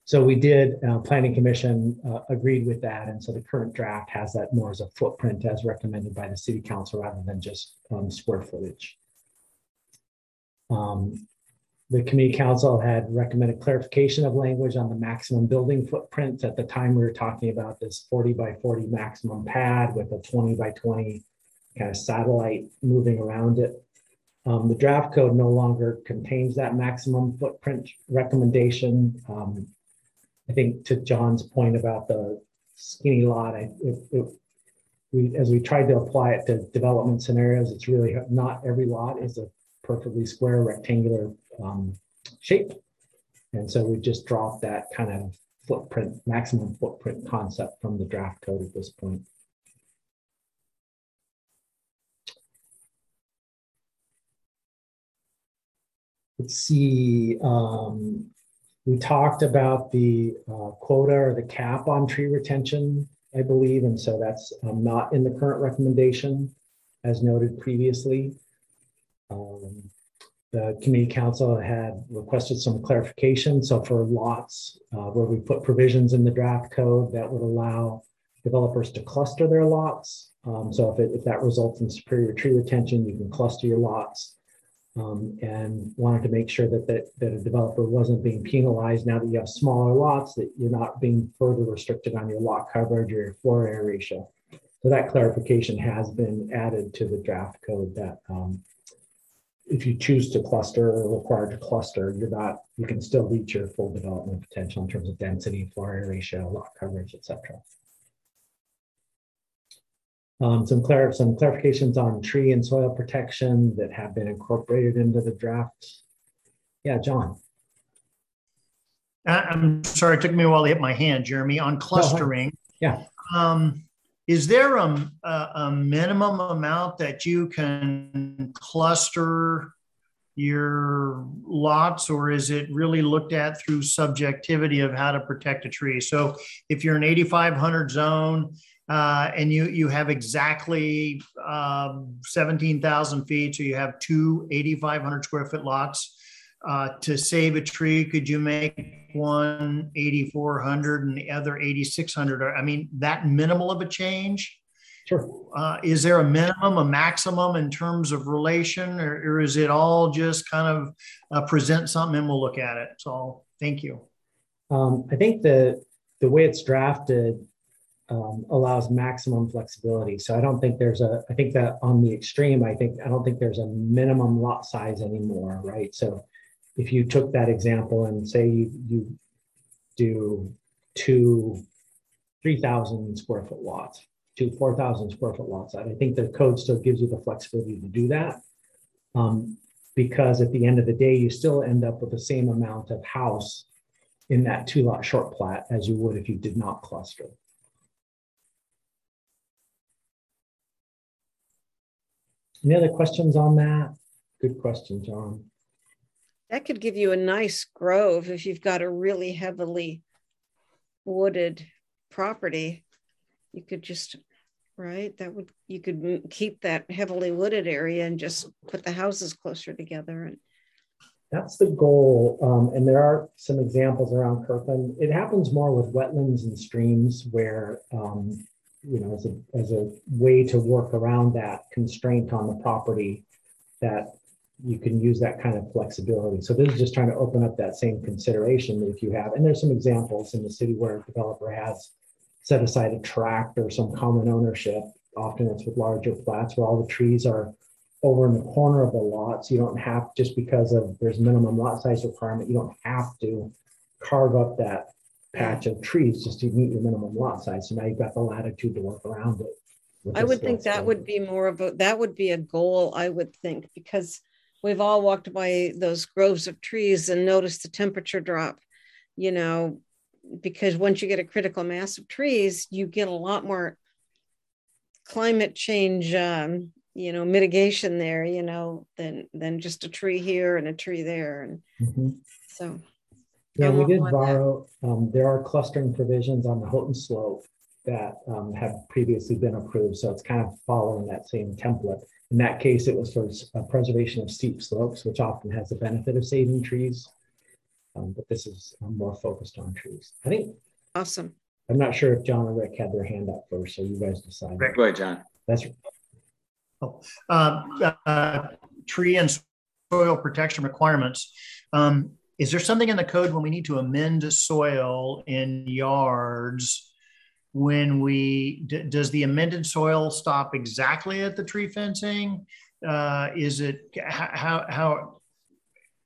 So we did, uh, Planning Commission uh, agreed with that. And so the current draft has that more as a footprint as recommended by the City Council rather than just um, square footage. Um, the committee Council had recommended clarification of language on the maximum building footprint. At the time, we were talking about this 40 by 40 maximum pad with a 20 by 20 kind of satellite moving around it. Um, the draft code no longer contains that maximum footprint recommendation. Um, I think to John's point about the skinny lot, I, it, it, we, as we tried to apply it to development scenarios, it's really not every lot is a perfectly square rectangular um, shape. And so we just dropped that kind of footprint, maximum footprint concept from the draft code at this point. Let's see, um, we talked about the uh, quota or the cap on tree retention, I believe, and so that's um, not in the current recommendation, as noted previously. Um, the community council had requested some clarification. So for lots uh, where we put provisions in the draft code that would allow developers to cluster their lots. Um, so if, it, if that results in superior tree retention, you can cluster your lots um, and wanted to make sure that, that, that a developer wasn't being penalized now that you have smaller lots, that you're not being further restricted on your lot coverage or your floor area ratio. So that clarification has been added to the draft code that um, if you choose to cluster or required to cluster, you're not, you can still reach your full development potential in terms of density, floor area ratio, lot coverage, et cetera. Um, some, clar some clarifications on tree and soil protection that have been incorporated into the draft. Yeah, John. I'm sorry, it took me a while to hit my hand, Jeremy, on clustering. yeah. Um, is there a, a, a, minimum amount that you can cluster your lots, or is it really looked at through subjectivity of how to protect a tree? So if you're an 8,500 zone uh, and you you have exactly um, 17,000 feet, so you have two 8,500 square foot lots. Uh, to save a tree, could you make one 8,400 and the other 8,600, I mean, that minimal of a change? Sure. Uh, is there a minimum, a maximum in terms of relation, or, or is it all just kind of uh, present something and we'll look at it? So, thank you. Um, I think the the way it's drafted um, allows maximum flexibility. So I don't think there's a. I think that on the extreme, I think I don't think there's a minimum lot size anymore, right? So if you took that example and say you, you do two 3,000 square foot lots, two 4,000 square foot lots, I think the code still gives you the flexibility to do that. Um, because at the end of the day, you still end up with the same amount of house in that two lot short plat as you would if you did not cluster. Any other questions on that? Good question, John. That could give you a nice grove if you've got a really heavily wooded property. You could just, right? That would, you could keep that heavily wooded area and just put the houses closer together. And that's the goal. Um, and there are some examples around Kirkland. It happens more with wetlands and streams where, um, you know, as a, as a way to work around that constraint on the property that you can use that kind of flexibility. So this is just trying to open up that same consideration that if you have, and there's some examples in the city where a developer has set aside a tract or some common ownership. Often it's with larger plats where all the trees are over in the corner of the lot. So you don't have, just because of there's minimum lot size requirement, you don't have to carve up that patch of trees just to meet your minimum lot size. So now you've got the latitude to work around it. I would think that would be more of a, that would be a goal, I would think, because we've all walked by those groves of trees and noticed the temperature drop, you know, because once you get a critical mass of trees, you get a lot more climate change, um, you know, mitigation there, you know, than than just a tree here and a tree there, and mm-hmm. so. Yeah, we did borrow. Um, there are clustering provisions on the Houghton Slope that um, have previously been approved, so it's kind of following that same template. In that case, it was for uh, preservation of steep slopes, which often has the benefit of saving trees. Um, but this is um, more focused on trees. I think. Awesome. I'm not sure if John and Rick had their hand up first, so you guys decide. Rick, go ahead, John. That's. Oh, uh, uh, tree and soil protection requirements. Um, is there something in the code when we need to amend soil in yards when we does the amended soil stop exactly at the tree fencing? Uh, is it how how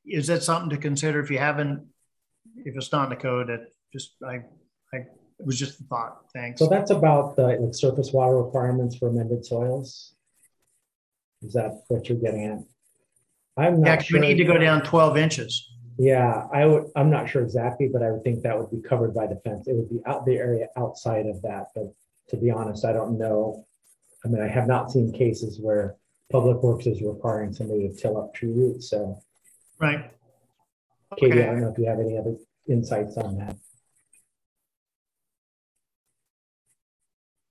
is that something to consider? If you haven't if it's not in the code it just i i it was just a thought. Thanks. So that's about the like, surface water requirements for amended soils. Is that what you're getting at? I'm not yeah, sure we need to go down 12 inches yeah, I would. I'm not sure exactly, but I would think that would be covered by the fence. It would be out the area outside of that. But to be honest, I don't know. I mean, I have not seen cases where Public Works is requiring somebody to till up tree roots. So, right. Katie, okay. I don't know if you have any other insights on that.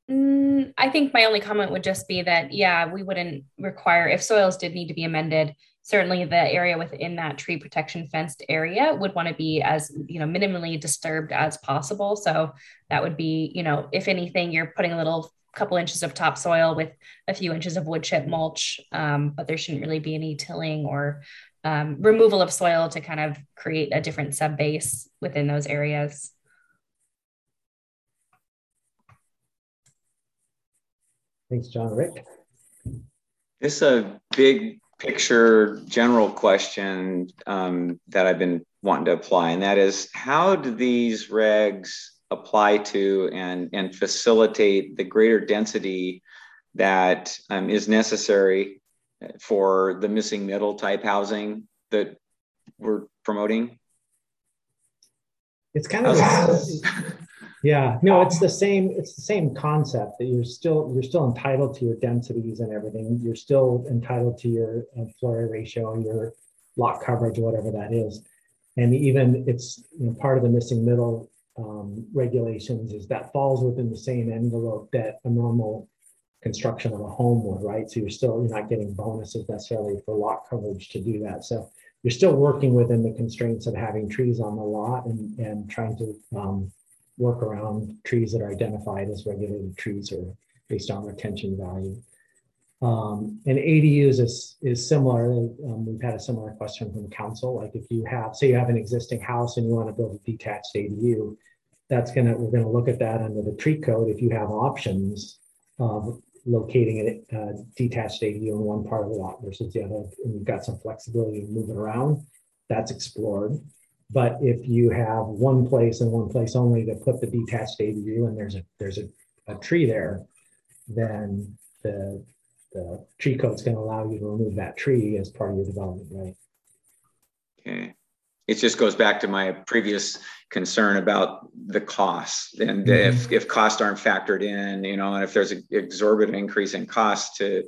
Mm, I think my only comment would just be that, yeah, we wouldn't require, if soils did need to be amended, certainly the area within that tree protection fenced area would want to be as you know minimally disturbed as possible. So that would be you know if anything you're putting a little couple inches of topsoil with a few inches of wood chip mulch um, but there shouldn't really be any tilling or um, removal of soil to kind of create a different sub base within those areas. Thanks john. Rick? This is a big picture general question um, that I've been wanting to apply, and that is how do these regs apply to and, and facilitate the greater density that um, is necessary for the missing middle type housing that we're promoting? It's kind of <laughs> Yeah, no, it's the same. It's the same concept that you're still you're still entitled to your densities and everything. You're still entitled to your uh, floor area ratio, your lot coverage, whatever that is. And even it's you know, part of the missing middle um, regulations is that falls within the same envelope that a normal construction of a home would, right? So you're still you're not getting bonuses necessarily for lot coverage to do that. So you're still working within the constraints of having trees on the lot and, and trying to um, work around trees that are identified as regulated trees or based on retention value. Um, and ADUs is, is similar. Um, we've had a similar question from council. Like if you have, say you have an existing house and you want to build a detached ADU, that's gonna, we're gonna look at that under the tree code. If you have options of locating a, a detached ADU in one part of the lot versus the other, and you've got some flexibility to move it around, that's explored. But if you have one place and one place only to put the detached ADU and there's a there's a, a tree there, then the the tree code's going to allow you to remove that tree as part of your development, right? Okay. It just goes back to my previous concern about the costs and mm-hmm. if, if costs aren't factored in, you know, and if there's an exorbitant increase in cost to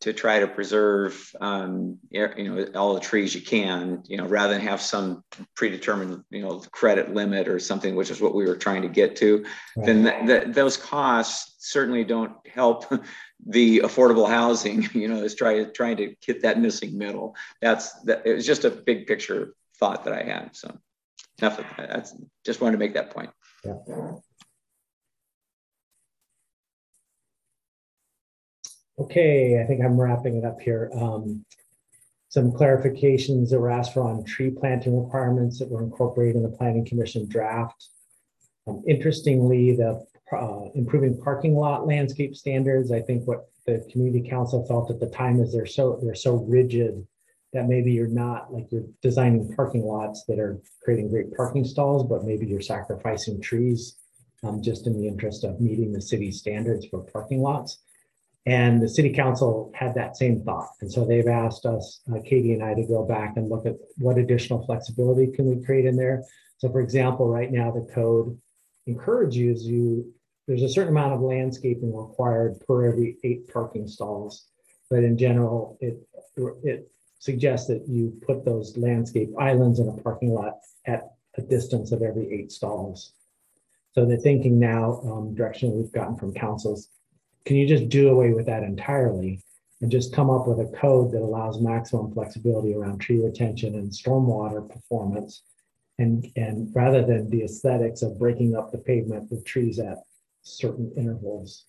to try to preserve um, you know all the trees you can you know rather than have some predetermined you know credit limit or something which is what we were trying to get to right. then th- th- those costs certainly don't help <laughs> the affordable housing <laughs> you know is trying trying to hit that missing middle that's that it was just a big picture thought that i had so enough of that that's just wanted to make that point yeah. Okay, I think I'm wrapping it up here. Um, some clarifications that were asked for on tree planting requirements that were incorporated in the Planning Commission draft. Um, interestingly, the uh, improving parking lot landscape standards, I think what the community council felt at the time is they're so they're so rigid that maybe you're not like you're designing parking lots that are creating great parking stalls, but maybe you're sacrificing trees um, just in the interest of meeting the city standards for parking lots. And the city council had that same thought. And so they've asked us, uh, Katie and I, to go back and look at what additional flexibility can we create in there. So for example, right now the code encourages you, there's a certain amount of landscaping required per every eight parking stalls. But in general, it, it suggests that you put those landscape islands in a parking lot at a distance of every eight stalls. So the thinking now, um, direction we've gotten from councils can you just do away with that entirely and just come up with a code that allows maximum flexibility around tree retention and stormwater performance? And, and rather than the aesthetics of breaking up the pavement with trees at certain intervals.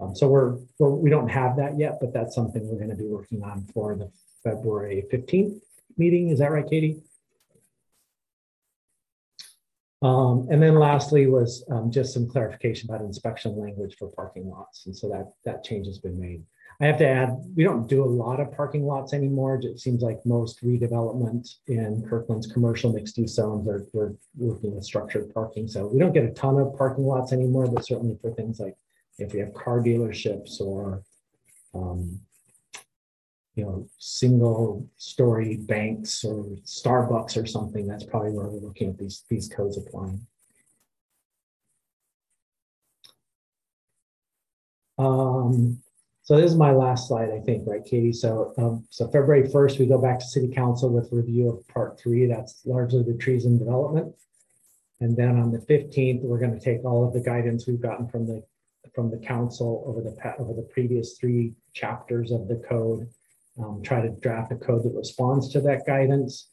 Um, so we're, we're, we don't have that yet, but that's something we're going to be working on for the February 15th meeting. Is that right, Katie? Um, and then lastly was um, just some clarification about inspection language for parking lots. And so that, that change has been made. I have to add, we don't do a lot of parking lots anymore. It seems like most redevelopment in Kirkland's commercial mixed use zones are we're working with structured parking. So we don't get a ton of parking lots anymore, but certainly for things like if we have car dealerships or um, you know, single story banks or Starbucks or something, that's probably where we're looking at these, these codes applying. Um, so this is my last slide, I think, right, Katie? So, um, so February 1st, we go back to City Council with review of part three. That's largely the trees and development. And then on the 15th, we're going to take all of the guidance we've gotten from the from the council over the over the previous three chapters of the code um, try to draft a code that responds to that guidance.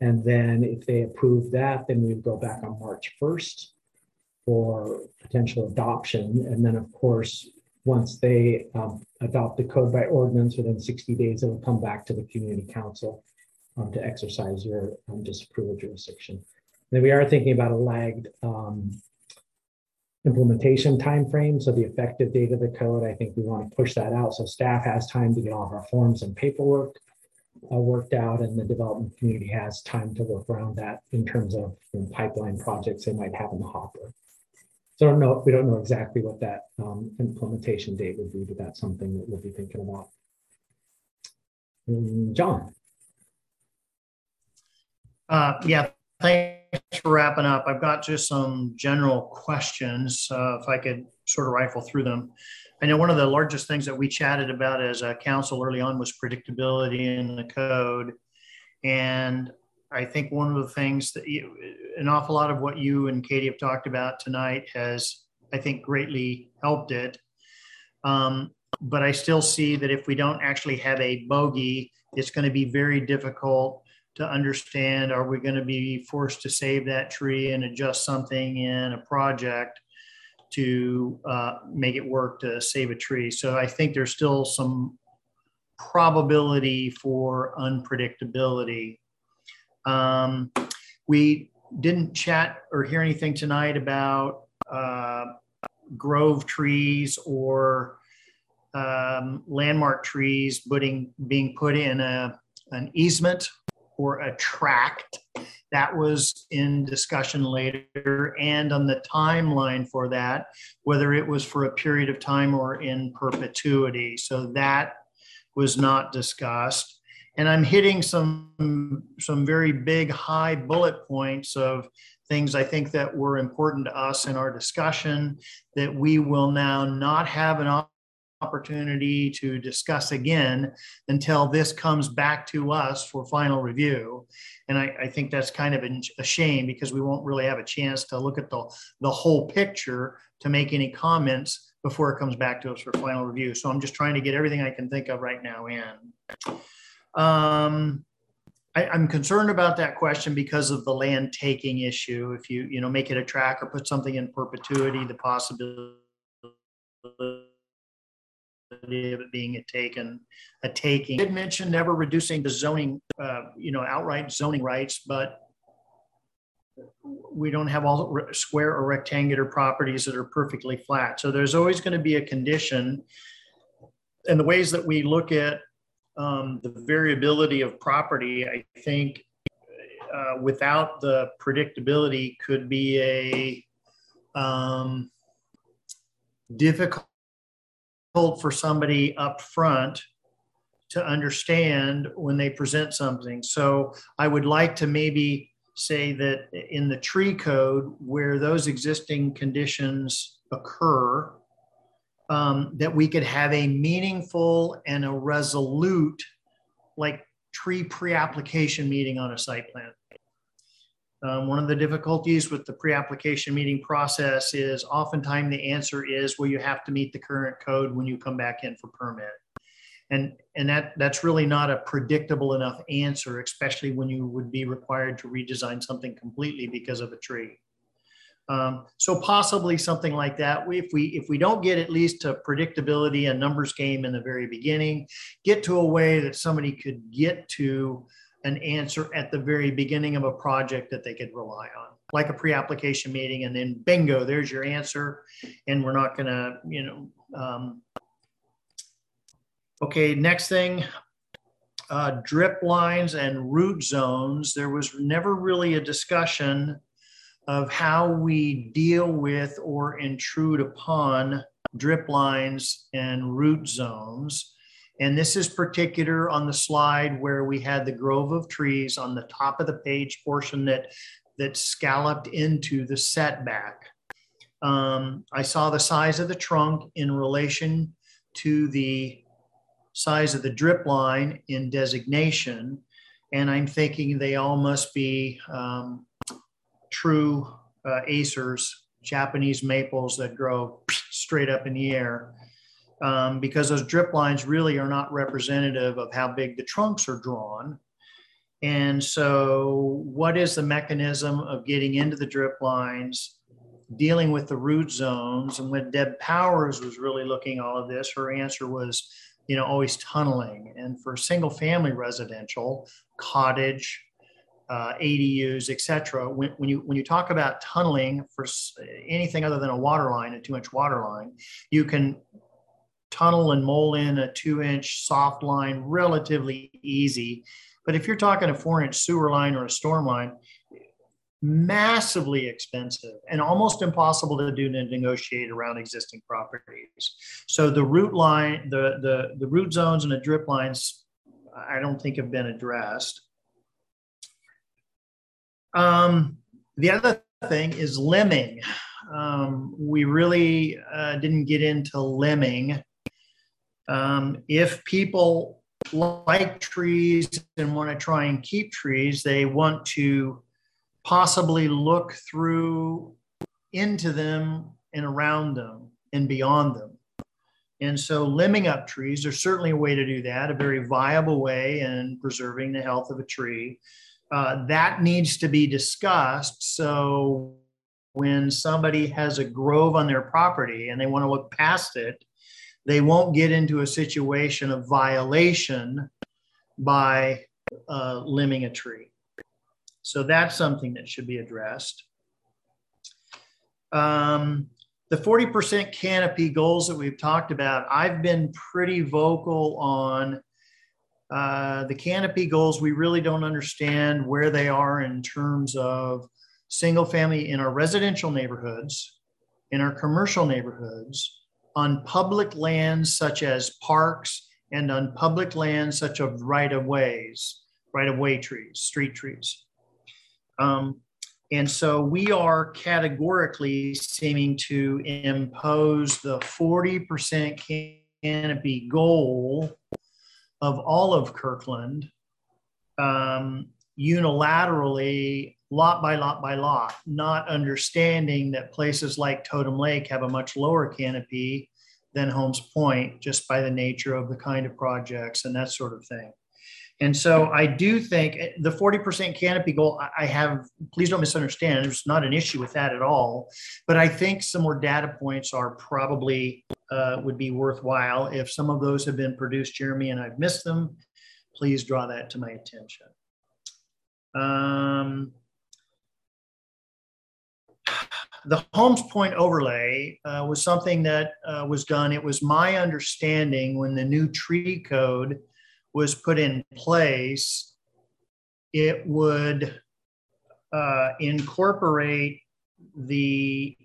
And then if they approve that, then we go back on March 1st for potential adoption. And then, of course, once they um, adopt the code by ordinance within 60 days, it will come back to the community council um, to exercise your um, disapproval jurisdiction. Then we are thinking about a lagged um, implementation timeframe. So the effective date of the code, I think we want to push that out. So staff has time to get all of our forms and paperwork uh, worked out and the development community has time to work around that in terms of you know, pipeline projects they might have in the hopper. So I don't know, we don't know exactly what that um, implementation date would be, but that's something that we'll be thinking about. And John. Uh, yeah, thanks for wrapping up. I've got just some general questions, uh, if I could sort of rifle through them. I know one of the largest things that we chatted about as a council early on was predictability in the code. And I think one of the things that you, an awful lot of what you and Katie have talked about tonight has, I think, greatly helped it. Um, but I still see that if we don't actually have a bogey, it's going to be very difficult to understand are we going to be forced to save that tree and adjust something in a project to uh, make it work to save a tree. So I think there's still some probability for unpredictability. Um, we didn't chat or hear anything tonight about uh, grove trees or um, landmark trees putting, being put in a, an easement or a tract. That was in discussion later and on the timeline for that, whether it was for a period of time or in perpetuity. So that was not discussed. And I'm hitting some, some very big high bullet points of things I think that were important to us in our discussion that we will now not have an opportunity to discuss again until this comes back to us for final review. And I, I, think that's kind of a shame because we won't really have a chance to look at the, the whole picture to make any comments before it comes back to us for final review. So I'm just trying to get everything I can think of right now in. Um, I, am concerned about that question because of the land taking issue. If you, you know, make it a track or put something in perpetuity, the possibility of it being a taken, a taking. Did mention never reducing the zoning, uh, you know, outright zoning rights, but we don't have all square or rectangular properties that are perfectly flat. So there's always going to be a condition. And the ways that we look at um, the variability of property, I think uh, without the predictability could be a um, difficult for somebody up front to understand when they present something. So I would like to maybe say that in the tree code where those existing conditions occur, um, that we could have a meaningful and a resolute, like tree pre-application meeting on a site plan. Um, one of the difficulties with the pre-application meeting process is oftentimes the answer is, well, you have to meet the current code when you come back in for permit. And, and that, that's really not a predictable enough answer, especially when you would be required to redesign something completely because of a tree. Um, so possibly something like that. If we if we don't get at least a predictability, and numbers game in the very beginning, get to a way that somebody could get to an answer at the very beginning of a project that they could rely on, like a pre-application meeting, and then bingo, there's your answer, and we're not going to, you know. Um, okay, next thing, uh, drip lines and root zones. There was never really a discussion of how we deal with or intrude upon drip lines and root zones. And this is particular on the slide where we had the grove of trees on the top of the page portion that, that scalloped into the setback. Um, I saw the size of the trunk in relation to the size of the drip line in designation. And I'm thinking they all must be um, true uh, acers, Japanese maples that grow straight up in the air um, because those drip lines really are not representative of how big the trunks are drawn. And so, what is the mechanism of getting into the drip lines, dealing with the root zones? And when Deb Powers was really looking all of this, her answer was, you know, always tunneling. And for single family residential, cottage, uh, ADUs, et cetera, when, when, you, when you talk about tunneling for anything other than a water line, a two inch water line, you can tunnel and mole in a two inch soft line relatively easy. But if you're talking a four inch sewer line or a storm line, massively expensive and almost impossible to do to negotiate around existing properties. So the root line, the, the, the root zones and the drip lines, I don't think have been addressed. Um, the other thing is limbing. Um, we really uh, didn't get into limbing um, if people like trees and want to try and keep trees, they want to possibly look through into them and around them and beyond them. And so limbing up trees, there's certainly a way to do that, a very viable way in preserving the health of a tree. Uh, that needs to be discussed. So when somebody has a grove on their property and they want to look past it, they won't get into a situation of violation by uh, limbing a tree. So that's something that should be addressed. Um, the 40% canopy goals that we've talked about, I've been pretty vocal on uh, the canopy goals. We really don't understand where they are in terms of single family in our residential neighborhoods, in our commercial neighborhoods, on public lands such as parks and on public lands such as right of ways, right of way trees, street trees. Um, and so we are categorically seeming to impose the 40% canopy goal of all of Kirkland um, unilaterally, lot by lot by lot, not understanding that places like Totem Lake have a much lower canopy than Holmes Point just by the nature of the kind of projects and that sort of thing. And so I do think eh, the 40% canopy goal, I have, please don't misunderstand, there's not an issue with that at all. But I think some more data points are probably uh, would be worthwhile. If some of those have been produced, Jeremy, and I've missed them, please draw that to my attention. Um, the Holmes Point overlay uh, was something that uh, was done. It was my understanding when the new tree code was put in place, it would uh, incorporate the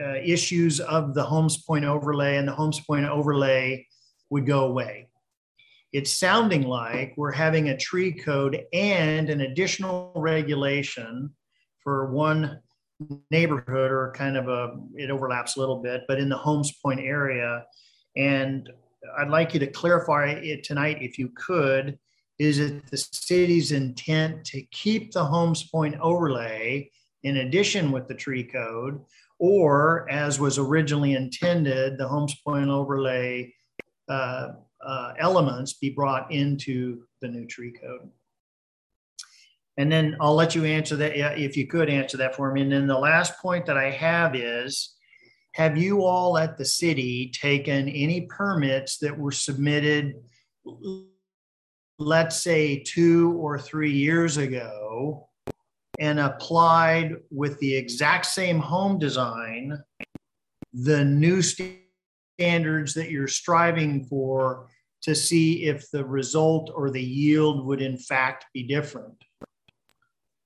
uh, issues of the Holmes Point overlay, and the Holmes Point overlay would go away. It's sounding like we're having a tree code and an additional regulation for one neighborhood or kind of a, it overlaps a little bit, but in the Holmes Point area. And I'd like you to clarify it tonight, if you could. Is it the city's intent to keep the Holmes Point overlay in addition with the tree code, or as was originally intended, the Holmes Point overlay uh, uh, elements be brought into the new tree code? And then I'll let you answer that if you could answer that for me. And then the last point that I have is have you all at the city taken any permits that were submitted, let's say two or three years ago, and applied with the exact same home design, the new standards that you're striving for to see if the result or the yield would in fact be different?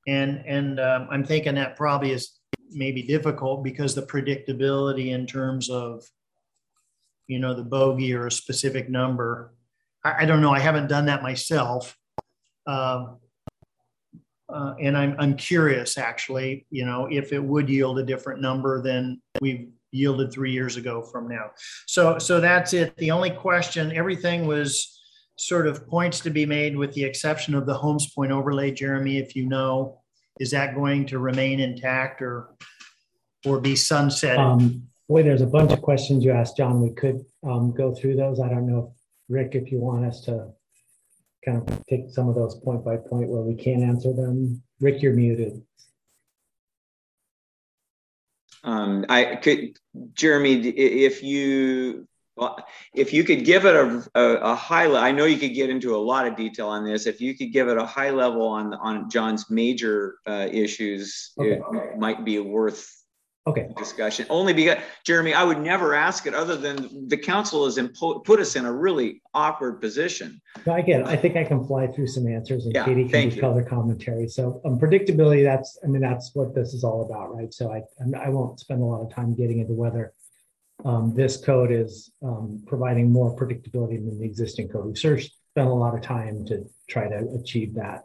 And, and um, I'm thinking that probably is maybe difficult because the predictability in terms of you know the bogey or a specific number. I, I don't know. I haven't done that myself. Um, uh, and I'm, I'm curious actually you know if it would yield a different number than we've yielded three years ago from now. So so that's it. The only question everything was sort of points to be made with the exception of the Holmes Point overlay jeremy if you know is that going to remain intact or or be sunset? Um, boy, there's a bunch of questions you asked, John. We could um, go through those. I don't know, if, Rick, if you want us to kind of take some of those point by point where we can't answer them. Rick, you're muted. Um, I could, Jeremy, if you well, if you could give it a, a, a high level, I know you could get into a lot of detail on this. If you could give it a high level on on John's major uh, issues, okay. it might be worth okay discussion. Only because Jeremy, I would never ask it other than the council has impo- put us in a really awkward position. No, I get it. I think I can fly through some answers, and yeah, Katie can do color commentary. So um, predictability. That's I mean that's what this is all about, right? So I I won't spend a lot of time getting into whether um, this code is um, providing more predictability than the existing code. We've spent a lot of time to try to achieve that.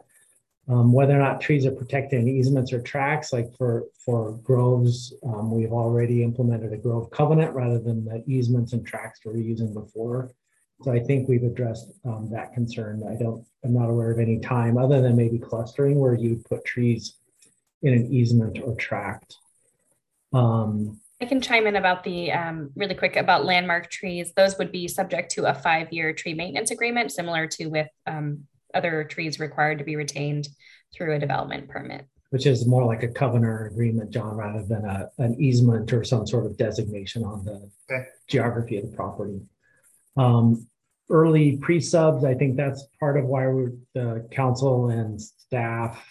Um, whether or not trees are protected in easements or tracks, like for, for groves, um, we've already implemented a grove covenant rather than the easements and tracks we were using before. So I think we've addressed um, that concern. I don't, I'm not aware of any time other than maybe clustering where you put trees in an easement or tract. Um, I can chime in about the um, really quick about landmark trees. Those would be subject to a five-year tree maintenance agreement, similar to with um, other trees required to be retained through a development permit. Which is more like a covenant agreement, John, rather than a, an easement or some sort of designation on the okay. geography of the property. Um, early pre-subs, I think that's part of why we're, the council and staff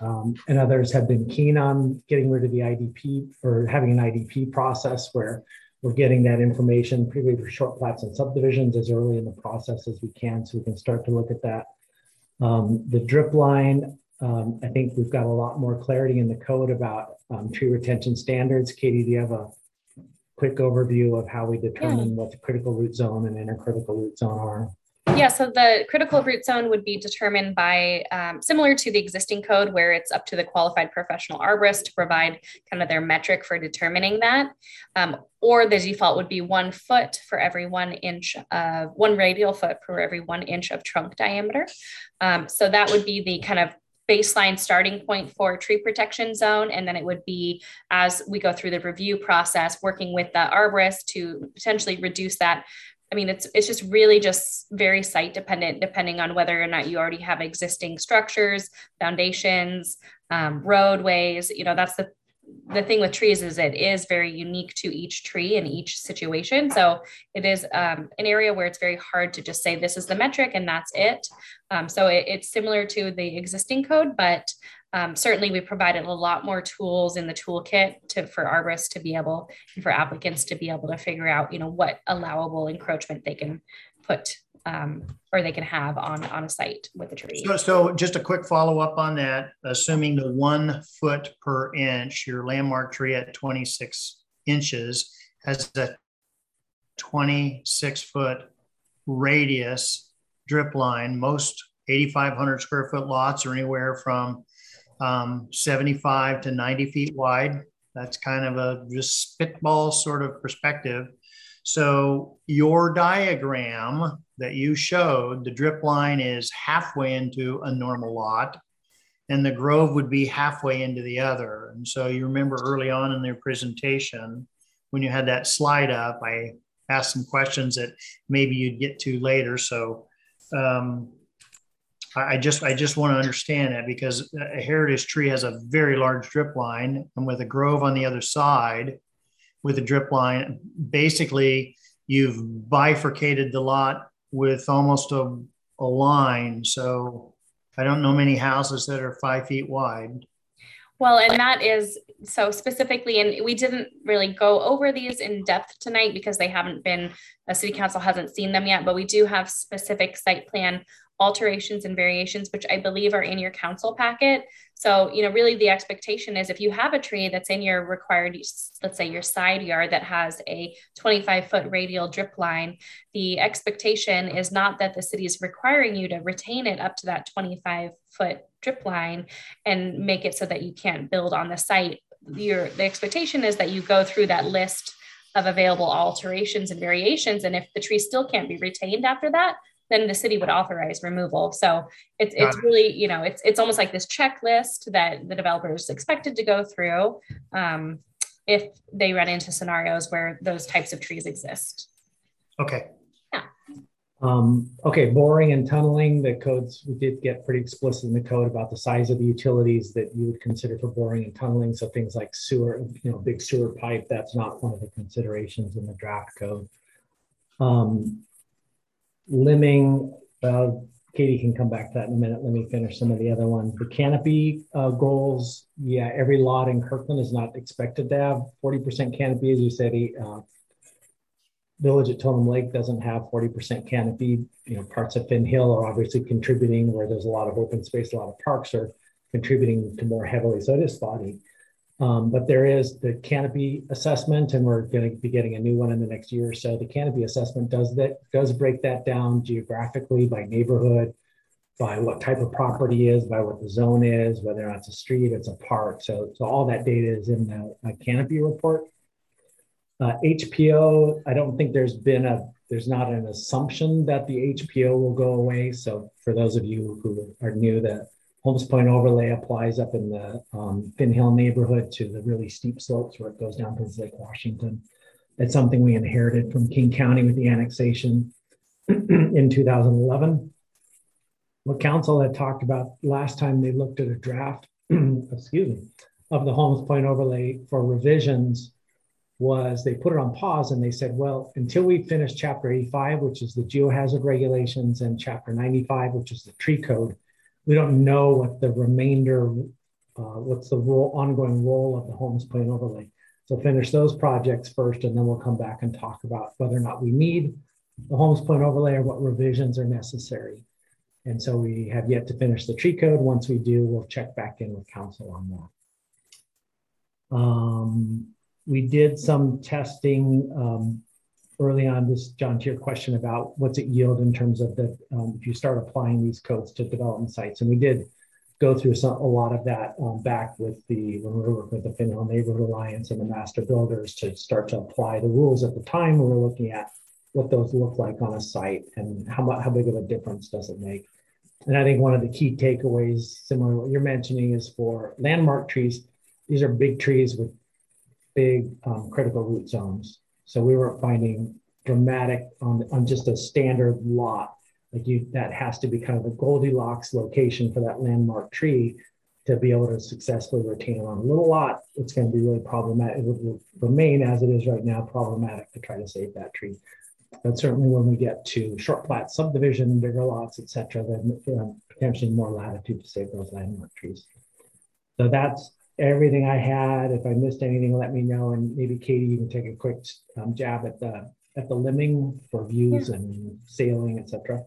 um, and others have been keen on getting rid of the IDP or having an IDP process where we're getting that information, particularly for short plats and subdivisions, as early in the process as we can, so we can start to look at that. Um, the drip line, um, I think we've got a lot more clarity in the code about um, tree retention standards. Katie, do you have a quick overview of how we determine yeah. what the critical root zone and inner critical root zone are? Yeah, so the critical root zone would be determined by um, similar to the existing code, where it's up to the qualified professional arborist to provide kind of their metric for determining that. Um, or the default would be one foot for every one inch of one radial foot per every one inch of trunk diameter. Um, so that would be the kind of baseline starting point for tree protection zone. And then it would be as we go through the review process, working with the arborist to potentially reduce that I mean, it's it's just really just very site dependent, depending on whether or not you already have existing structures, foundations, um, roadways. You know, that's the the thing with trees is it is very unique to each tree in each situation. So it is um, an area where it's very hard to just say this is the metric and that's it. Um, so it, it's similar to the existing code, but um, certainly we provided a lot more tools in the toolkit to for arborists to be able for applicants to be able to figure out you know what allowable encroachment they can put um, or they can have on on a site with a tree. So, so just a quick follow up on that. Assuming the one foot per inch, your landmark tree at 26 inches has a 26 foot radius drip line. Most 8,500 square foot lots are anywhere from um, 75 to 90 feet wide. That's kind of a just spitball sort of perspective. So your diagram that you showed, the drip line is halfway into a normal lot and the grove would be halfway into the other. And so you remember early on in their presentation, when you had that slide up, I asked some questions that maybe you'd get to later. So um, I just I just want to understand that because a heritage tree has a very large drip line, and with a grove on the other side, with a drip line, basically you've bifurcated the lot with almost a, a line. So I don't know many houses that are five feet wide. Well, and that is so specifically, and we didn't really go over these in depth tonight because they haven't been, a city council hasn't seen them yet, but we do have specific site plan alterations and variations, which I believe are in your council packet. So, you know, really the expectation is if you have a tree that's in your required, let's say your side yard that has a 25 foot radial drip line, the expectation is not that the city is requiring you to retain it up to that 25 foot drip line and make it so that you can't build on the site. Your the expectation is that you go through that list of available alterations and variations. And if the tree still can't be retained after that, then the city would authorize removal. So it's it's really you know it's it's almost like this checklist that the developer is expected to go through um, if they run into scenarios where those types of trees exist. Okay. Yeah. Um, okay, boring and tunneling. The codes we did get pretty explicit in the code about the size of the utilities that you would consider for boring and tunneling. So things like sewer, you know, big sewer pipe. That's not one of the considerations in the draft code. Um, limbing, uh, Katie can come back to that in a minute. Let me finish some of the other ones. The canopy uh, goals, yeah, every lot in Kirkland is not expected to have 40% canopy, as you said. Uh, Village at Totem Lake doesn't have 40% canopy. You know, parts of Finn Hill are obviously contributing where there's a lot of open space, a lot of parks are contributing to more heavily. So it is spotty. Um, but there is the canopy assessment, and we're going to be getting a new one in the next year or so. The canopy assessment does that does break that down geographically by neighborhood, by what type of property is, by what the zone is, whether or not it's a street, it's a park. So, so all that data is in the canopy report. Uh, HPO, I don't think there's been a there's not an assumption that the HPO will go away. So for those of you who are new, that Holmes Point overlay applies up in the um, Finn Hill neighborhood to the really steep slopes where it goes down towards Lake Washington. It's something we inherited from King County with the annexation <clears throat> in 2011. What council had talked about last time they looked at a draft, <clears throat> excuse me, of the Holmes Point overlay for revisions was they put it on pause and they said, well, until we finish chapter 85, which is the geohazard regulations, and chapter 95, which is the tree code, we don't know what the remainder, uh, what's the role, ongoing role of the Holmes Point overlay. So finish those projects first, and then we'll come back and talk about whether or not we need the Holmes Point overlay or what revisions are necessary. And so we have yet to finish the tree code. Once we do, we'll check back in with council on that. Um, we did some testing um, early on. This, John, to your question about what's it yield in terms of the um, if you start applying these codes to development sites, and we did go through some, a lot of that um, back with the when we were working with the Finn Hill Neighborhood Alliance and the master builders to start to apply the rules at the time. We were looking at what those look like on a site and how much how big of a difference does it make. And I think one of the key takeaways, similar to what you're mentioning, is for landmark trees. These are big trees with big um, critical root zones. So we were finding dramatic on, on just a standard lot. Like you, that has to be kind of a Goldilocks location for that landmark tree to be able to successfully retain it on a little lot. It's going to be really problematic. It would remain as it is right now, problematic to try to save that tree. But certainly when we get to short plat subdivision, bigger lots, et cetera, then um, potentially more latitude to save those landmark trees. So that's everything I had. If I missed anything, let me know. And maybe Katie, you can take a quick um, jab at the at the limbing for views yeah. and sailing, etc.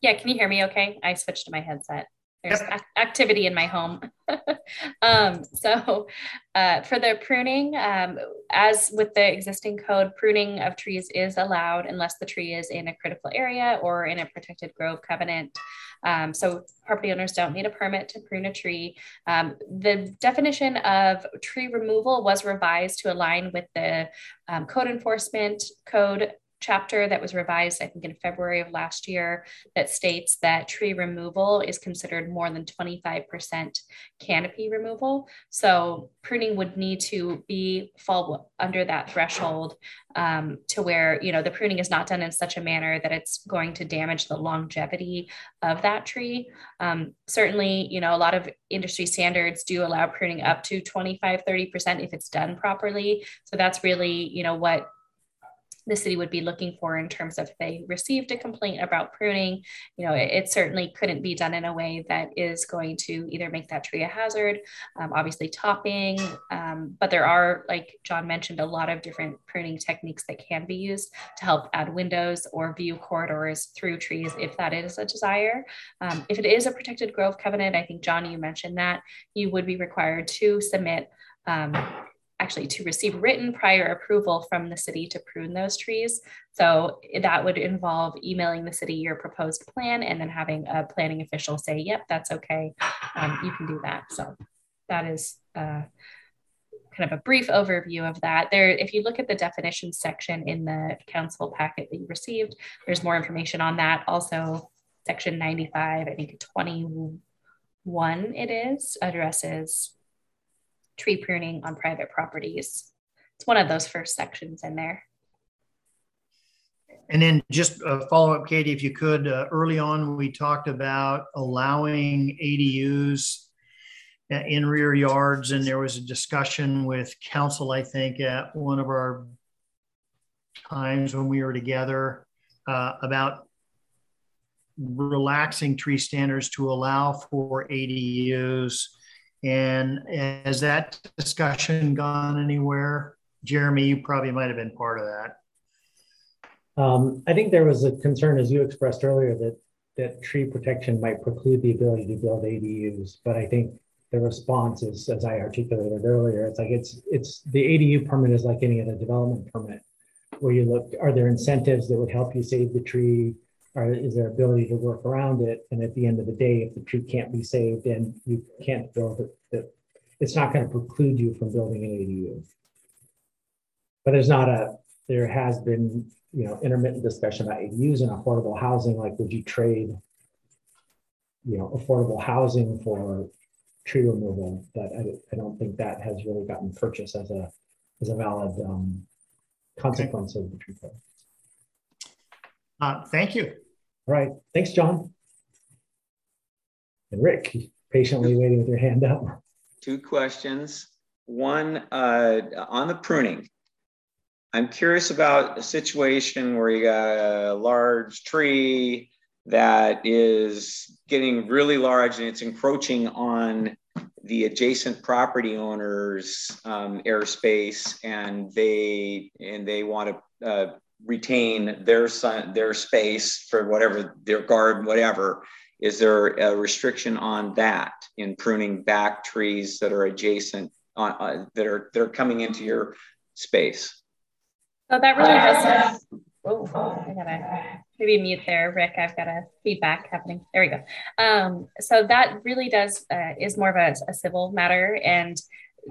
Yeah, can you hear me okay? I switched to my headset there's activity in my home. <laughs> um, so uh, for the pruning, um, as with the existing code, pruning of trees is allowed unless the tree is in a critical area or in a protected grove covenant. Um, so property owners don't need a permit to prune a tree. Um, the definition of tree removal was revised to align with the um, code enforcement code chapter that was revised, I think, in February of last year that states that tree removal is considered more than 25% canopy removal. So pruning would need to be fall under that threshold um, to where, you know, the pruning is not done in such a manner that it's going to damage the longevity of that tree. Um, certainly, you know, a lot of industry standards do allow pruning up to 25, 30% if it's done properly. So that's really, you know, what the city would be looking for in terms of if they received a complaint about pruning. You know, it, it certainly couldn't be done in a way that is going to either make that tree a hazard, um, obviously topping, um, but there are, like John mentioned, a lot of different pruning techniques that can be used to help add windows or view corridors through trees if that is a desire. Um, if it is a protected grove covenant, I think John, you mentioned that you would be required to submit um, actually to receive written prior approval from the city to prune those trees. So that would involve emailing the city your proposed plan and then having a planning official say, yep, that's okay. Um, you can do that. So that is uh, kind of a brief overview of that. There, if you look at the definitions section in the council packet that you received, there's more information on that. Also, section 95, I think 21 it is, addresses tree pruning on private properties. It's one of those first sections in there. And then just a follow up, Katie, if you could. Uh, early on, we talked about allowing ADUs in rear yards, and there was a discussion with council, I think, at one of our times when we were together uh, about relaxing tree standards to allow for ADUs and has that discussion gone anywhere? Jeremy, you probably might have been part of that. Um, I think there was a concern, as you expressed earlier, that that tree protection might preclude the ability to build ADUs. But I think the response is, as I articulated earlier, it's like it's it's the ADU permit is like any other development permit, where you look, are there incentives that would help you save the tree? Or is there ability to work around it? And at the end of the day, if the tree can't be saved and you can't build it, it's not going to preclude you from building an ADU. But there's not a, there has been, you know, intermittent discussion about ADUs and affordable housing. Like, would you trade you know, affordable housing for tree removal, But I, I don't think that has really gotten purchased as a, as a valid um, consequence of the tree code. Uh, thank you. All right, thanks, John. And Rick, patiently waiting with your hand up. Two questions. One uh, on the pruning. I'm curious about a situation where you got a large tree that is getting really large and it's encroaching on the adjacent property owners um, airspace and they and they want to uh, retain their son, their space for whatever their garden whatever is there a restriction on that in pruning back trees that are adjacent on uh, that are that are coming into your space so that really does oh i gotta maybe mute there, Rick. I've got a feedback happening. There we go. Um, so that really does uh, is more of a, a, civil matter, and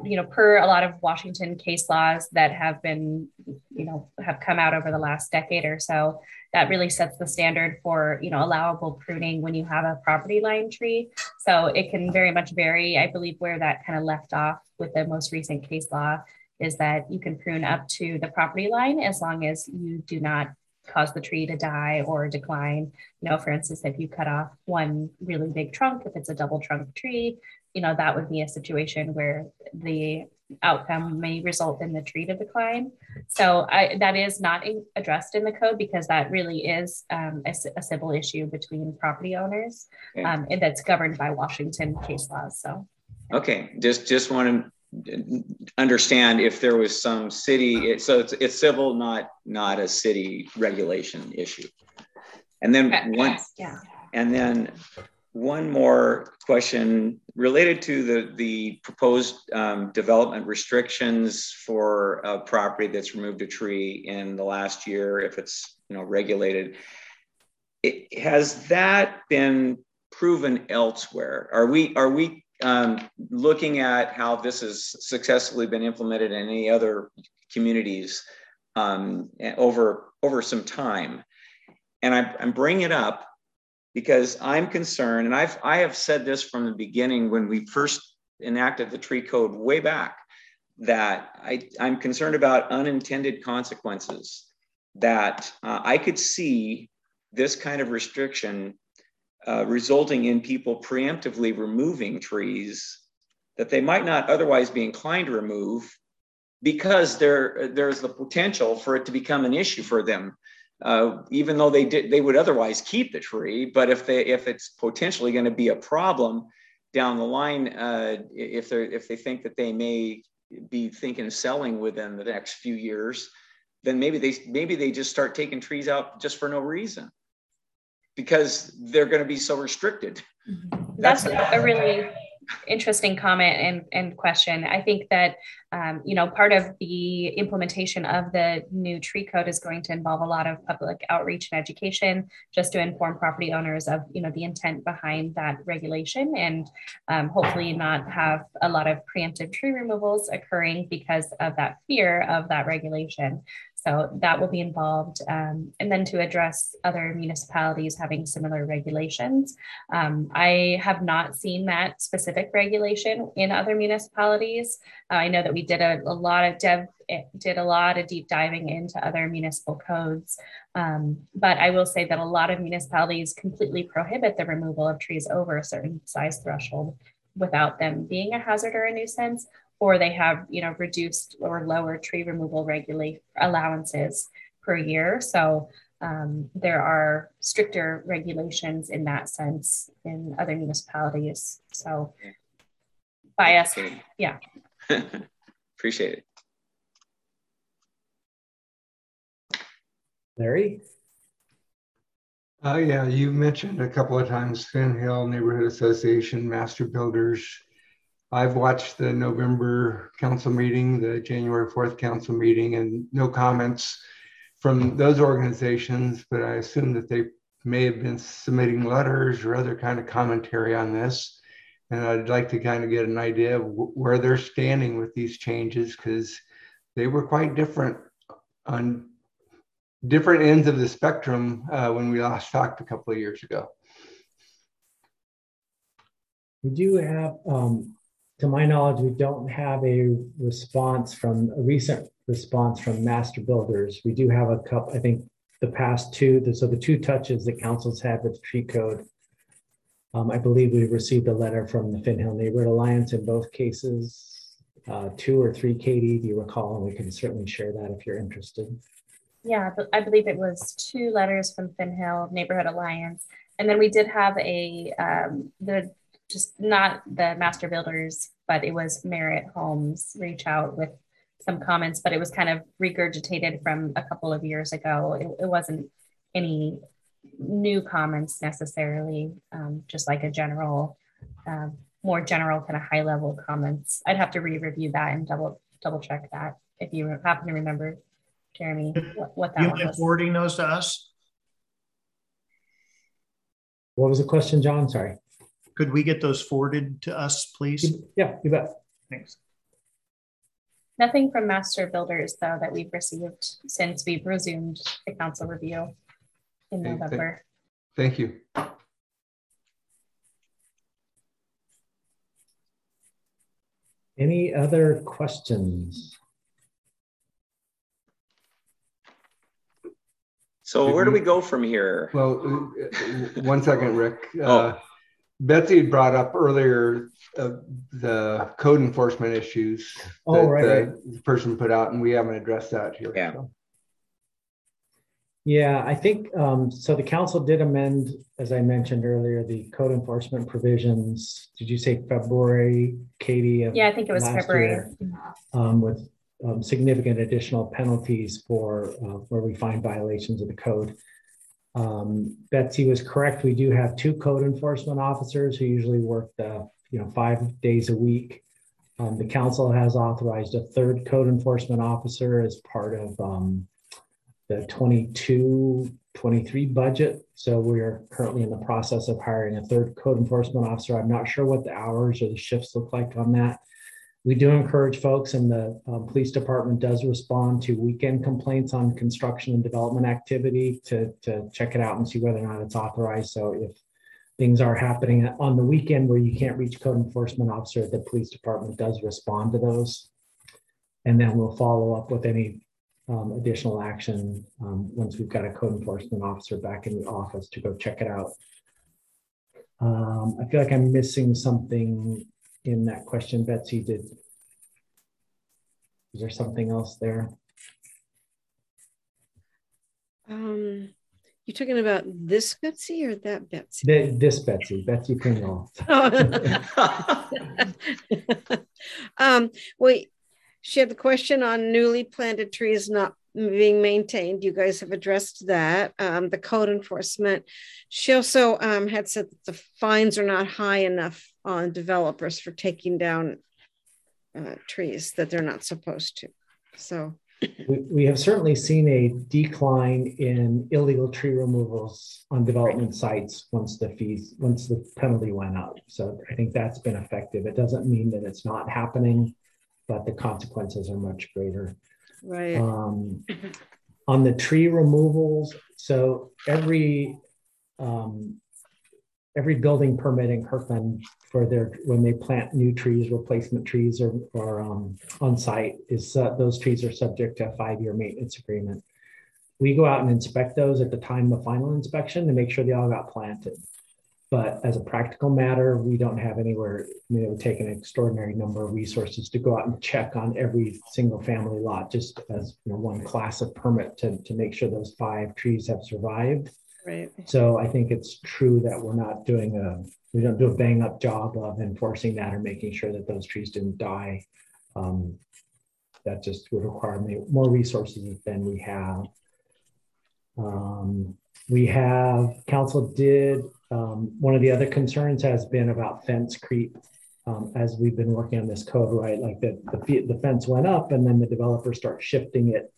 you know, per a lot of Washington case laws that have been, you know, have come out over the last decade or so, that really sets the standard for you know allowable pruning when you have a property line tree. So it can very much vary. I believe where that kind of left off with the most recent case law is that you can prune up to the property line as long as you do not cause the tree to die or decline. You know, for instance, if you cut off one really big trunk, if it's a double trunk tree, you know, that would be a situation where the outcome may result in the tree to decline. So I, that is not in, addressed in the code because that really is um, a, a, civil issue between property owners um, and that's governed by Washington case laws. So. Okay, just just want to understand if there was some city so it's it's civil not not a city regulation issue and then one yeah and then one more question related to the the proposed um, development restrictions for a property that's removed a tree in the last year if it's you know regulated. It, has that been proven elsewhere? Are we are we um, looking at how this has successfully been implemented in any other communities um, over over some time, and I, I'm bringing it up because I'm concerned, and I've I have said this from the beginning when we first enacted the tree code way back that I, I'm concerned about unintended consequences. That uh, I could see this kind of restriction uh, resulting in people preemptively removing trees that they might not otherwise be inclined to remove because there, there's the potential for it to become an issue for them. Uh, even though they did, they would otherwise keep the tree. But if they, if it's potentially going to be a problem down the line, uh, if they if they think that they may be thinking of selling within the next few years, then maybe they maybe they just start taking trees out just for no reason because they're going to be so restricted. Mm-hmm. That's, That's a really interesting comment and, and question. I think that, um, you know, part of the implementation of the new tree code is going to involve a lot of public outreach and education just to inform property owners of, you know, the intent behind that regulation and um, hopefully not have a lot of preemptive tree removals occurring because of that fear of that regulation. So that will be involved. Um, and then to address other municipalities having similar regulations. Um, I have not seen that specific regulation in other municipalities. Uh, I know that we did a, a, lot of dev, did a lot of deep diving into other municipal codes. Um, but I will say that a lot of municipalities completely prohibit the removal of trees over a certain size threshold without them being a hazard or a nuisance or they have you know reduced or lower tree removal regulate allowances per year. So um, there are stricter regulations in that sense in other municipalities. So by us, yeah. <laughs> Appreciate it. Larry? Uh, yeah, you mentioned a couple of times Finn Hill Neighborhood Association, Master Builders, I've watched the November council meeting, the January 4th council meeting, and no comments from those organizations, but I assume that they may have been submitting letters or other kind of commentary on this. And I'd like to kind of get an idea of where they're standing with these changes because they were quite different on different ends of the spectrum uh, when we last talked a couple of years ago. We do have, um, to my knowledge, we don't have a response from, a recent response from master builders. We do have a couple, I think the past two, the- so the two touches that councils had with tree code. Um, I believe we received a letter from the Finn Hill Neighborhood Alliance in both cases. Uh, two or three, Katie, do you recall? And we can certainly share that if you're interested. Yeah, I believe it was two letters from Finn Hill Neighborhood Alliance. And then we did have a, um, the, just not the master builders, but it was Merit Homes reach out with some comments, but it was kind of regurgitated from a couple of years ago. It, it wasn't any new comments necessarily, um, just like a general, um, more general kind of high level comments. I'd have to re-review that and double double check that if you happen to remember, Jeremy, what, what that You one mind was. forwarding those to us? What was the question, John? Sorry. Could we get those forwarded to us, please? Yeah, you bet. Thanks. Nothing from master builders though that we've received since we've resumed the council review in Okay, thank- November. Thank you. Any other questions? So where do we go from here? Well, uh, uh, one second, Rick. Oh. Uh, Betsy had brought up earlier uh, the code enforcement issues Oh, that right, the right. person put out, and we haven't addressed that here. Yeah. so. Yeah, I think, um, so the council did amend, as I mentioned earlier, the code enforcement provisions. Did you say February, Katie? Yeah, I think it was February. year, Um, with, um, significant additional penalties for, uh, where we find violations of the code. Um, Betsy was correct. We do have two code enforcement officers who usually work the, you know, five days a week. Um, the council has authorized a third code enforcement officer as part of, um, the 22, 23 budget. So we are currently in the process of hiring a third code enforcement officer. I'm not sure what the hours or the shifts look like on that. We do encourage folks and the um, police department does respond to weekend complaints on construction and development activity to, to check it out and see whether or not it's authorized. So if things are happening on the weekend where you can't reach code enforcement officer, the police department does respond to those. And then we'll follow up with any um, additional action um, once we've got a code enforcement officer back in the office to go check it out. Um, I feel like I'm missing something in that question, Betsy. Did is there something else there? Um, you talking about this Betsy or that Betsy? Th- This Betsy, Betsy Pringle. <laughs> <laughs> um, wait, she had the question on newly planted trees not being maintained. You guys have addressed that. Um, the code enforcement. She also um, had said that the fines are not high enough on developers for taking down uh, trees that they're not supposed to. So, We, we have certainly seen a decline in illegal tree removals on development sites once the fees, once the penalty went up. So I think that's been effective. It doesn't mean that it's not happening, but the consequences are much greater. Right. Um, on the tree removals, so every um, every building permit in Kirkland for their when they plant new trees, replacement trees, or or um, on site is uh, those trees are subject to a five year maintenance agreement. We go out and inspect those at the time of final inspection to make sure they all got planted. But as a practical matter, we don't have anywhere, I mean, it would take an extraordinary number of resources to go out and check on every single family lot, just as you know, one class of permit to, to make sure those five trees have survived. Right. So I think it's true that we're not doing a, we don't do a bang up job of enforcing that or making sure that those trees didn't die. Um, that just would require more resources than we have. Um, we have, council did, um, one of the other concerns has been about fence creep. Um, as we've been working on this code, right? Like the, the, the fence went up and then the developers start shifting it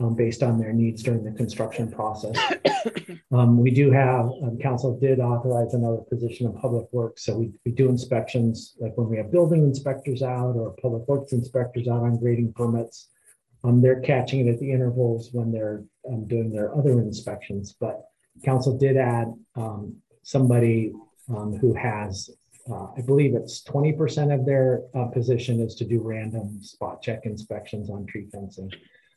um, based on their needs during the construction process. <coughs> Um, we do have, um, council did authorize another position in public works. So we, we do inspections, like when we have building inspectors out or public works inspectors out on grading permits. Um, they're catching it at the intervals when they're um, doing their other inspections, but council did add um, somebody um, who has uh, I believe it's 20% of their uh, position is to do random spot check inspections on tree fencing.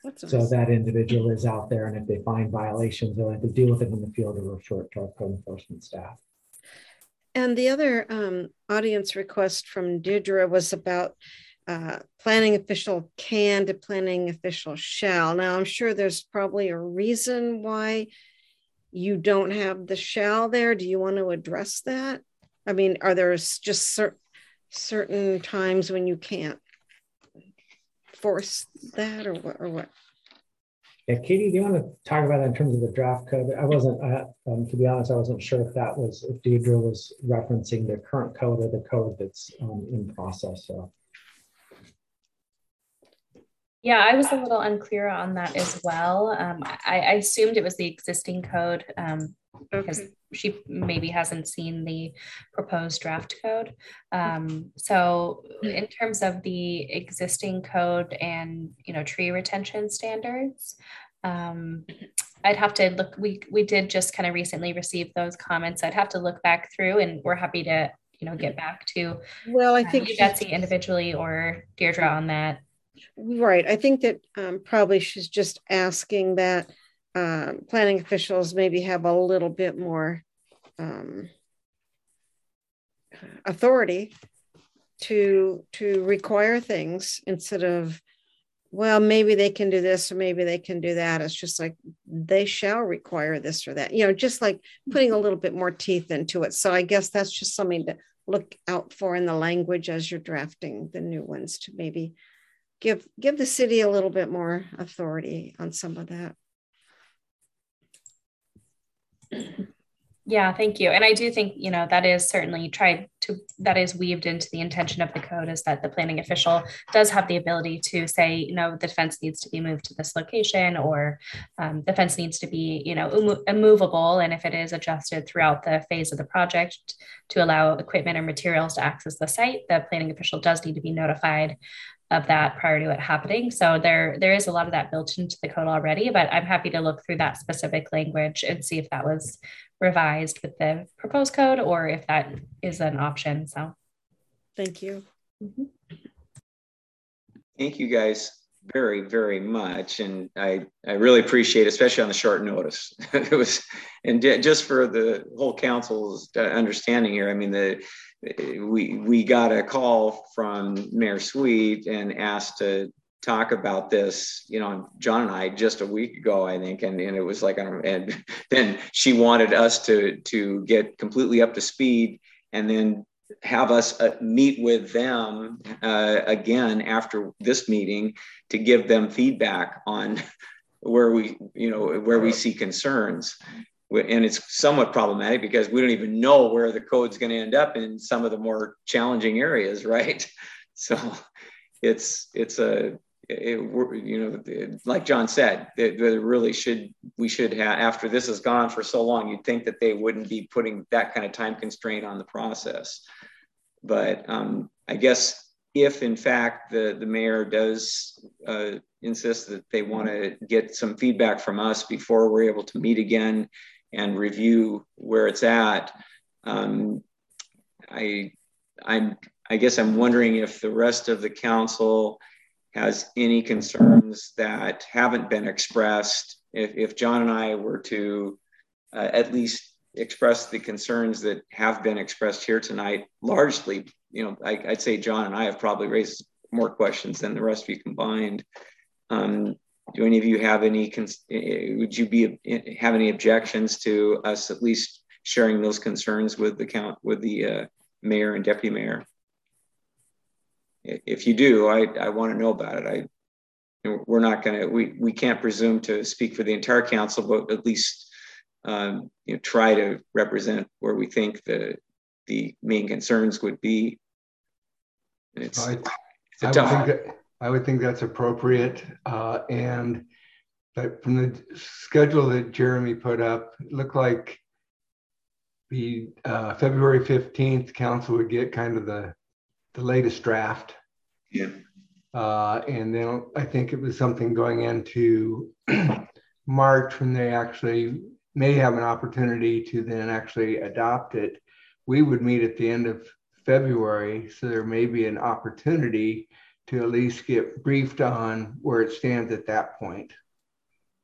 That's So nice. that individual is out there and if they find violations, they'll have to deal with it in the field or refer it to our code enforcement staff. And the other um, audience request from Deirdre was about uh, planning official can to planning official shall. Now, I'm sure there's probably a reason why you don't have the shall there. Do you want to address that? I mean, are there just cer- certain times when you can't force that or what? Or what? Yeah, Katie, do you want to talk about that in terms of the draft code? I wasn't, uh, um, to be honest, I wasn't sure if that was, if Deidre was referencing the current code or the code that's um, in process. So Yeah, I was a little unclear on that as well. Um, I, I assumed it was the existing code um, because Okay. she maybe hasn't seen the proposed draft code. Um, so in terms of the existing code and, you know, tree retention standards, um, I'd have to look, we, we did just kind of recently receive those comments. I'd have to look back through and we're happy to, you know, get back to Well, I uh, think you, Betsy individually or Deirdre on that. Right. I think that um, probably she's just asking that um, planning officials maybe have a little bit more um, authority to to require things instead of well maybe they can do this or maybe they can do that it's just like they shall require this or that you know just like putting a little bit more teeth into it so i guess that's just something to look out for in the language as you're drafting the new ones to maybe give give the city a little bit more authority on some of that. Yeah, thank you. And I do think, you know, that is certainly tried to, that is weaved into the intention of the code is that the planning official does have the ability to say, you know, the fence needs to be moved to this location or um, the fence needs to be, you know, immo- immovable. And if it is adjusted throughout the phase of the project to allow equipment or materials to access the site, the planning official does need to be notified of that prior to it happening. So there, there is a lot of that built into the code already, but I'm happy to look through that specific language and see if that was revised with the proposed code or if that is an option. So Thank you. Thank you guys very, very much. And I, I really appreciate, especially on the short notice. <laughs> it was, and just for the whole council's uh, understanding here, I mean, the, we, we got a call from Mayor Sweet and asked to talk about this, you know, John and I just a week ago, I think, and, and it was like, and <laughs> then she wanted us to, to get completely up to speed and then have us uh, meet with them uh, again after this meeting to give them feedback on <laughs> where we, you know, where we see concerns. And it's somewhat problematic because we don't even know where the code's going to end up in some of the more challenging areas, right? <laughs> So it's it's a it, you know it, like John said, it, really should we should have after this has gone for so long, you'd think that they wouldn't be putting that kind of time constraint on the process. But um, I guess if in fact the the mayor does uh, insist that they want to get some feedback from us before we're able to meet again and review where it's at, um, I I'm I guess I'm wondering if the rest of the council has any concerns that haven't been expressed. If, if John and I were to uh, at least express the concerns that have been expressed here tonight, largely, you know, I, would say John and I have probably raised more questions than the rest of you combined. Um, do any of you have any? Would you be have any objections to us at least sharing those concerns with the count with the uh, mayor and deputy mayor? If you do, I, I want to know about it. I we're not going to we we can't presume to speak for the entire council, but at least um, you know try to represent where we think the the main concerns would be. It's, I, it's I would, tough. think that, I would think that's appropriate. Uh, and but from the schedule that Jeremy put up, it looked like the uh, February 15th council would get kind of the the latest draft. Yeah. Uh, and then I think it was something going into <clears throat> March when they actually may have an opportunity to then actually adopt it. We would meet at the end of February, so there may be an opportunity to at least get briefed on where it stands at that point.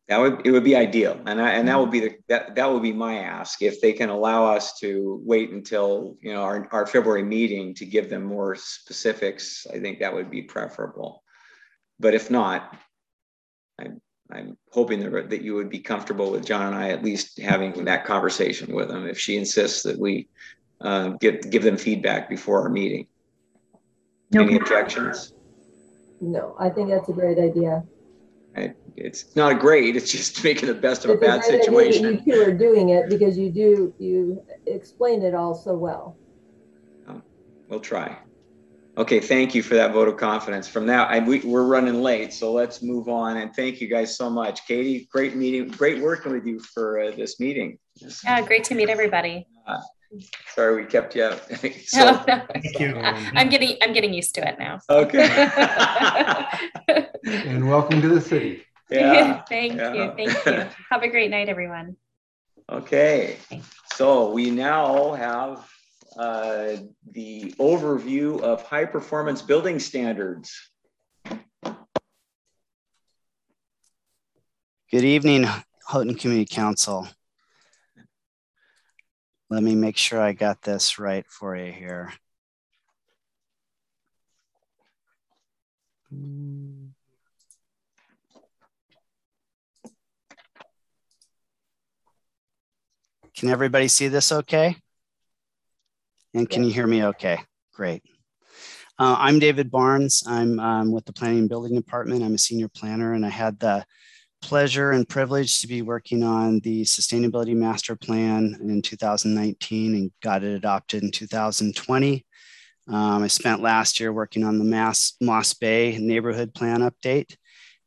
That would it would be ideal, and I, and that would be the that that would be my ask if they can allow us to wait until you know our, our February meeting to give them more specifics. I think that would be preferable, but if not, I'm I'm hoping that that you would be comfortable with John and I at least having that conversation with them if she insists that we uh, give give them feedback before our meeting. No Any problem. objections? No, I think that's a great idea. I, it's not great. It's just <laughs> making the best of a bad great situation. You two are doing it because you do, you explain it all so well. We'll try. Okay, thank you for that vote of confidence. From that, I, we, we're running late, so let's move on. And thank you guys so much, Katie. Great meeting, great working with you for uh, this meeting. Yeah, great to meet everybody. Uh, sorry we kept you up. <laughs> <laughs> So, no. Thank you. I'm getting I'm getting used to it now. okay. <laughs> And welcome to the city. yeah. thank yeah. you. Thank you. Have a great night, everyone. Okay. So we now have uh, the overview of high performance building standards. Good evening, Houghton Community Council. Let me make sure I got this right for you here. Can everybody see this okay? And can you hear me okay? Great. Uh, I'm David Barnes. I'm um, with the Planning and Building Department. I'm a senior planner and I had the pleasure and privilege to be working on the Sustainability Master Plan in 2019 and got it adopted in 2020. Um, I spent last year working on the Mass, Moss Bay Neighborhood Plan update.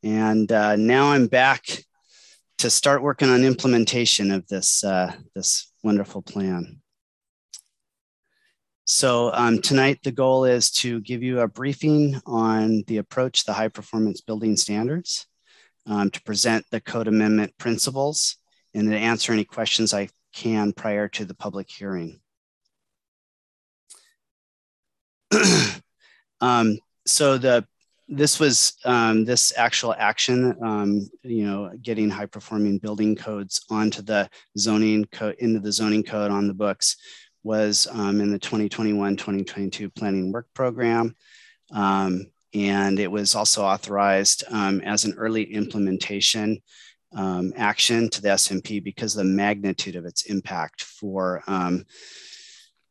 And uh, now I'm back to start working on implementation of this, uh, this wonderful plan. So um, tonight, the goal is to give you a briefing on the approach the high performance building standards, um, to present the code amendment principles, and to answer any questions I can prior to the public hearing. <clears throat> um, so the this was um, this actual action, um, you know, getting high performing building codes onto the zoning code into the zoning code on the books was um, in the 2021-2022 planning work program. Um, and it was also authorized um, as an early implementation um, action to the SMP because of the magnitude of its impact for um,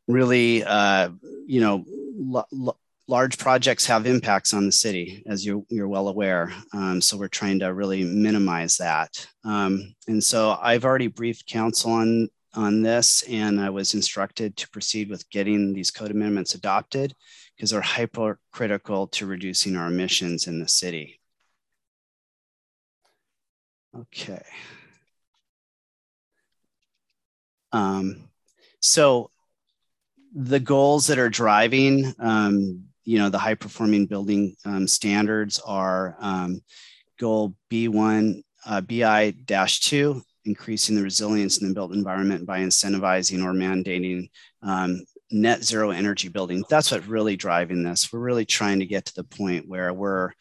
really, uh, you know, large projects have impacts on the city, as you're, you're well aware. Um, so we're trying to really minimize that. Um, and so I've already briefed council on, on this, and I was instructed to proceed with getting these code amendments adopted because they're hypercritical to reducing our emissions in the city. Okay. Um, so the goals that are driving um, you know the high performing building um, standards are um, goal b1 uh, bi-2 increasing the resilience in the built environment by incentivizing or mandating um, net zero energy building that's what really driving this we're really trying to get to the point where we're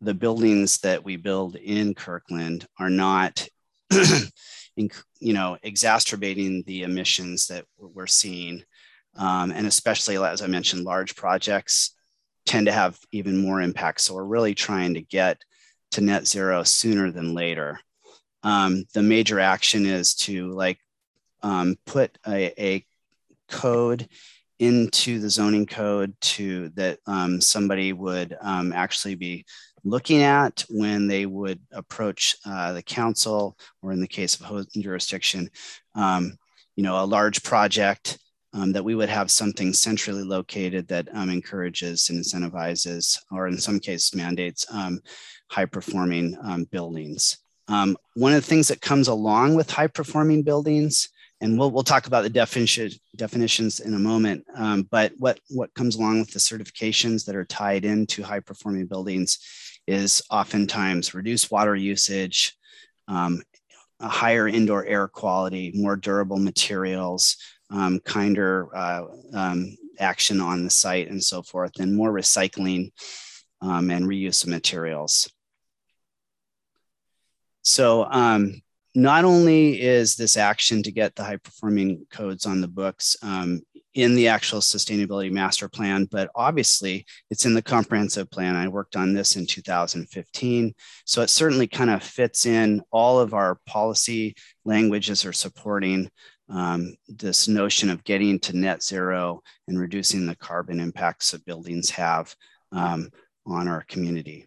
the buildings that we build in kirkland are not <clears throat> you know exacerbating the emissions that we're seeing um, and especially, as I mentioned, large projects tend to have even more impact. So we're really trying to get to net zero sooner than later. Um, the major action is to like um, put a, a, code into the zoning code to that um, somebody would um, actually be looking at when they would approach uh, the council or in the case of host jurisdiction, um, you know, a large project um, that we would have something centrally located that um, encourages and incentivizes, or in some cases mandates, um, high performing buildings. One of the things that comes along with high performing buildings, and we'll, we'll talk about the definition, definitions in a moment, um, but what, what comes along with the certifications that are tied into high performing buildings is oftentimes reduced water usage, a higher indoor air quality, more durable materials, um, kinder uh, um, action on the site and so forth, and more recycling um, and reuse of materials. So um, not only is this action to get the high performing codes on the books um, in the actual sustainability master plan, but obviously it's in the comprehensive plan. I worked on this in 2015. So it certainly kind of fits in all of our policy languages are supporting um, this notion of getting to net zero and reducing the carbon impacts that buildings have um, on our community.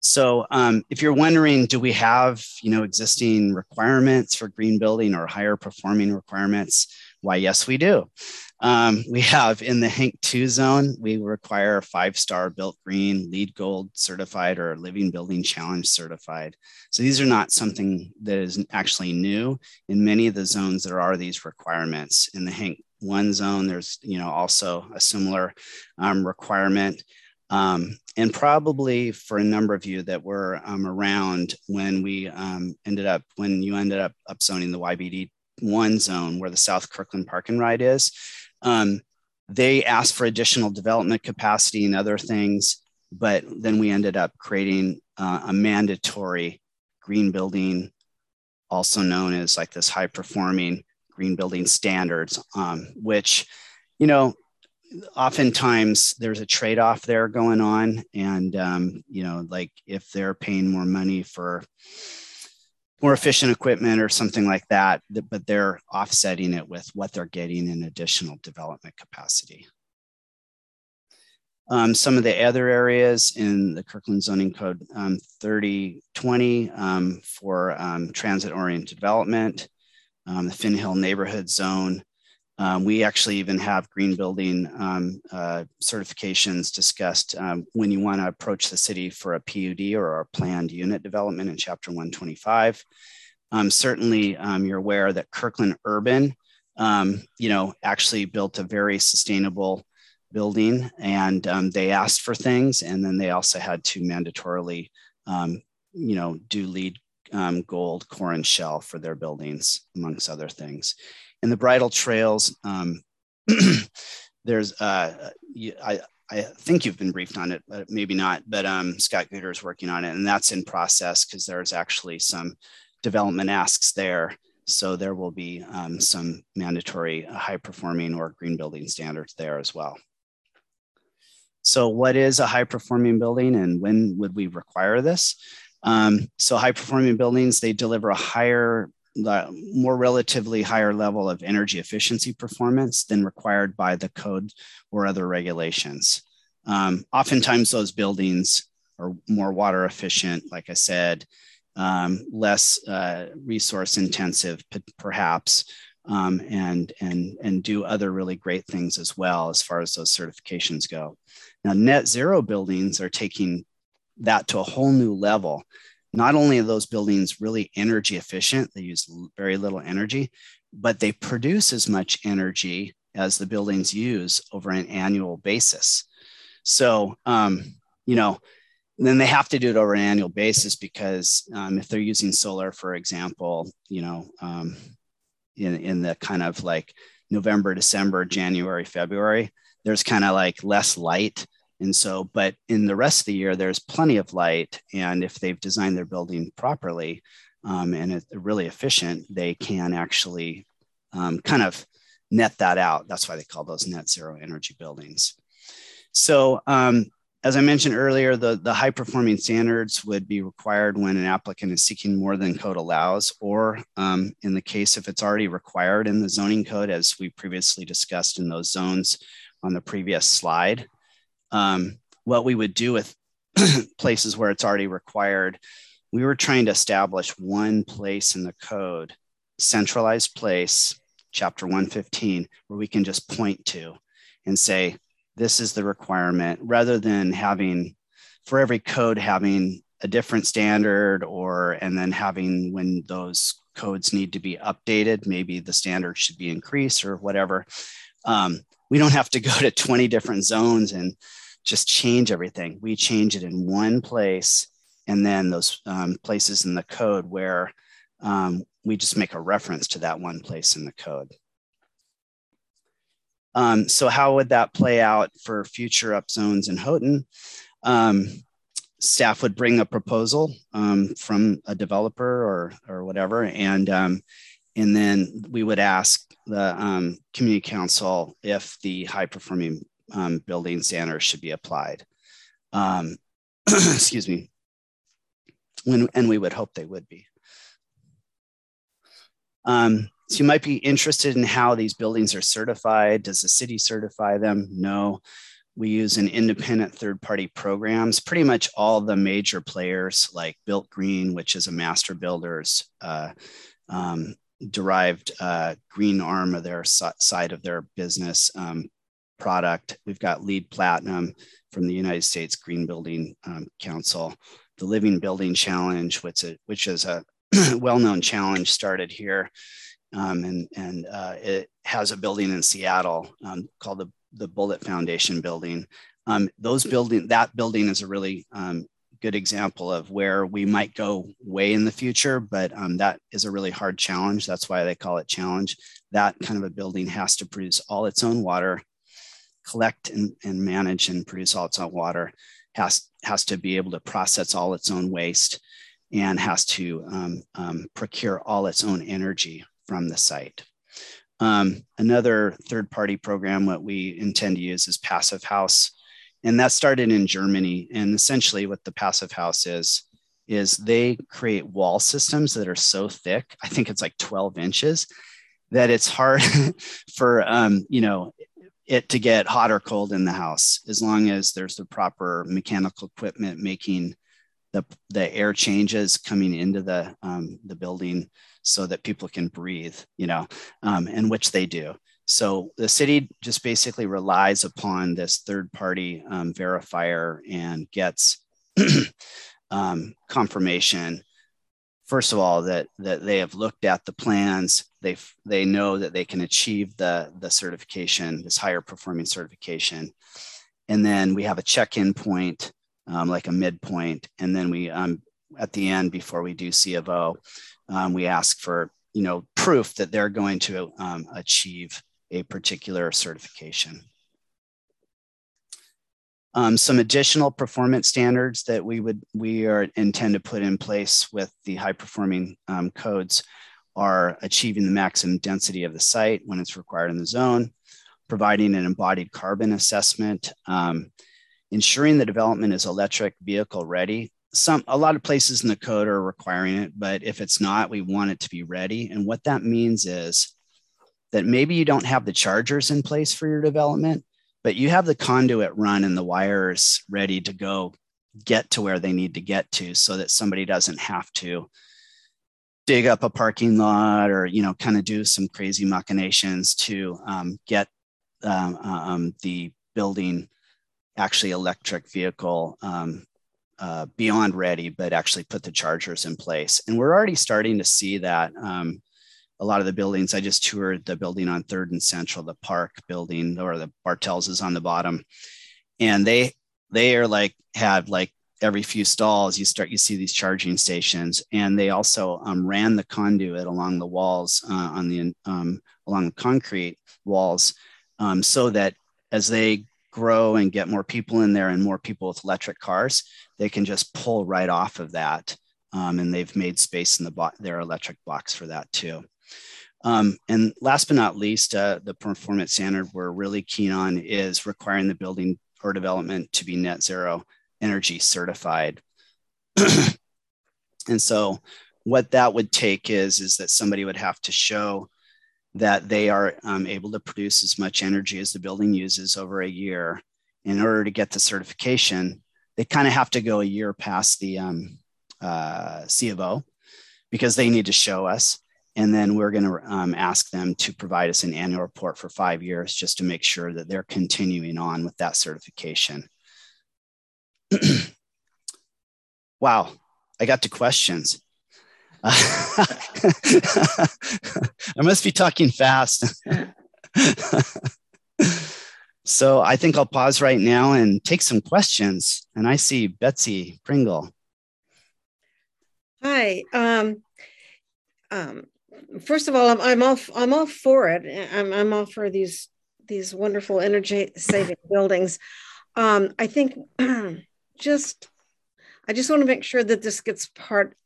So um, if you're wondering, do we have you know existing requirements for green building or higher performing requirements? Why, yes, we do. Um, <laughs> we have in the HENC 2 zone, we require five star built green, LEED gold certified, or living building challenge certified. So these are not something that is actually new. In many of the zones, there are these requirements. In the HENC 1 zone, there's you know also a similar um, requirement. Um, and probably for a number of you that were um, around when we um, ended up, when you ended up upzoning the YBD one zone where the South Kirkland Park and Ride is, um, they asked for additional development capacity and other things, but then we ended up creating uh, a mandatory green building, also known as like this high performing green building standards, um, which, you know, oftentimes there's a trade-off there going on and um, you know like if they're paying more money for more efficient equipment or something like that but they're offsetting it with what they're getting in additional development capacity. Um, some of the other areas in the Kirkland zoning code um, 3020 um, for um, transit oriented development, um, the Finn Hill neighborhood zone, um, we actually even have green building um, uh, certifications discussed um, when you want to approach the city for a PUD or a planned unit development in Chapter 125. Um, certainly, um, you're aware that Kirkland Urban, um, you know, actually built a very sustainable building, and they asked for things, and then they also had to mandatorily, you know, do LEED gold core and shell for their buildings, amongst other things in the bridle trails, um, <clears throat> there's uh, I I think you've been briefed on it, but maybe not. But um, Scott Guter is working on it, and that's in process because there's actually some development asks there. So there will be um, some mandatory high performing or green building standards there as well. So what is a high performing building and when would we require this? Um, so high performing buildings, they deliver a higher the more relatively higher level of energy efficiency performance than required by the code or other regulations. Um, oftentimes, those buildings are more water efficient, like I said, um, less uh, resource intensive, perhaps, um, and and and do other really great things as well as far as those certifications go. Now, net zero buildings are taking that to a whole new level not only are those buildings really energy efficient, they use very little energy, but they produce as much energy as the buildings use over an annual basis. So, um, you know, then they have to do it over an annual basis because um, if they're using solar, for example, you know, um, in, in the kind of like November, December, January, February, there's kind of like less light and so, but in the rest of the year, there's plenty of light. And if they've designed their building properly um, and it's really efficient, they can actually um, kind of net that out. That's why they call those net zero energy buildings. So, um, as I mentioned earlier, the, the high performing standards would be required when an applicant is seeking more than code allows, or um, in the case if it's already required in the zoning code, as we previously discussed in those zones on the previous slide um, what we would do with <clears throat> places where it's already required, we were trying to establish one place in the code, centralized place, chapter 115, where we can just point to and say, this is the requirement, rather than having for every code having a different standard or and then having when those codes need to be updated, maybe the standard should be increased or whatever. Um, we don't have to go to 20 different zones and just change everything. We change it in one place, and then those um, places in the code where um, we just make a reference to that one place in the code. Um, so how would that play out for future upzones in Houghton? Um, staff would bring a proposal um, from a developer or or whatever, and um, and then we would ask the um, community council if the high performing um, building standards should be applied. Um, <clears throat> excuse me. When, and we would hope they would be. Um, so you might be interested in how these buildings are certified. Does the city certify them? No. We use an independent third party programs. Pretty much all the major players like Built Green, which is a master builders, uh, um, derived uh, green arm of their side of their business um, product. We've got LEED Platinum from the United States Green Building um, Council, the Living Building Challenge, which, is, which is a <clears throat> well-known challenge started here. Um, and and uh, it has a building in Seattle um, called the, the Bullitt Foundation Building. Um, those building that building is a really um, good example of where we might go way in the future, but um, that is a really hard challenge. That's why they call it challenge. That kind of a building has to produce all its own water, collect and, and manage and produce all its own water, has, has to be able to process all its own waste, and has to um, um, procure all its own energy from the site. Um, another third party program, what we intend to use is Passive House and that started in Germany. And essentially, what the passive house is, is they create wall systems that are so thick, I think it's like 12 inches, that it's hard <laughs> for, um, you know, it to get hot or cold in the house as long as there's the proper mechanical equipment making the, the air changes coming into the, um, the building so that people can breathe, you know, um, and which they do. So the city just basically relies upon this third party um, verifier and gets <clears throat> um, confirmation. First of all, that that they have looked at the plans, they they know that they can achieve the the certification, this higher performing certification, and then we have a check-in point, um, like a midpoint, and then we um, at the end before we do C of O, um, we ask for you know proof that they're going to um, achieve a particular certification. Um, some additional performance standards that we would we are intend to put in place with the high performing um, codes are achieving the maximum density of the site when it's required in the zone, providing an embodied carbon assessment, um, ensuring the development is electric vehicle ready. Some a lot of places in the code are requiring it, but if it's not, we want it to be ready. And what that means is that maybe you don't have the chargers in place for your development, but you have the conduit run and the wires ready to go get to where they need to get to so that somebody doesn't have to dig up a parking lot or you know kind of do some crazy machinations to um, get um, um, the building actually electric vehicle um, uh, beyond ready but actually put the chargers in place and we're already starting to see that um, a lot of the buildings. I just toured the building on Third and Central, the Park building, or the Bartell's is on the bottom, and they they are like have like every few stalls you start you see these charging stations, and they also um, ran the conduit along the walls uh, on the um, along the concrete walls, um, so that as they grow and get more people in there and more people with electric cars, they can just pull right off of that. Um, and they've made space in the bo- their electric box for that too. Um, and last but not least, uh, the performance standard we're really keen on is requiring the building or development to be net zero energy certified. <clears throat> and so what that would take is, is that somebody would have to show that they are um, able to produce as much energy as the building uses over a year. In order to get the certification, they kind of have to go a year past the um, uh, C of O because they need to show us and then we're going to um, ask them to provide us an annual report for five years just to make sure that they're continuing on with that certification. <clears throat> wow, I got to questions. <laughs> I must be talking fast. <laughs> so I think I'll pause right now and take some questions. And I see Betsy Pringle. Hi. Um, um, first of all, I'm, I'm all I'm all for it. I'm I'm all for these these wonderful energy saving buildings. Um, I think <clears throat> just I just want to make sure that this gets part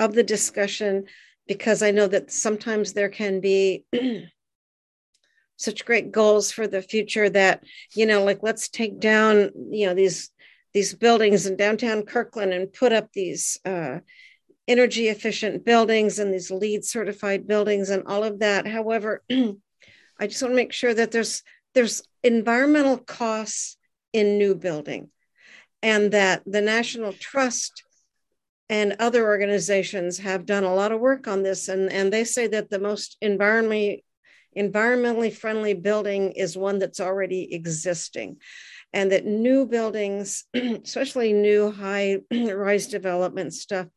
of the discussion because I know that sometimes there can be <clears throat> such great goals for the future that you know like let's take down you know these these buildings in downtown kirkland and put up these uh, energy efficient buildings and these LEED certified buildings and all of that. However <clears throat> i just want to make sure that there's there's environmental costs in new building and that the national trust and other organizations have done a lot of work on this. And, and they say that the most environmentally environmentally friendly building is one that's already existing. And that new buildings <clears throat> especially new high <clears throat> rise development stuff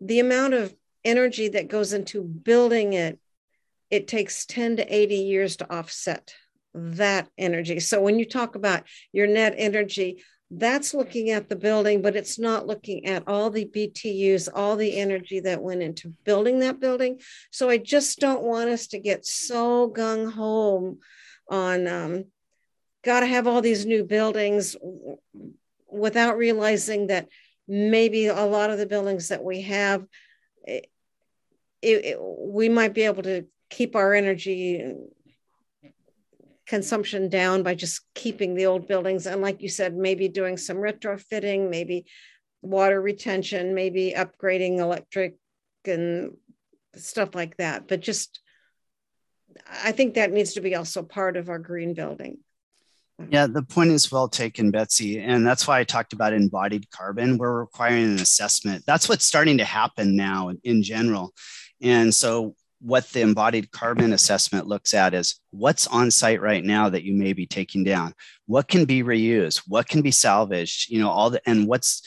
the amount of energy that goes into building it it takes 10 to 80 years to offset that energy. So when you talk about your net energy that's looking at the building, but it's not looking at all the BTUs, all the energy that went into building that building. So I just don't want us to get so gung ho on um, got to have all these new buildings without realizing that maybe a lot of the buildings that we have, it, it, we might be able to keep our energy consumption down by just keeping the old buildings. And like you said, maybe doing some retrofitting, maybe water retention, maybe upgrading electric and stuff like that. But just, I think that needs to be also part of our green building. Yeah, the point is well taken, Betsy. And that's why I talked about embodied carbon. We're requiring an assessment. That's what's starting to happen now in general. And so what the embodied carbon assessment looks at is what's on site right now that you may be taking down. What can be reused? What can be salvaged? You know all the and what's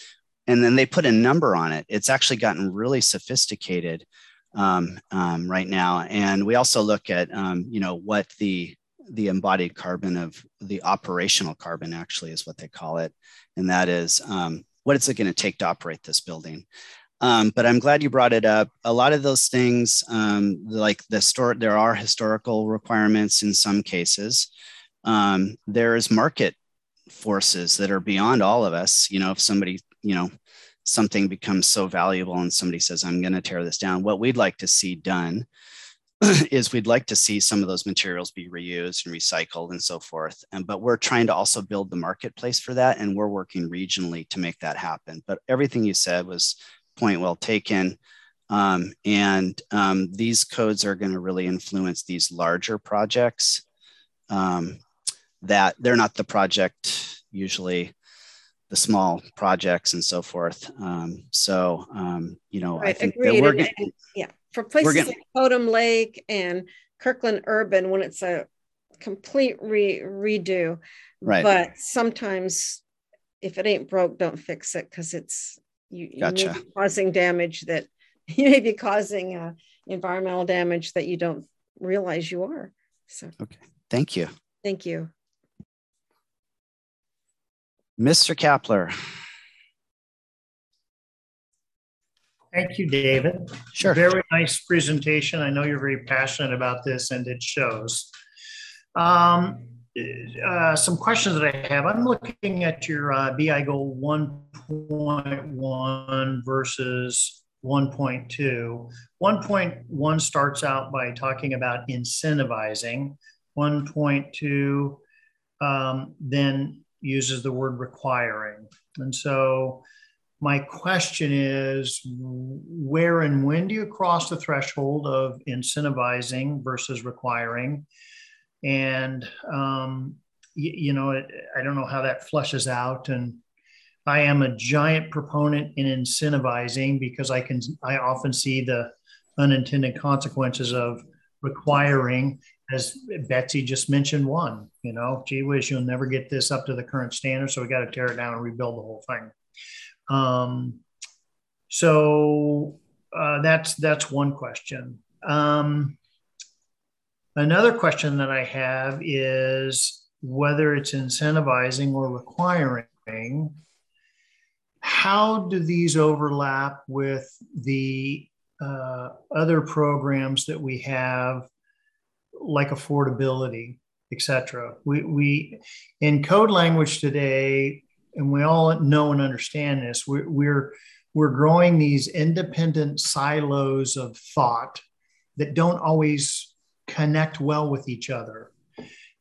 and then they put a number on it. It's actually gotten really sophisticated um, um, right now. And we also look at um, you know what the the embodied carbon of the operational carbon actually is what they call it. And that is um, what is it going to take to operate this building um, but I'm glad you brought it up. A lot of those things, um, like the store, there are historical requirements in some cases. Um, there is market forces that are beyond all of us. You know, if somebody, you know, something becomes so valuable and somebody says, I'm going to tear this down, what we'd like to see done <clears throat> is we'd like to see some of those materials be reused and recycled and so forth. And but we're trying to also build the marketplace for that, and we're working regionally to make that happen. But everything you said was point well taken. Um, and um, these codes are going to really influence these larger projects um, that they're not the project usually the small projects and so forth um, so um, you know right, i think agreed. that we're and, yeah for places gonna, like Totem Lake and Kirkland Urban when it's a complete re- redo right but sometimes if it ain't broke don't fix it because it's you, you may be causing damage that <laughs> you may be causing uh, environmental damage that you don't realize you are. So, okay. Thank you. Thank you. Mr. Kapler. Thank you, David. Sure. Very nice presentation. I know you're very passionate about this and it shows. Um, uh, some questions that I have. I'm looking at your uh, BI goal 1.1 versus 1.2. 1.1 starts out by talking about incentivizing. 1.2 um, then uses the word requiring. And so my question is where and when do you cross the threshold of incentivizing versus requiring? And um, you, you know it, i don't know how that flushes out. And i am a giant proponent in incentivizing because i can i often see the unintended consequences of requiring as betsy just mentioned one you know gee whiz you'll never get this up to the current standard so we got to tear it down and rebuild the whole thing. Um, so uh, that's that's one question. Um, Another question that I have is whether it's incentivizing or requiring, how do these overlap with the uh, other programs that we have, like affordability? etc. We, we in code language today, and we all know and understand this. We're, we're we're growing these independent silos of thought that don't always connect well with each other.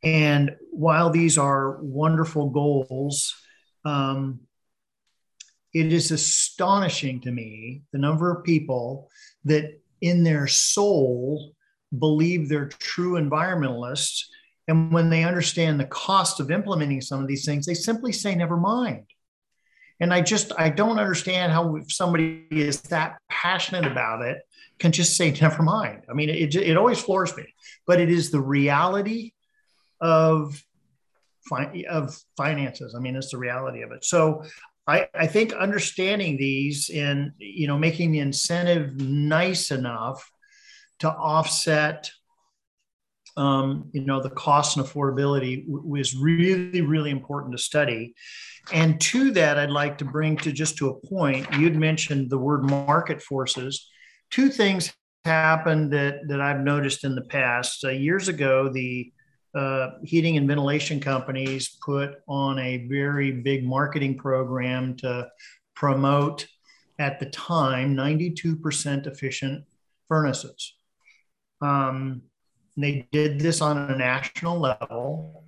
And while these are wonderful goals, um, it is astonishing to me the number of people that in their soul believe they're true environmentalists. And when they understand the cost of implementing some of these things, they simply say, never mind. And I just, I don't understand how if somebody is that passionate about it can just say, never mind. I mean, it, it always floors me, but it is the reality of, of finances. I mean, it's the reality of it. So I, I think understanding these and, you know, making the incentive nice enough to offset um, you know, the cost and affordability was really, really important to study. And to that, I'd like to bring to just to a point, you'd mentioned the word market forces. Two things happened that, that I've noticed in the past. Uh, years ago, the uh, heating and ventilation companies put on a very big marketing program to promote, at the time, 92% efficient furnaces. Um, they did this on a national level.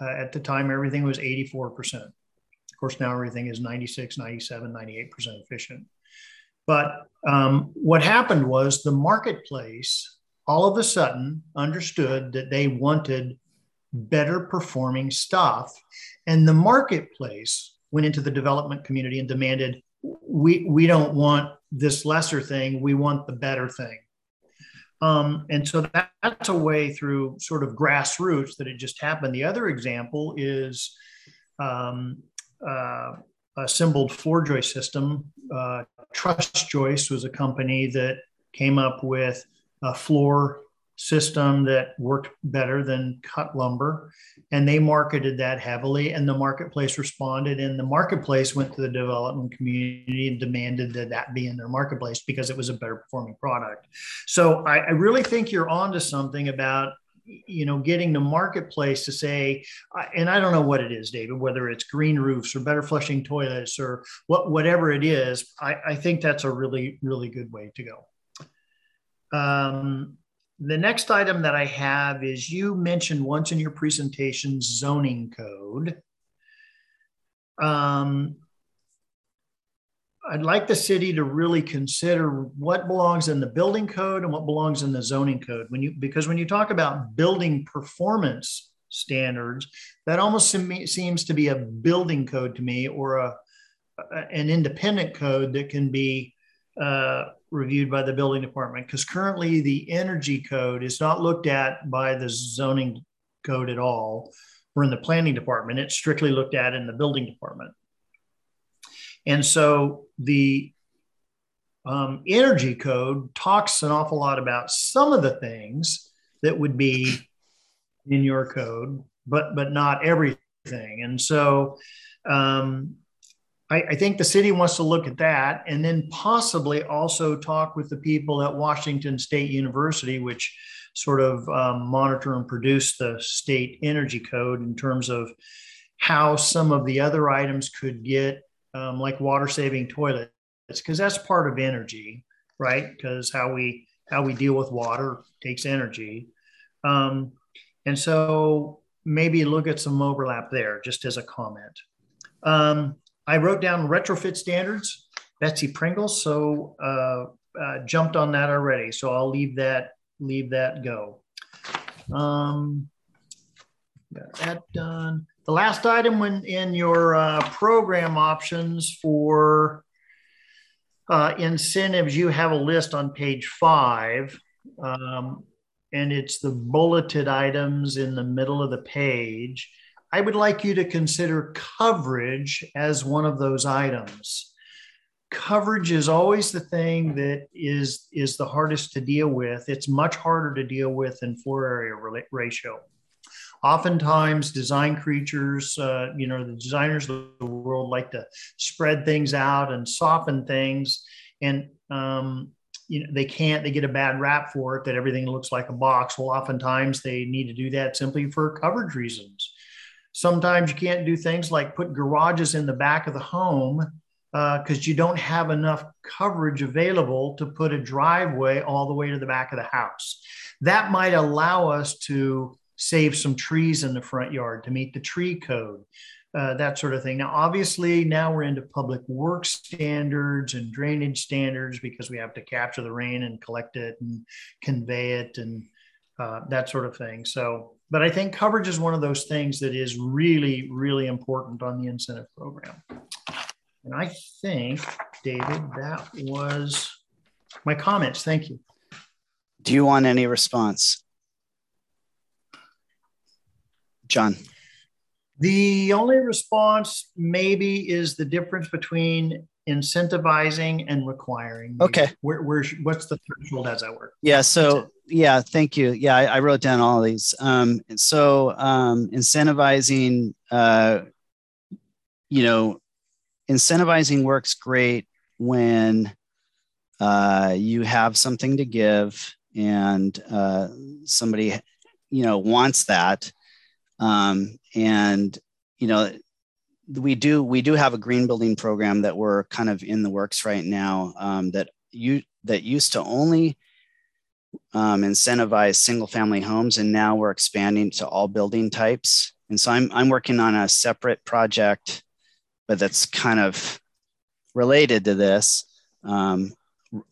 Uh, at the time, everything was 84%. Of course, now everything is 96, 97, 98% efficient. But um, what happened was the marketplace all of a sudden understood that they wanted better performing stuff. And the marketplace went into the development community and demanded, we, we don't want this lesser thing, we want the better thing. Um, and so that, that's a way through sort of grassroots that it just happened. The other example is um, uh, assembled floor joist system. Uh, Trus Joist was a company that came up with a floor system that worked better than cut lumber and they marketed that heavily and the marketplace responded and the marketplace went to the development community and demanded that that be in their marketplace because it was a better performing product so i, I really think you're onto something about you know getting the marketplace to say and i don't know what it is david whether it's green roofs or better flushing toilets or what whatever it is i, I think that's a really really good way to go um, the next item that I have is you mentioned once in your presentation zoning code. Um, I'd like the city to really consider what belongs in the building code and what belongs in the zoning code. When you because when you talk about building performance standards, that almost seems to be a building code to me or a, an independent code that can be uh, reviewed by the building department because currently the energy code is not looked at by the zoning code at all or in the planning department. It's strictly looked at in the building department. And so the um, energy code talks an awful lot about some of the things that would be in your code, but but not everything. And so um, I, I, think the city wants to look at that and then possibly also talk with the people at Washington State University, which sort of um, monitor and produce the state energy code in terms of how some of the other items could get, um, like water saving toilets, because that's part of energy, right? Because how we how we deal with water takes energy, um, and so maybe look at some overlap there, just as a comment. Um, I wrote down retrofit standards, Betsy Pringle, so uh, uh, jumped on that already. So I'll leave that leave that go. Um, got that done. The last item when in your uh, program options for uh, incentives, you have a list on page five, um, and it's the bulleted items in the middle of the page. I would like you to consider coverage as one of those items. Coverage is always the thing that is, is the hardest to deal with. It's much harder to deal with than floor area ratio. Oftentimes, design creatures, uh, you know, the designers of the world like to spread things out and soften things. And um, you know they can't they get a bad rap for it that everything looks like a box. Well oftentimes they need to do that simply for coverage reasons. Sometimes you can't do things like put garages in the back of the home because uh, you don't have enough coverage available to put a driveway all the way to the back of the house. That might allow us to save some trees in the front yard to meet the tree code uh, that sort of thing. Now, obviously, now we're into public work standards and drainage standards because we have to capture the rain and collect it and convey it and uh, that sort of thing. So, but I think coverage is one of those things that is really, really important on the incentive program. And I think, David, that was my comments. Thank you. Do you want any response? John. The only response maybe is the difference between incentivizing and requiring. Okay. Where, where, what's the threshold? as I work? Yeah. So, yeah, thank you. Yeah, I, I wrote down all of these. Um, so, um, incentivizing, uh, you know, incentivizing works great when uh, you have something to give and uh, somebody, you know, wants that um, and you know, we do we do have a green building program that we're kind of in the works right now um, that you that used to only um, incentivize single family homes, and now we're expanding to all building types. And so I'm I'm working on a separate project, but that's kind of related to this um,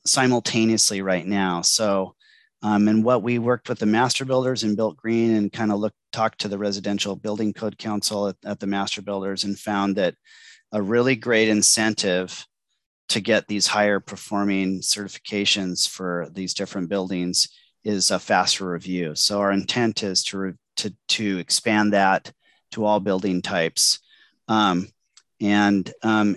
simultaneously right now. So um, and what we worked with the master builders and built green and kind of looked talked to the residential building code council at, at the master builders and found that a really great incentive to get these higher performing certifications for these different buildings is a faster review. So our intent is to re- to to expand that to all building types. Um, and um,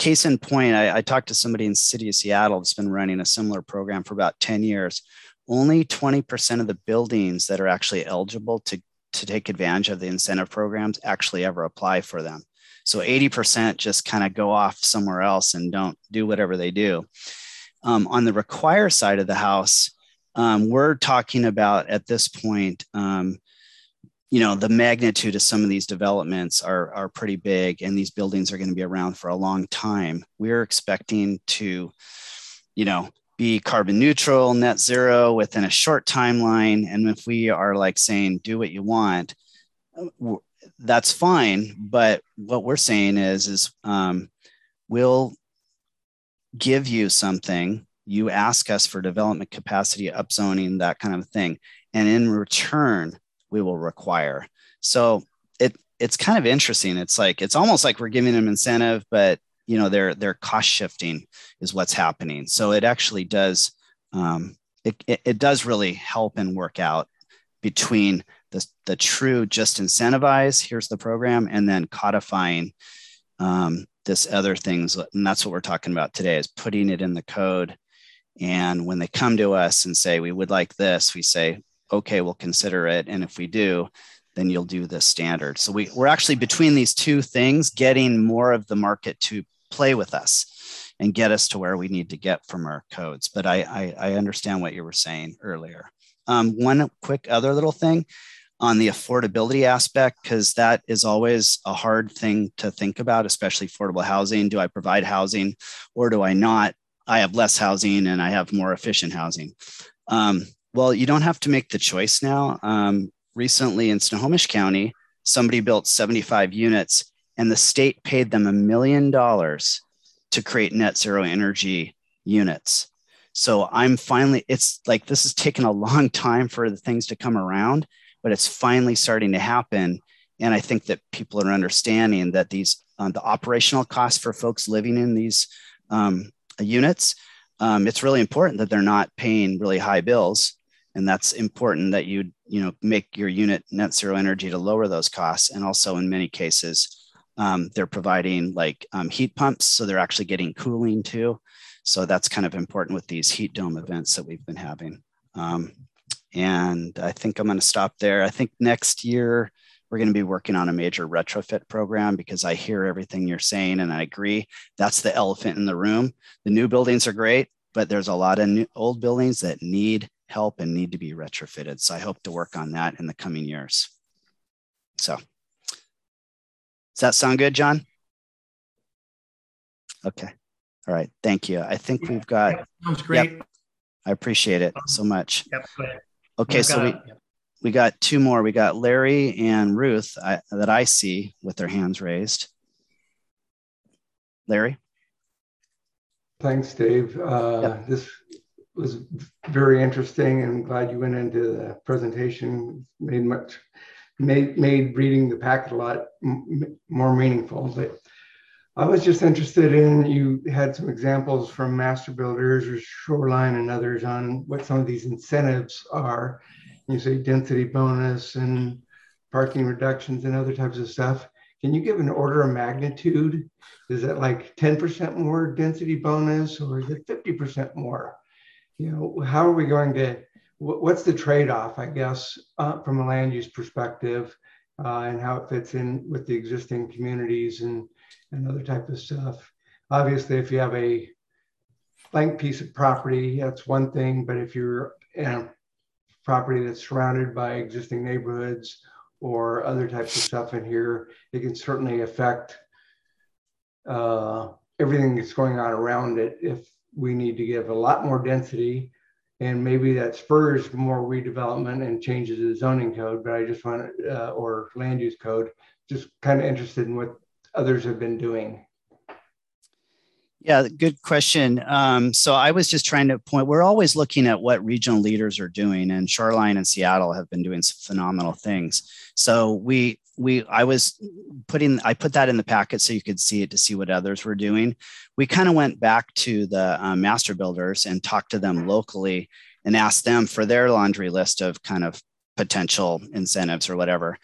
case in point, I, I talked to somebody in the city of Seattle that's been running a similar program for about 10 years. Only 20% of the buildings that are actually eligible to, to take advantage of the incentive programs actually ever apply for them. So 80% just kind of go off somewhere else and don't do whatever they do. Um, on the require side of the house, um, we're talking about at this point um, you know the magnitude of some of these developments are are pretty big and these buildings are going to be around for a long time. We're expecting to you know be carbon neutral net zero within a short timeline and if we are like saying do what you want that's fine but what we're saying is is um, we'll give you something. You ask us for development capacity upzoning that kind of thing. And in return we will require. So it it's kind of interesting. It's like it's almost like we're giving them incentive, but you know they're they're cost shifting is what's happening. So it actually does um, it, it, it does really help and work out between the, the true just incentivize here's the program and then codifying um, this other things and that's what we're talking about today is putting it in the code and when they come to us and say we would like this we say okay, we'll consider it. And if we do, then you'll do the standard. So we, we're actually between these two things, getting more of the market to play with us and get us to where we need to get from our codes. But I, I, I understand what you were saying earlier. Um, one quick other little thing on the affordability aspect, because that is always a hard thing to think about, especially affordable housing. Do I provide housing or do I not? I have less housing and I have more efficient housing. Um, well, you don't have to make the choice now. Um, recently in Snohomish County, somebody built 75 units and the state paid them a million dollars to create net zero energy units. So I'm finally, it's like this has taken a <laughs> long time for the things to come around, but it's finally starting to happen. And I think that people are understanding that these, uh, the operational costs for folks living in these um, units, um, it's really important that they're not paying really high bills and that's important that you you know make your unit net zero energy to lower those costs. And also in many cases um, they're providing like um, heat pumps so they're actually getting cooling too. So that's kind of important with these heat dome events that we've been having. Um, and i think i'm going to stop there. I think next year we're going to be working on a major retrofit program because i hear everything you're saying and i agree. That's the elephant in the room. The new buildings are great but there's a lot of new, old buildings that need help and need to be retrofitted. So I hope to work on that in the coming years. So does that sound good, John? Okay. All right. Thank you. I think we've got. Sounds great. Yep, I appreciate it so much. Yep, okay. So we, we got two more. We got Larry and Ruth I, that I see with their hands raised. Larry? Thanks, Dave. Uh, yep. This was very interesting and glad you went into the presentation. Made much made made reading the packet a lot more meaningful. But I was just interested in you had some examples from master builders or shoreline and others on what some of these incentives are. You say density bonus and parking reductions and other types of stuff. Can you give an order of magnitude? Is it like 10% more density bonus or is it 50% more? You know, how are we going to, what's the trade-off, I guess, uh, from a land use perspective uh, and how it fits in with the existing communities and, and other type of stuff? Obviously, if you have a blank piece of property, that's one thing, but if you're in a property that's surrounded by existing neighborhoods or other types of stuff in here, it can certainly affect uh, everything that's going on around it if we need to give a lot more density and maybe that spurs more redevelopment and changes the zoning code but i just want uh, or land use code just kind of interested in what others have been doing yeah, good question. Um, so I was just trying to point, we're always looking at what regional leaders are doing, and Shoreline and Seattle have been doing some phenomenal things. So we, we, I was putting, I put that in the packet so you could see it to see what others were doing. We kind of went back to the uh, master builders and talked to them locally and asked them for their laundry list of kind of potential incentives or whatever.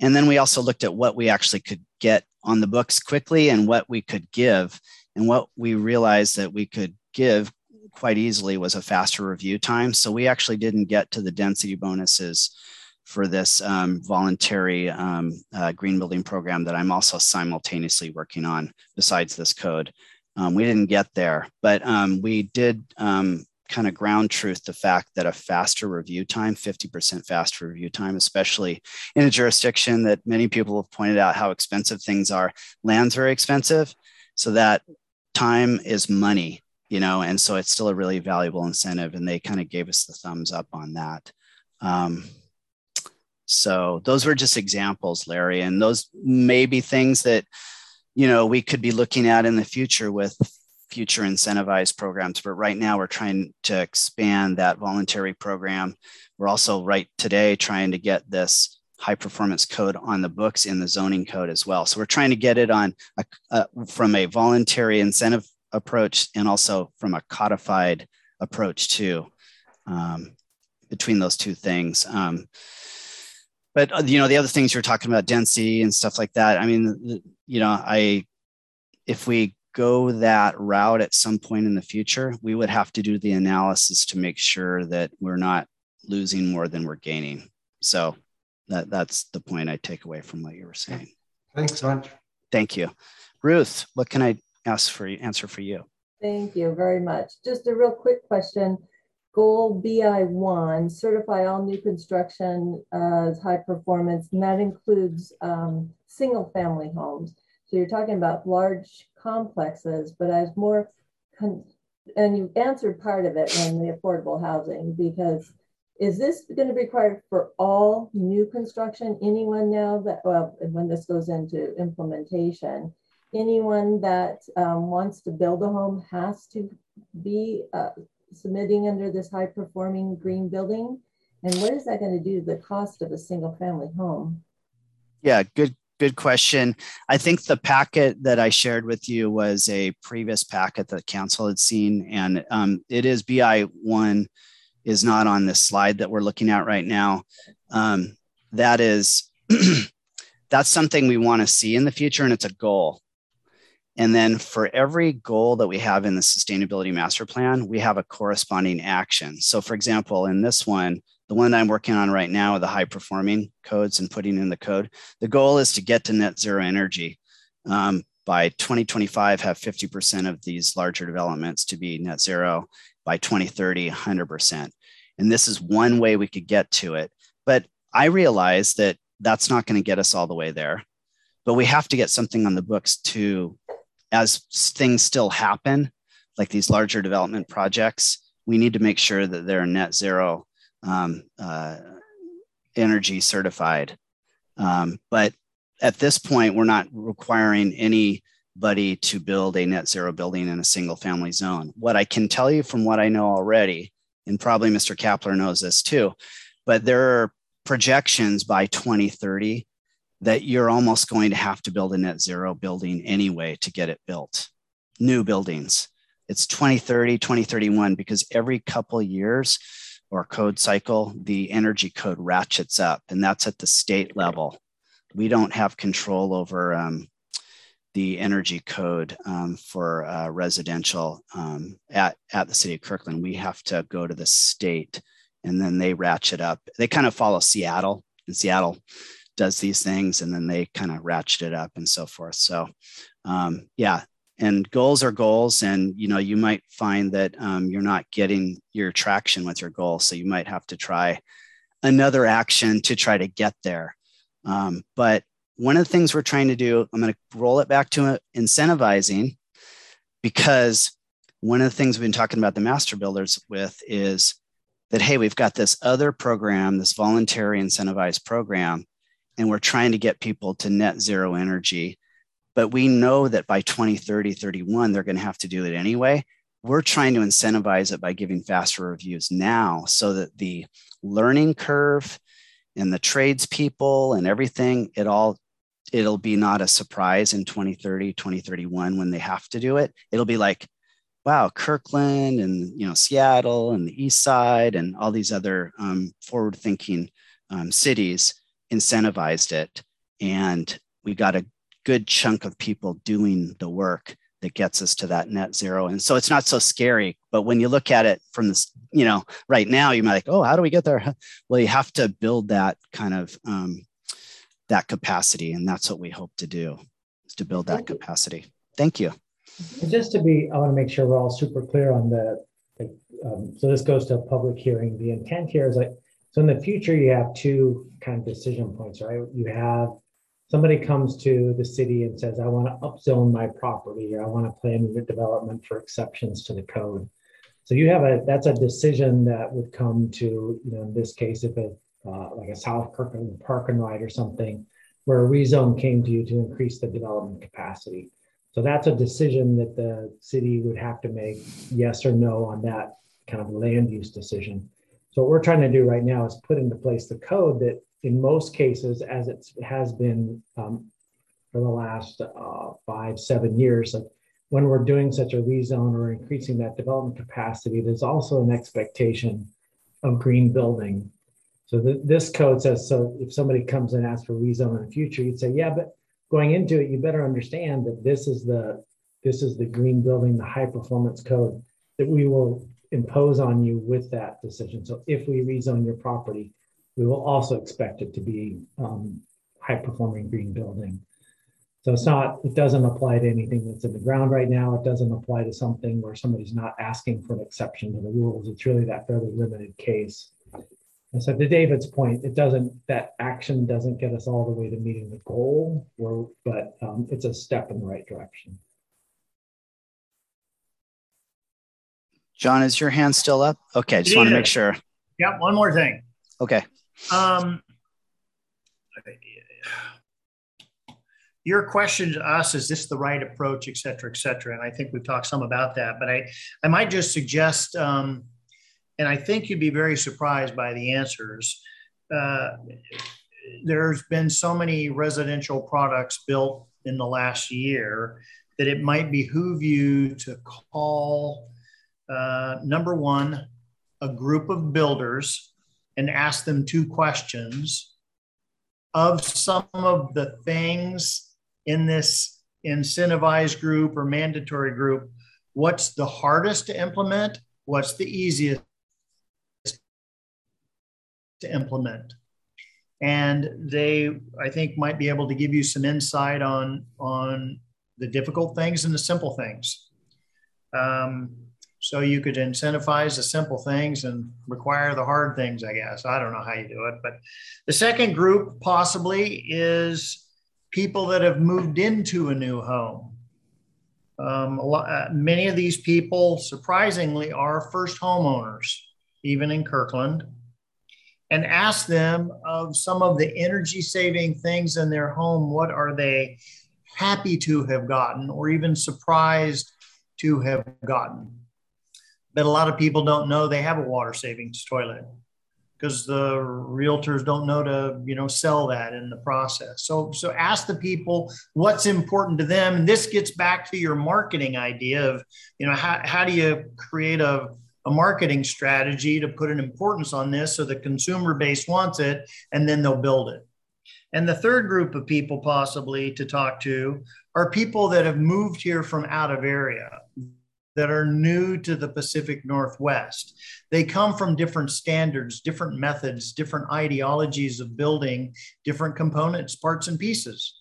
And then we also looked at what we actually could get on the books quickly and what we could give and what we realized that we could give quite easily was a faster review time. So we actually didn't get to the density bonuses for this um, voluntary um, uh, green building program that I'm also simultaneously working on besides this code. Um, we didn't get there, but um, we did um, kind of ground truth the fact that a faster review time, 50% faster review time, especially in a jurisdiction that many people have pointed out how expensive things are. Land's very expensive. So that time is money, you know, and so it's still a really valuable incentive. And they kind of gave us the thumbs up on that. Um, so those were just examples, Larry, and those may be things that, you know, we could be looking at in the future with future incentivized programs. But right now we're trying to expand that voluntary program. We're also right today trying to get this high performance code on the books in the zoning code as well. So we're trying to get it on a, from a voluntary incentive approach and also from a codified approach too, um, between those two things. Um, but uh, you know the other things you're talking about density and stuff like that. I mean, you know, I if we go that route at some point in the future, we would have to do the analysis to make sure that we're not losing more than we're gaining. So that that's the point I take away from what you were saying. Thanks so much. Thank you, Ruth. What can I ask for you? Answer for you? Thank you very much. Just a real quick question. Goal BI1, certify all new construction as high performance, and that includes um, single family homes. So you're talking about large complexes, but as more, and you answered part of it in the affordable housing because is this going to be required for all new construction? Anyone now that, well, when this goes into implementation, anyone that um, wants to build a home has to be uh, submitting under this high performing green building? And what is that going to do to the cost of a single family home? Yeah, good good question. I think the packet that I shared with you was a previous packet that council had seen, and um, it is BI one is not on this slide that we're looking at right now. Um, that is, <clears throat> that's something we want to see in the future, and it's a goal. And then for every goal that we have in the sustainability master plan, we have a corresponding action. So, for example, in this one, the one that I'm working on right now, the high performing codes and putting in the code, the goal is to get to net zero energy. Um, by 2025 have 50% of these larger developments to be net zero. By 2030 100% and this is one way we could get to it. But i realize that that's not going to get us all the way there. But we have to get something on the books to as things still happen like these larger development projects we need to make sure that they're net zero um, uh, energy certified um, but at this point, we're not requiring anybody to build a net zero building in a single family zone. What I can tell you from what I know already, and probably Mr. Kapler knows this too, but there are projections by 2030 that you're almost going to have to build a net zero building anyway to get it built. New buildings. It's 2030, 2031, because every couple years or code cycle, the energy code ratchets up, and that's at the state level we don't have control over um, the energy code um, for uh, residential um, at, at the city of Kirkland. We have to go to the state and then they ratchet up. They kind of follow Seattle, and Seattle does these things and then they kind of ratchet it up and so forth. So, um, yeah. And goals are goals, and you know you might find that um, you're not getting your traction with your goal, so you might have to try another action to try to get there. Um, but one of the things we're trying to do, I'm going to roll it back to incentivizing because one of the things we've been talking about the master builders with is that, hey, we've got this other program, this voluntary incentivized program, and we're trying to get people to net zero energy. But we know that by 2030, 31, they're going to have to do it anyway. We're trying to incentivize it by giving faster reviews now so that the learning curve and the tradespeople and everything, it all it'll be not a surprise in 2030, 2031 when they have to do it. It'll be like, wow, Kirkland and you know Seattle and the East Side and all these other um, forward-thinking um, cities incentivized it, and we got a good chunk of people doing the work that gets us to that net zero. And so it's not so scary. But when you look at it from this, you know, right now, you might like, oh, how do we get there? <laughs> Well, you have to build that kind of um, that capacity, and that's what we hope to do is to build that capacity. Thank you. Just to be, I want to make sure we're all super clear on the. um, so this goes to a public hearing. The intent here is like, so in the future, you have two kind of decision points, right? You have somebody comes to the city and says, I want to upzone my property or I want to plan the development for exceptions to the code. So you have a, that's a decision that would come to, you know, in this case, if it, uh, like a South Kirkland park and ride or something, where a rezone came to you to increase the development capacity. So that's a decision that the city would have to make yes or no on that kind of land use decision. So what we're trying to do right now is put into place the code that in most cases, as it has been um, for the last uh, five, seven years, like when we're doing such a rezone or increasing that development capacity, there's also an expectation of green building. So this code says, so if somebody comes and asks for rezone in the future, you'd say, yeah, but going into it, you better understand that this is the this is the green building, the high performance code that we will impose on you with that decision. So if we rezone your property, we will also expect it to be um, high performing green building. So it's not, it doesn't apply to anything that's in the ground right now. It doesn't apply to something where somebody's not asking for an exception to the rules. It's really that fairly limited case. And so to David's point, it doesn't, that action doesn't get us all the way to meeting the goal, but um, it's a step in the right direction. John, is your hand still up? Okay, just want to make sure. Yeah, one more thing. Okay. Um, your question to us is this the right approach, et cetera, et cetera. And I think we've talked some about that, but I, I might just suggest, um, and I think you'd be very surprised by the answers. Uh, there's been so many residential products built in the last year that it might behoove you to call uh, number one, a group of builders and ask them two questions. Of some of the things in this incentivized group or mandatory group what's the hardest to implement? What's the easiest to implement? And they i think might be able to give you some insight on on the difficult things and the simple things. Um, so you could incentivize the simple things and require the hard things, I guess. I don't know how you do it. But the second group possibly is people that have moved into a new home. Um, lot, uh, many of these people, surprisingly, are first homeowners, even in Kirkland, and ask them of some of the energy saving things in their home. What are they happy to have gotten, or even surprised to have gotten? But a lot of people don't know they have a water savings toilet because the realtors don't know to you know sell that in the process. So so ask the people what's important to them. And this gets back to your marketing idea of you know how, how do you create a, a marketing strategy to put an importance on this so the consumer base wants it and then they'll build it? And the third group of people possibly to talk to are people that have moved here from out of area that are new to the Pacific Northwest. They come from different standards, different methods, different ideologies of building different components, parts, and pieces.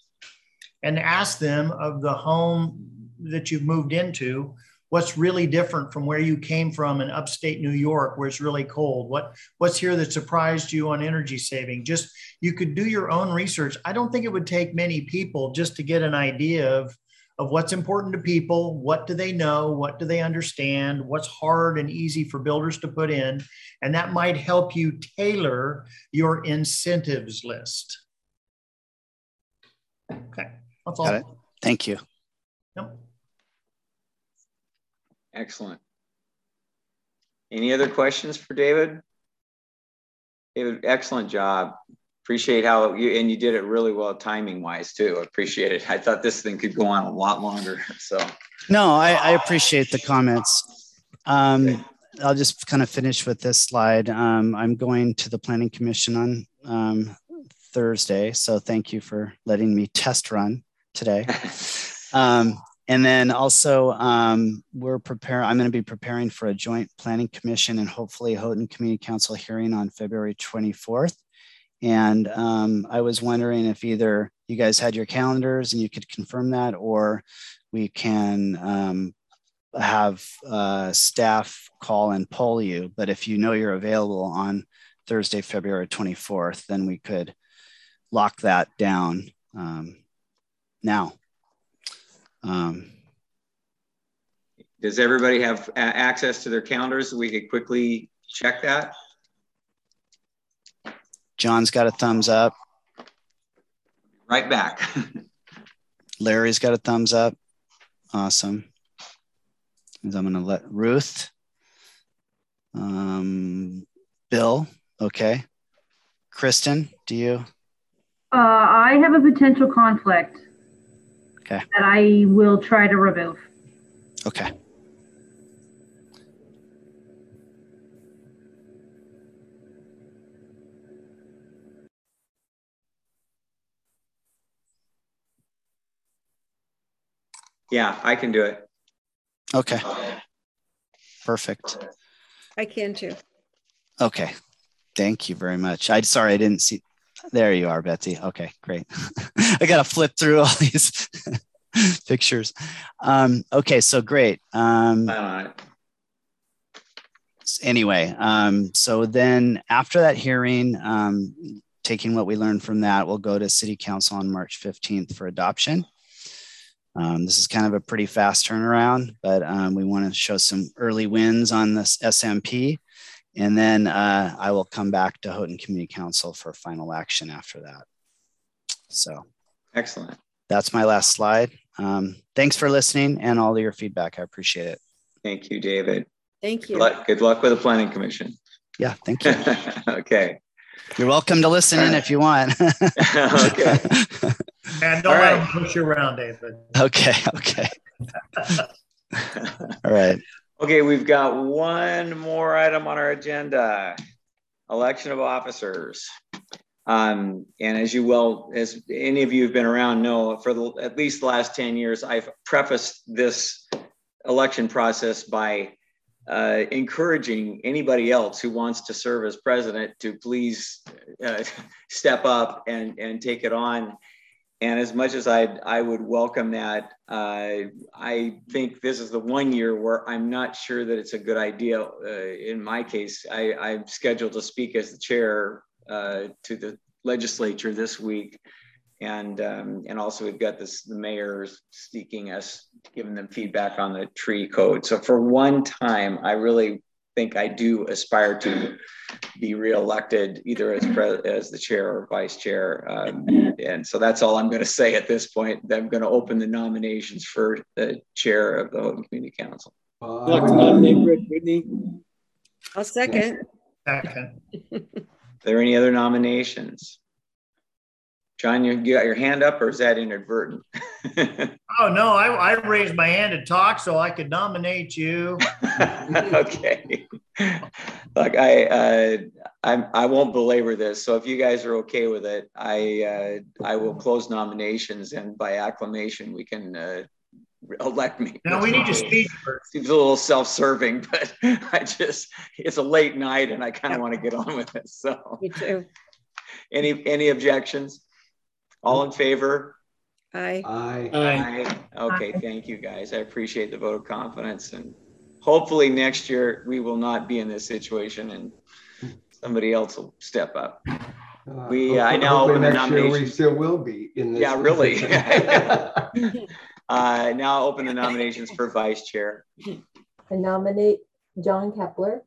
And ask them of the home that you've moved into, what's really different from where you came from in upstate New York, where it's really cold? What, what's here that surprised you on energy saving? Just you could do your own research. I don't think it would take many people just to get an idea of of what's important to people, what do they know, what do they understand, what's hard and easy for builders to put in, and that might help you tailor your incentives list. Okay, that's all. Got it. Thank you. Yep. Excellent. Any other questions for David? David, excellent job appreciate how you and you did it really well timing wise too. I appreciate it. I thought this thing could go on a lot longer. So no, I, I appreciate the comments. Um. I'll just kind of finish with this slide. Um, I'm going to the Planning Commission on um, Thursday, so thank you for letting me test run today. <laughs> Um, and then also, um, we're preparing. I'm going to be preparing for a joint Planning Commission and hopefully Houghton Community Council hearing on February 24th. And um, I was wondering if either you guys had your calendars and you could confirm that, or we can um, have uh, staff call and poll you. But if you know you're available on Thursday, February 24th, then we could lock that down um, now. Um, Does everybody have access to their calendars? We could quickly check that. John's got a thumbs up. Right back. <laughs> Larry's got a thumbs up. Awesome. And I'm going to let Ruth, um, Bill, okay. Kristen, do you? Uh, I have a potential conflict. Okay. That I will try to remove. Okay. Yeah, I can do it. Okay. Perfect. I can too. Okay. Thank you very much. I sorry I didn't see. There you are, Betsy. Okay, great. <laughs> I got to flip through all these <laughs> pictures. Um, okay, so great. Um, uh, anyway, um, so then after that hearing, um, taking what we learned from that, we'll go to City Council on March 15th for adoption. Um, this is kind of a pretty fast turnaround, but um, we want to show some early wins on this SMP. And then uh, I will come back to Houghton Community Council for final action after that. So excellent. That's my last slide. Um, thanks for listening and all of your feedback. I appreciate it. Thank you, David. Thank you. Good luck, good luck with the Planning Commission. Yeah, thank you. <laughs> okay. You're welcome to listen in if you want. <laughs> <laughs> okay. And don't All let right. them push you around, David. Okay. Okay. <laughs> All right. Okay, we've got one more item on our agenda election of officers. Um, and as you well, as any of you have been around know, for the, at least the last 10 years, I've prefaced this election process by uh, encouraging anybody else who wants to serve as president to please uh, <laughs> step up and, and take it on and as much as I I would welcome that, uh, I think this is the one year where I'm not sure that it's a good idea. Uh, in my case, I, I'm scheduled to speak as the chair uh, to the legislature this week, and um, and also we've got this the mayor seeking us, giving them feedback on the tree code. So for one time, I really think I do aspire to be reelected either as pre- as the chair or vice chair. Um, and so that's all I'm going to say at this point. I'm going to open the nominations for the chair of the Houghton Community Council. I'd like to nominate Rick Whitney. I'll second. Second. Are there any other nominations? John, you, you got your hand up or is that inadvertent? <laughs> Oh, no, I, I raised my hand to talk so I could nominate you. <laughs> okay. Look, I, uh, I I won't belabor this. So if you guys are okay with it, I uh, I will close nominations and by acclamation we can uh, elect me. Now we need to speak first. Seems a little self-serving, but <laughs> I just it's a late night and I kind of want to get on with it. So Me too. any any objections? All in favor? Aye. Aye. Aye. Okay, thank you guys. I appreciate the vote of confidence and hopefully next year we will not be in this situation and somebody else will step up. Uh, We, I now open the next year We nominations. still will be in this. Yeah, really. <laughs> <laughs> Uh, now open the nominations for vice chair. I nominate John Kepler.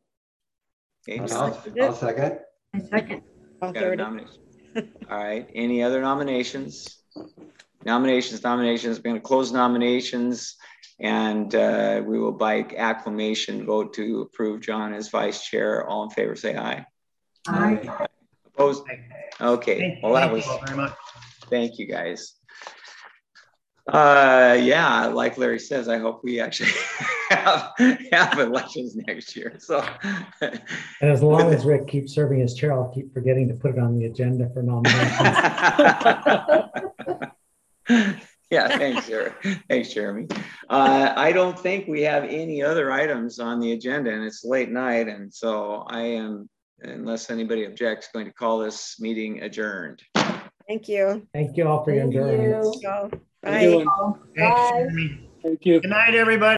Okay, I'll, I'll second. I second. I'll got a third it. nomination. <laughs> All right, any other nominations? Nominations, nominations, we're gonna close nominations and uh, we will by acclamation vote to approve John as vice chair. All in favor, say aye. Aye. Opposed? Okay, Thank- well, that thank was, you all very much. thank you, guys. Uh, yeah, like Larry says, I hope we actually <laughs> have, have elections next year, so. And as long as Rick keeps serving as chair, I'll keep forgetting to put it on the agenda for nominations. <laughs> Yeah, thanks, Jeremy. Thanks, Jeremy. Uh, I don't think we have any other items on the agenda and it's late night. And so I am, unless anybody objects, going to call this meeting adjourned. Thank you. Thank you all for your Thank endurance. you. Go. How you Bye. Thanks, Bye. Thank you. Good night, everybody.